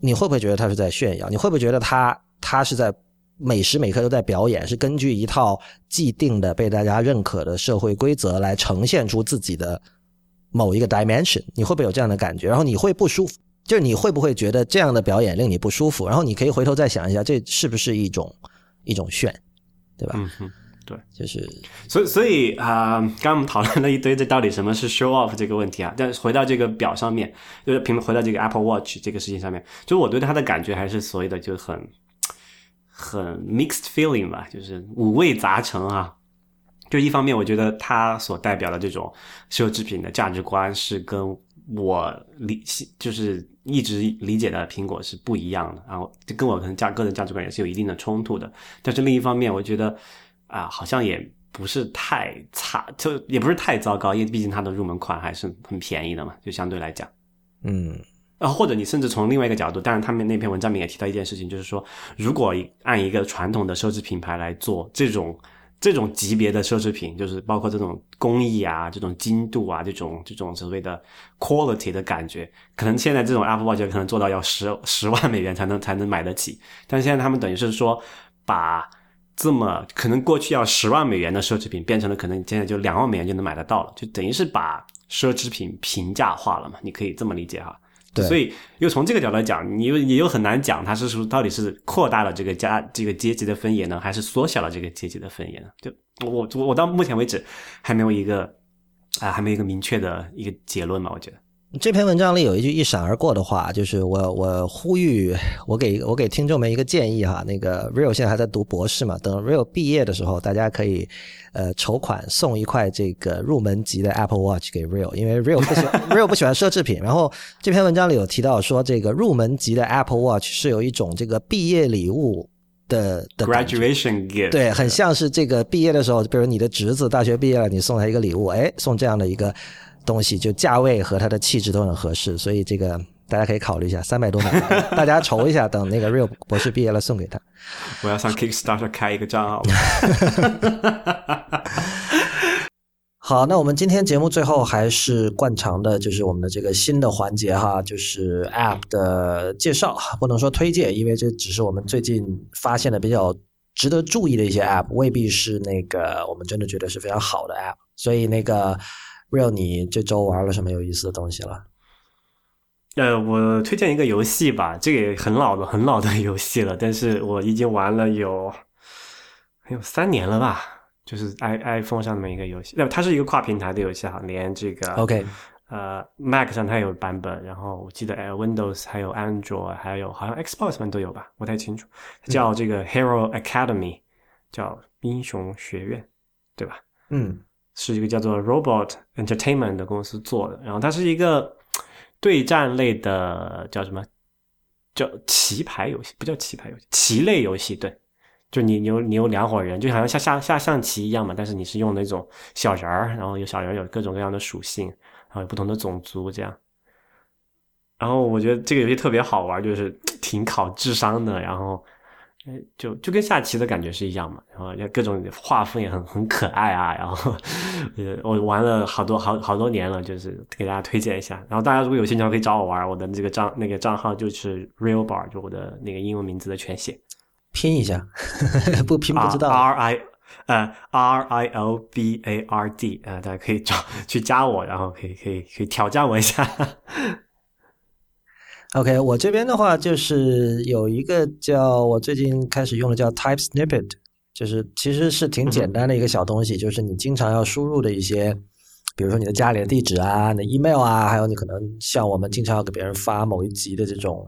你会不会觉得他是在炫耀？你会不会觉得他他是在每时每刻都在表演？是根据一套既定的被大家认可的社会规则来呈现出自己的某一个 dimension？你会不会有这样的感觉？然后你会不舒服？就是你会不会觉得这样的表演令你不舒服？然后你可以回头再想一下，这是不是一种？一种炫，对吧？嗯哼，对，就是，所以所以啊、呃，刚刚我们讨论了一堆，这到底什么是 show off 这个问题啊？但回到这个表上面，就是平回到这个 Apple Watch 这个事情上面，就我对它的感觉还是所谓的就很很 mixed feeling 吧，就是五味杂陈啊。就一方面，我觉得它所代表的这种奢侈品的价值观是跟我理就是一直理解的苹果是不一样的，然后这跟我可能价个人价值观也是有一定的冲突的。但是另一方面，我觉得啊，好像也不是太差，就也不是太糟糕，因为毕竟它的入门款还是很便宜的嘛，就相对来讲，嗯。啊，或者你甚至从另外一个角度，当然他们那篇文章里面也提到一件事情，就是说，如果按一个传统的奢侈品牌来做这种。这种级别的奢侈品，就是包括这种工艺啊、这种精度啊、这种这种所谓的 quality 的感觉，可能现在这种 Apple Watch 可能做到要十十万美元才能才能买得起，但现在他们等于是说，把这么可能过去要十万美元的奢侈品变成了可能现在就两万美元就能买得到了，就等于是把奢侈品平价化了嘛？你可以这么理解哈。所以又从这个角度来讲，你又你又很难讲它是说到底是扩大了这个家这个阶级的分野呢，还是缩小了这个阶级的分野呢？就我我我到目前为止还没有一个啊、还没有一个明确的一个结论吧？我觉得。这篇文章里有一句一闪而过的话，就是我我呼吁我给我给听众们一个建议哈，那个 Real 现在还在读博士嘛，等 Real 毕业的时候，大家可以呃筹款送一块这个入门级的 Apple Watch 给 Real，因为 Real 不喜欢 Real 不喜欢奢侈品。然后这篇文章里有提到说，这个入门级的 Apple Watch 是有一种这个毕业礼物的的 graduation gift，对，很像是这个毕业的时候，比如你的侄子大学毕业了，你送他一个礼物，哎，送这样的一个东西，就价位和它的气质都很合适，所以这个大家可以考虑一下，三百多美元，大家筹一下，等那个 Real 博士毕业了送给他。我要上 Kickstarter 开一个账号。好，那我们今天节目最后还是惯常的，就是我们的这个新的环节哈，就是 App 的介绍，不能说推荐，因为这只是我们最近发现的比较值得注意的一些 App，未必是那个我们真的觉得是非常好的 App。所以那个 Real，你这周玩了什么有意思的东西了？呃，我推荐一个游戏吧，这个也很老的、很老的游戏了，但是我已经玩了有有三年了吧。就是 i iPhone 上面一个游戏，那它是一个跨平台的游戏哈，连这个 OK 呃 Mac 上它有版本，然后我记得呃 Windows 还有 Android 还有好像 Xbox 上面都有吧，不太清楚。叫这个 Hero Academy，叫英雄学院，对吧？嗯是一个叫做 Robot Entertainment 的公司做的，然后它是一个对战类的，叫什么？叫棋牌游戏，不叫棋牌游戏，棋类游戏。对，就你你有你有两伙人，就好像下下下象棋一样嘛，但是你是用那种小人儿，然后有小人有各种各样的属性，然后有不同的种族这样。然后我觉得这个游戏特别好玩，就是挺考智商的，然后。呃，就就跟下棋的感觉是一样嘛，然后也各种画风也很很可爱啊，然后呃，我玩了好多好好多年了，就是给大家推荐一下。然后大家如果有兴趣的话，可以找我玩，我的这个账那个账号就是 Real Bar，就我的那个英文名字的全写，拼一下，不拼不知道。R I 呃 R I L B A R D，呃，大家可以找去加我，然后可以可以可以挑战我一下。OK，我这边的话就是有一个叫我最近开始用的叫 Type Snippet，就是其实是挺简单的一个小东西，就是你经常要输入的一些，比如说你的家里的地址啊、你的 email 啊，还有你可能像我们经常要给别人发某一集的这种。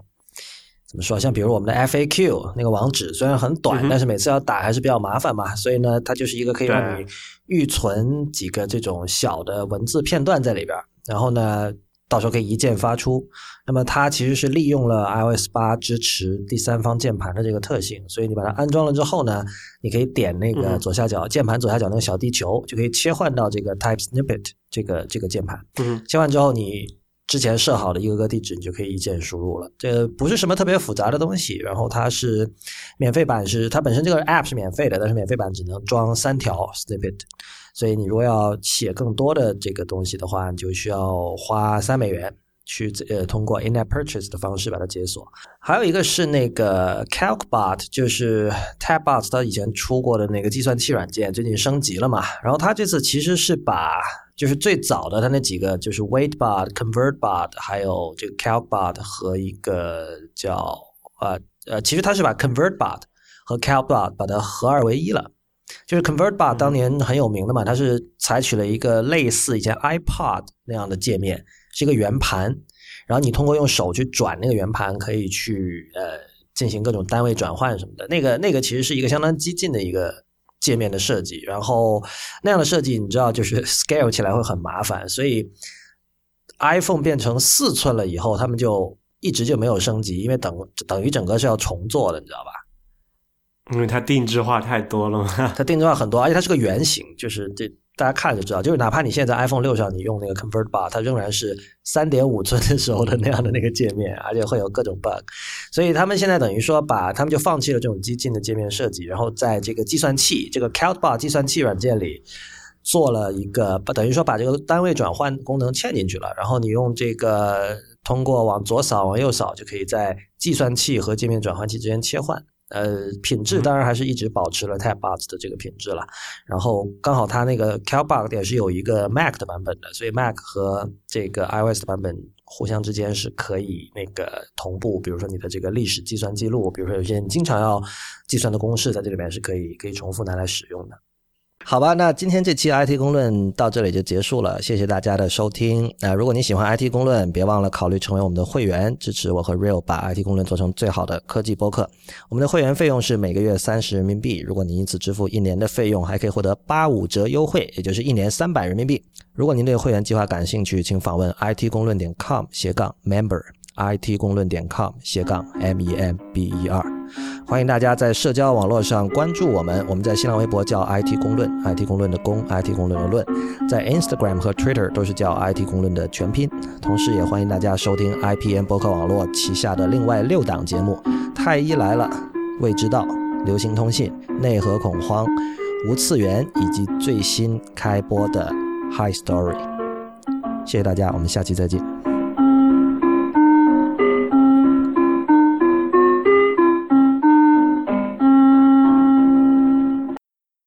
怎么说？像比如我们的 FAQ 那个网址虽然很短，嗯但是每次要打还是比较麻烦嘛，所以呢，它就是一个可以让你预存几个这种小的文字片段在里边，然后呢，到时候可以一键发出。那么它其实是利用了 iOS 八支持第三方键盘的这个特性，所以你把它安装了之后呢，你可以点那个嗯左下角、键盘左下角那个小地球，就可以切换到这个 Type Snippet 这个这个键盘。嗯切换之后，你之前设好的一个个地址，你就可以一键输入了。这个不是什么特别复杂的东西，然后它是免费版是它本身这个 app 是免费的，但是免费版只能装三条 snippet，所以你如果要写更多的这个东西的话，你就需要花三美元。去呃通过 in-app purchase 的方式把它解锁，还有一个是那个 CalcBot，就是 TabBot 它以前出过的那个计算器软件，最近升级了嘛。然后它这次其实是把就是最早的它那几个就是 WaitBot、ConvertBot，还有这个 CalcBot 和一个叫呃呃，其实它是把 ConvertBot 和 CalcBot 把它合二为一了。就是 ConvertBot 当年很有名的嘛，它是采取了一个类似以前 iPod 那样的界面，是一个圆盘，然后你通过用手去转那个圆盘，可以去呃进行各种单位转换什么的。那个那个其实是一个相当激进的一个界面的设计，然后那样的设计你知道就是 scale 起来会很麻烦，所以 iPhone 变成四寸了以后，他们就一直就没有升级，因为等等于整个是要重做的，你知道吧？因为它定制化太多了嘛。它定制化很多，而且它是个圆形，就是这大家看就知道，就是哪怕你现在 iPhone 六上你用那个 Convert Bar，它仍然是三点五寸的时候的那样的那个界面，而且会有各种 bug。所以他们现在等于说把他们就放弃了这种激进的界面设计，然后在这个计算器这个 CloudBot 计算器软件里做了一个，等于说把这个单位转换功能嵌进去了，然后你用这个通过往左扫往右扫就可以在计算器和界面转换器之间切换。呃，品质当然还是一直保持了 TabBuds 的这个品质了。然后刚好它那个 CalBug 也是有一个 Mac 的版本的，所以 Mac 和这个 iOS 的版本互相之间是可以那个同步。比如说你的这个历史计算记录，比如说有些你经常要计算的公式，在这里面是可以可以重复拿来使用的。好吧，那今天这期 IT 公论到这里就结束了，谢谢大家的收听。那如果你喜欢 IT 公论，别忘了考虑成为我们的会员，支持我和 Real 把 IT 公论做成最好的科技播客。我们的会员费用是每个月三十人民币，如果您因此支付一年的费用，还可以获得八五折优惠，也就是一年三百人民币。如果您对会员计划感兴趣，请访问 IT 公论点 com 斜杠 member。It 公论点 com 斜杠 m e m b e r，欢迎大家在社交网络上关注我们。我们在新浪微博叫 it 公论，it 公论的公，it 公论的论，在 Instagram 和 Twitter 都是叫 it 公论的全拼。同时，也欢迎大家收听 IPN 博客网络旗下的另外六档节目：太医来了、未知道、流行通信、内核恐慌、无次元，以及最新开播的 High Story。谢谢大家，我们下期再见。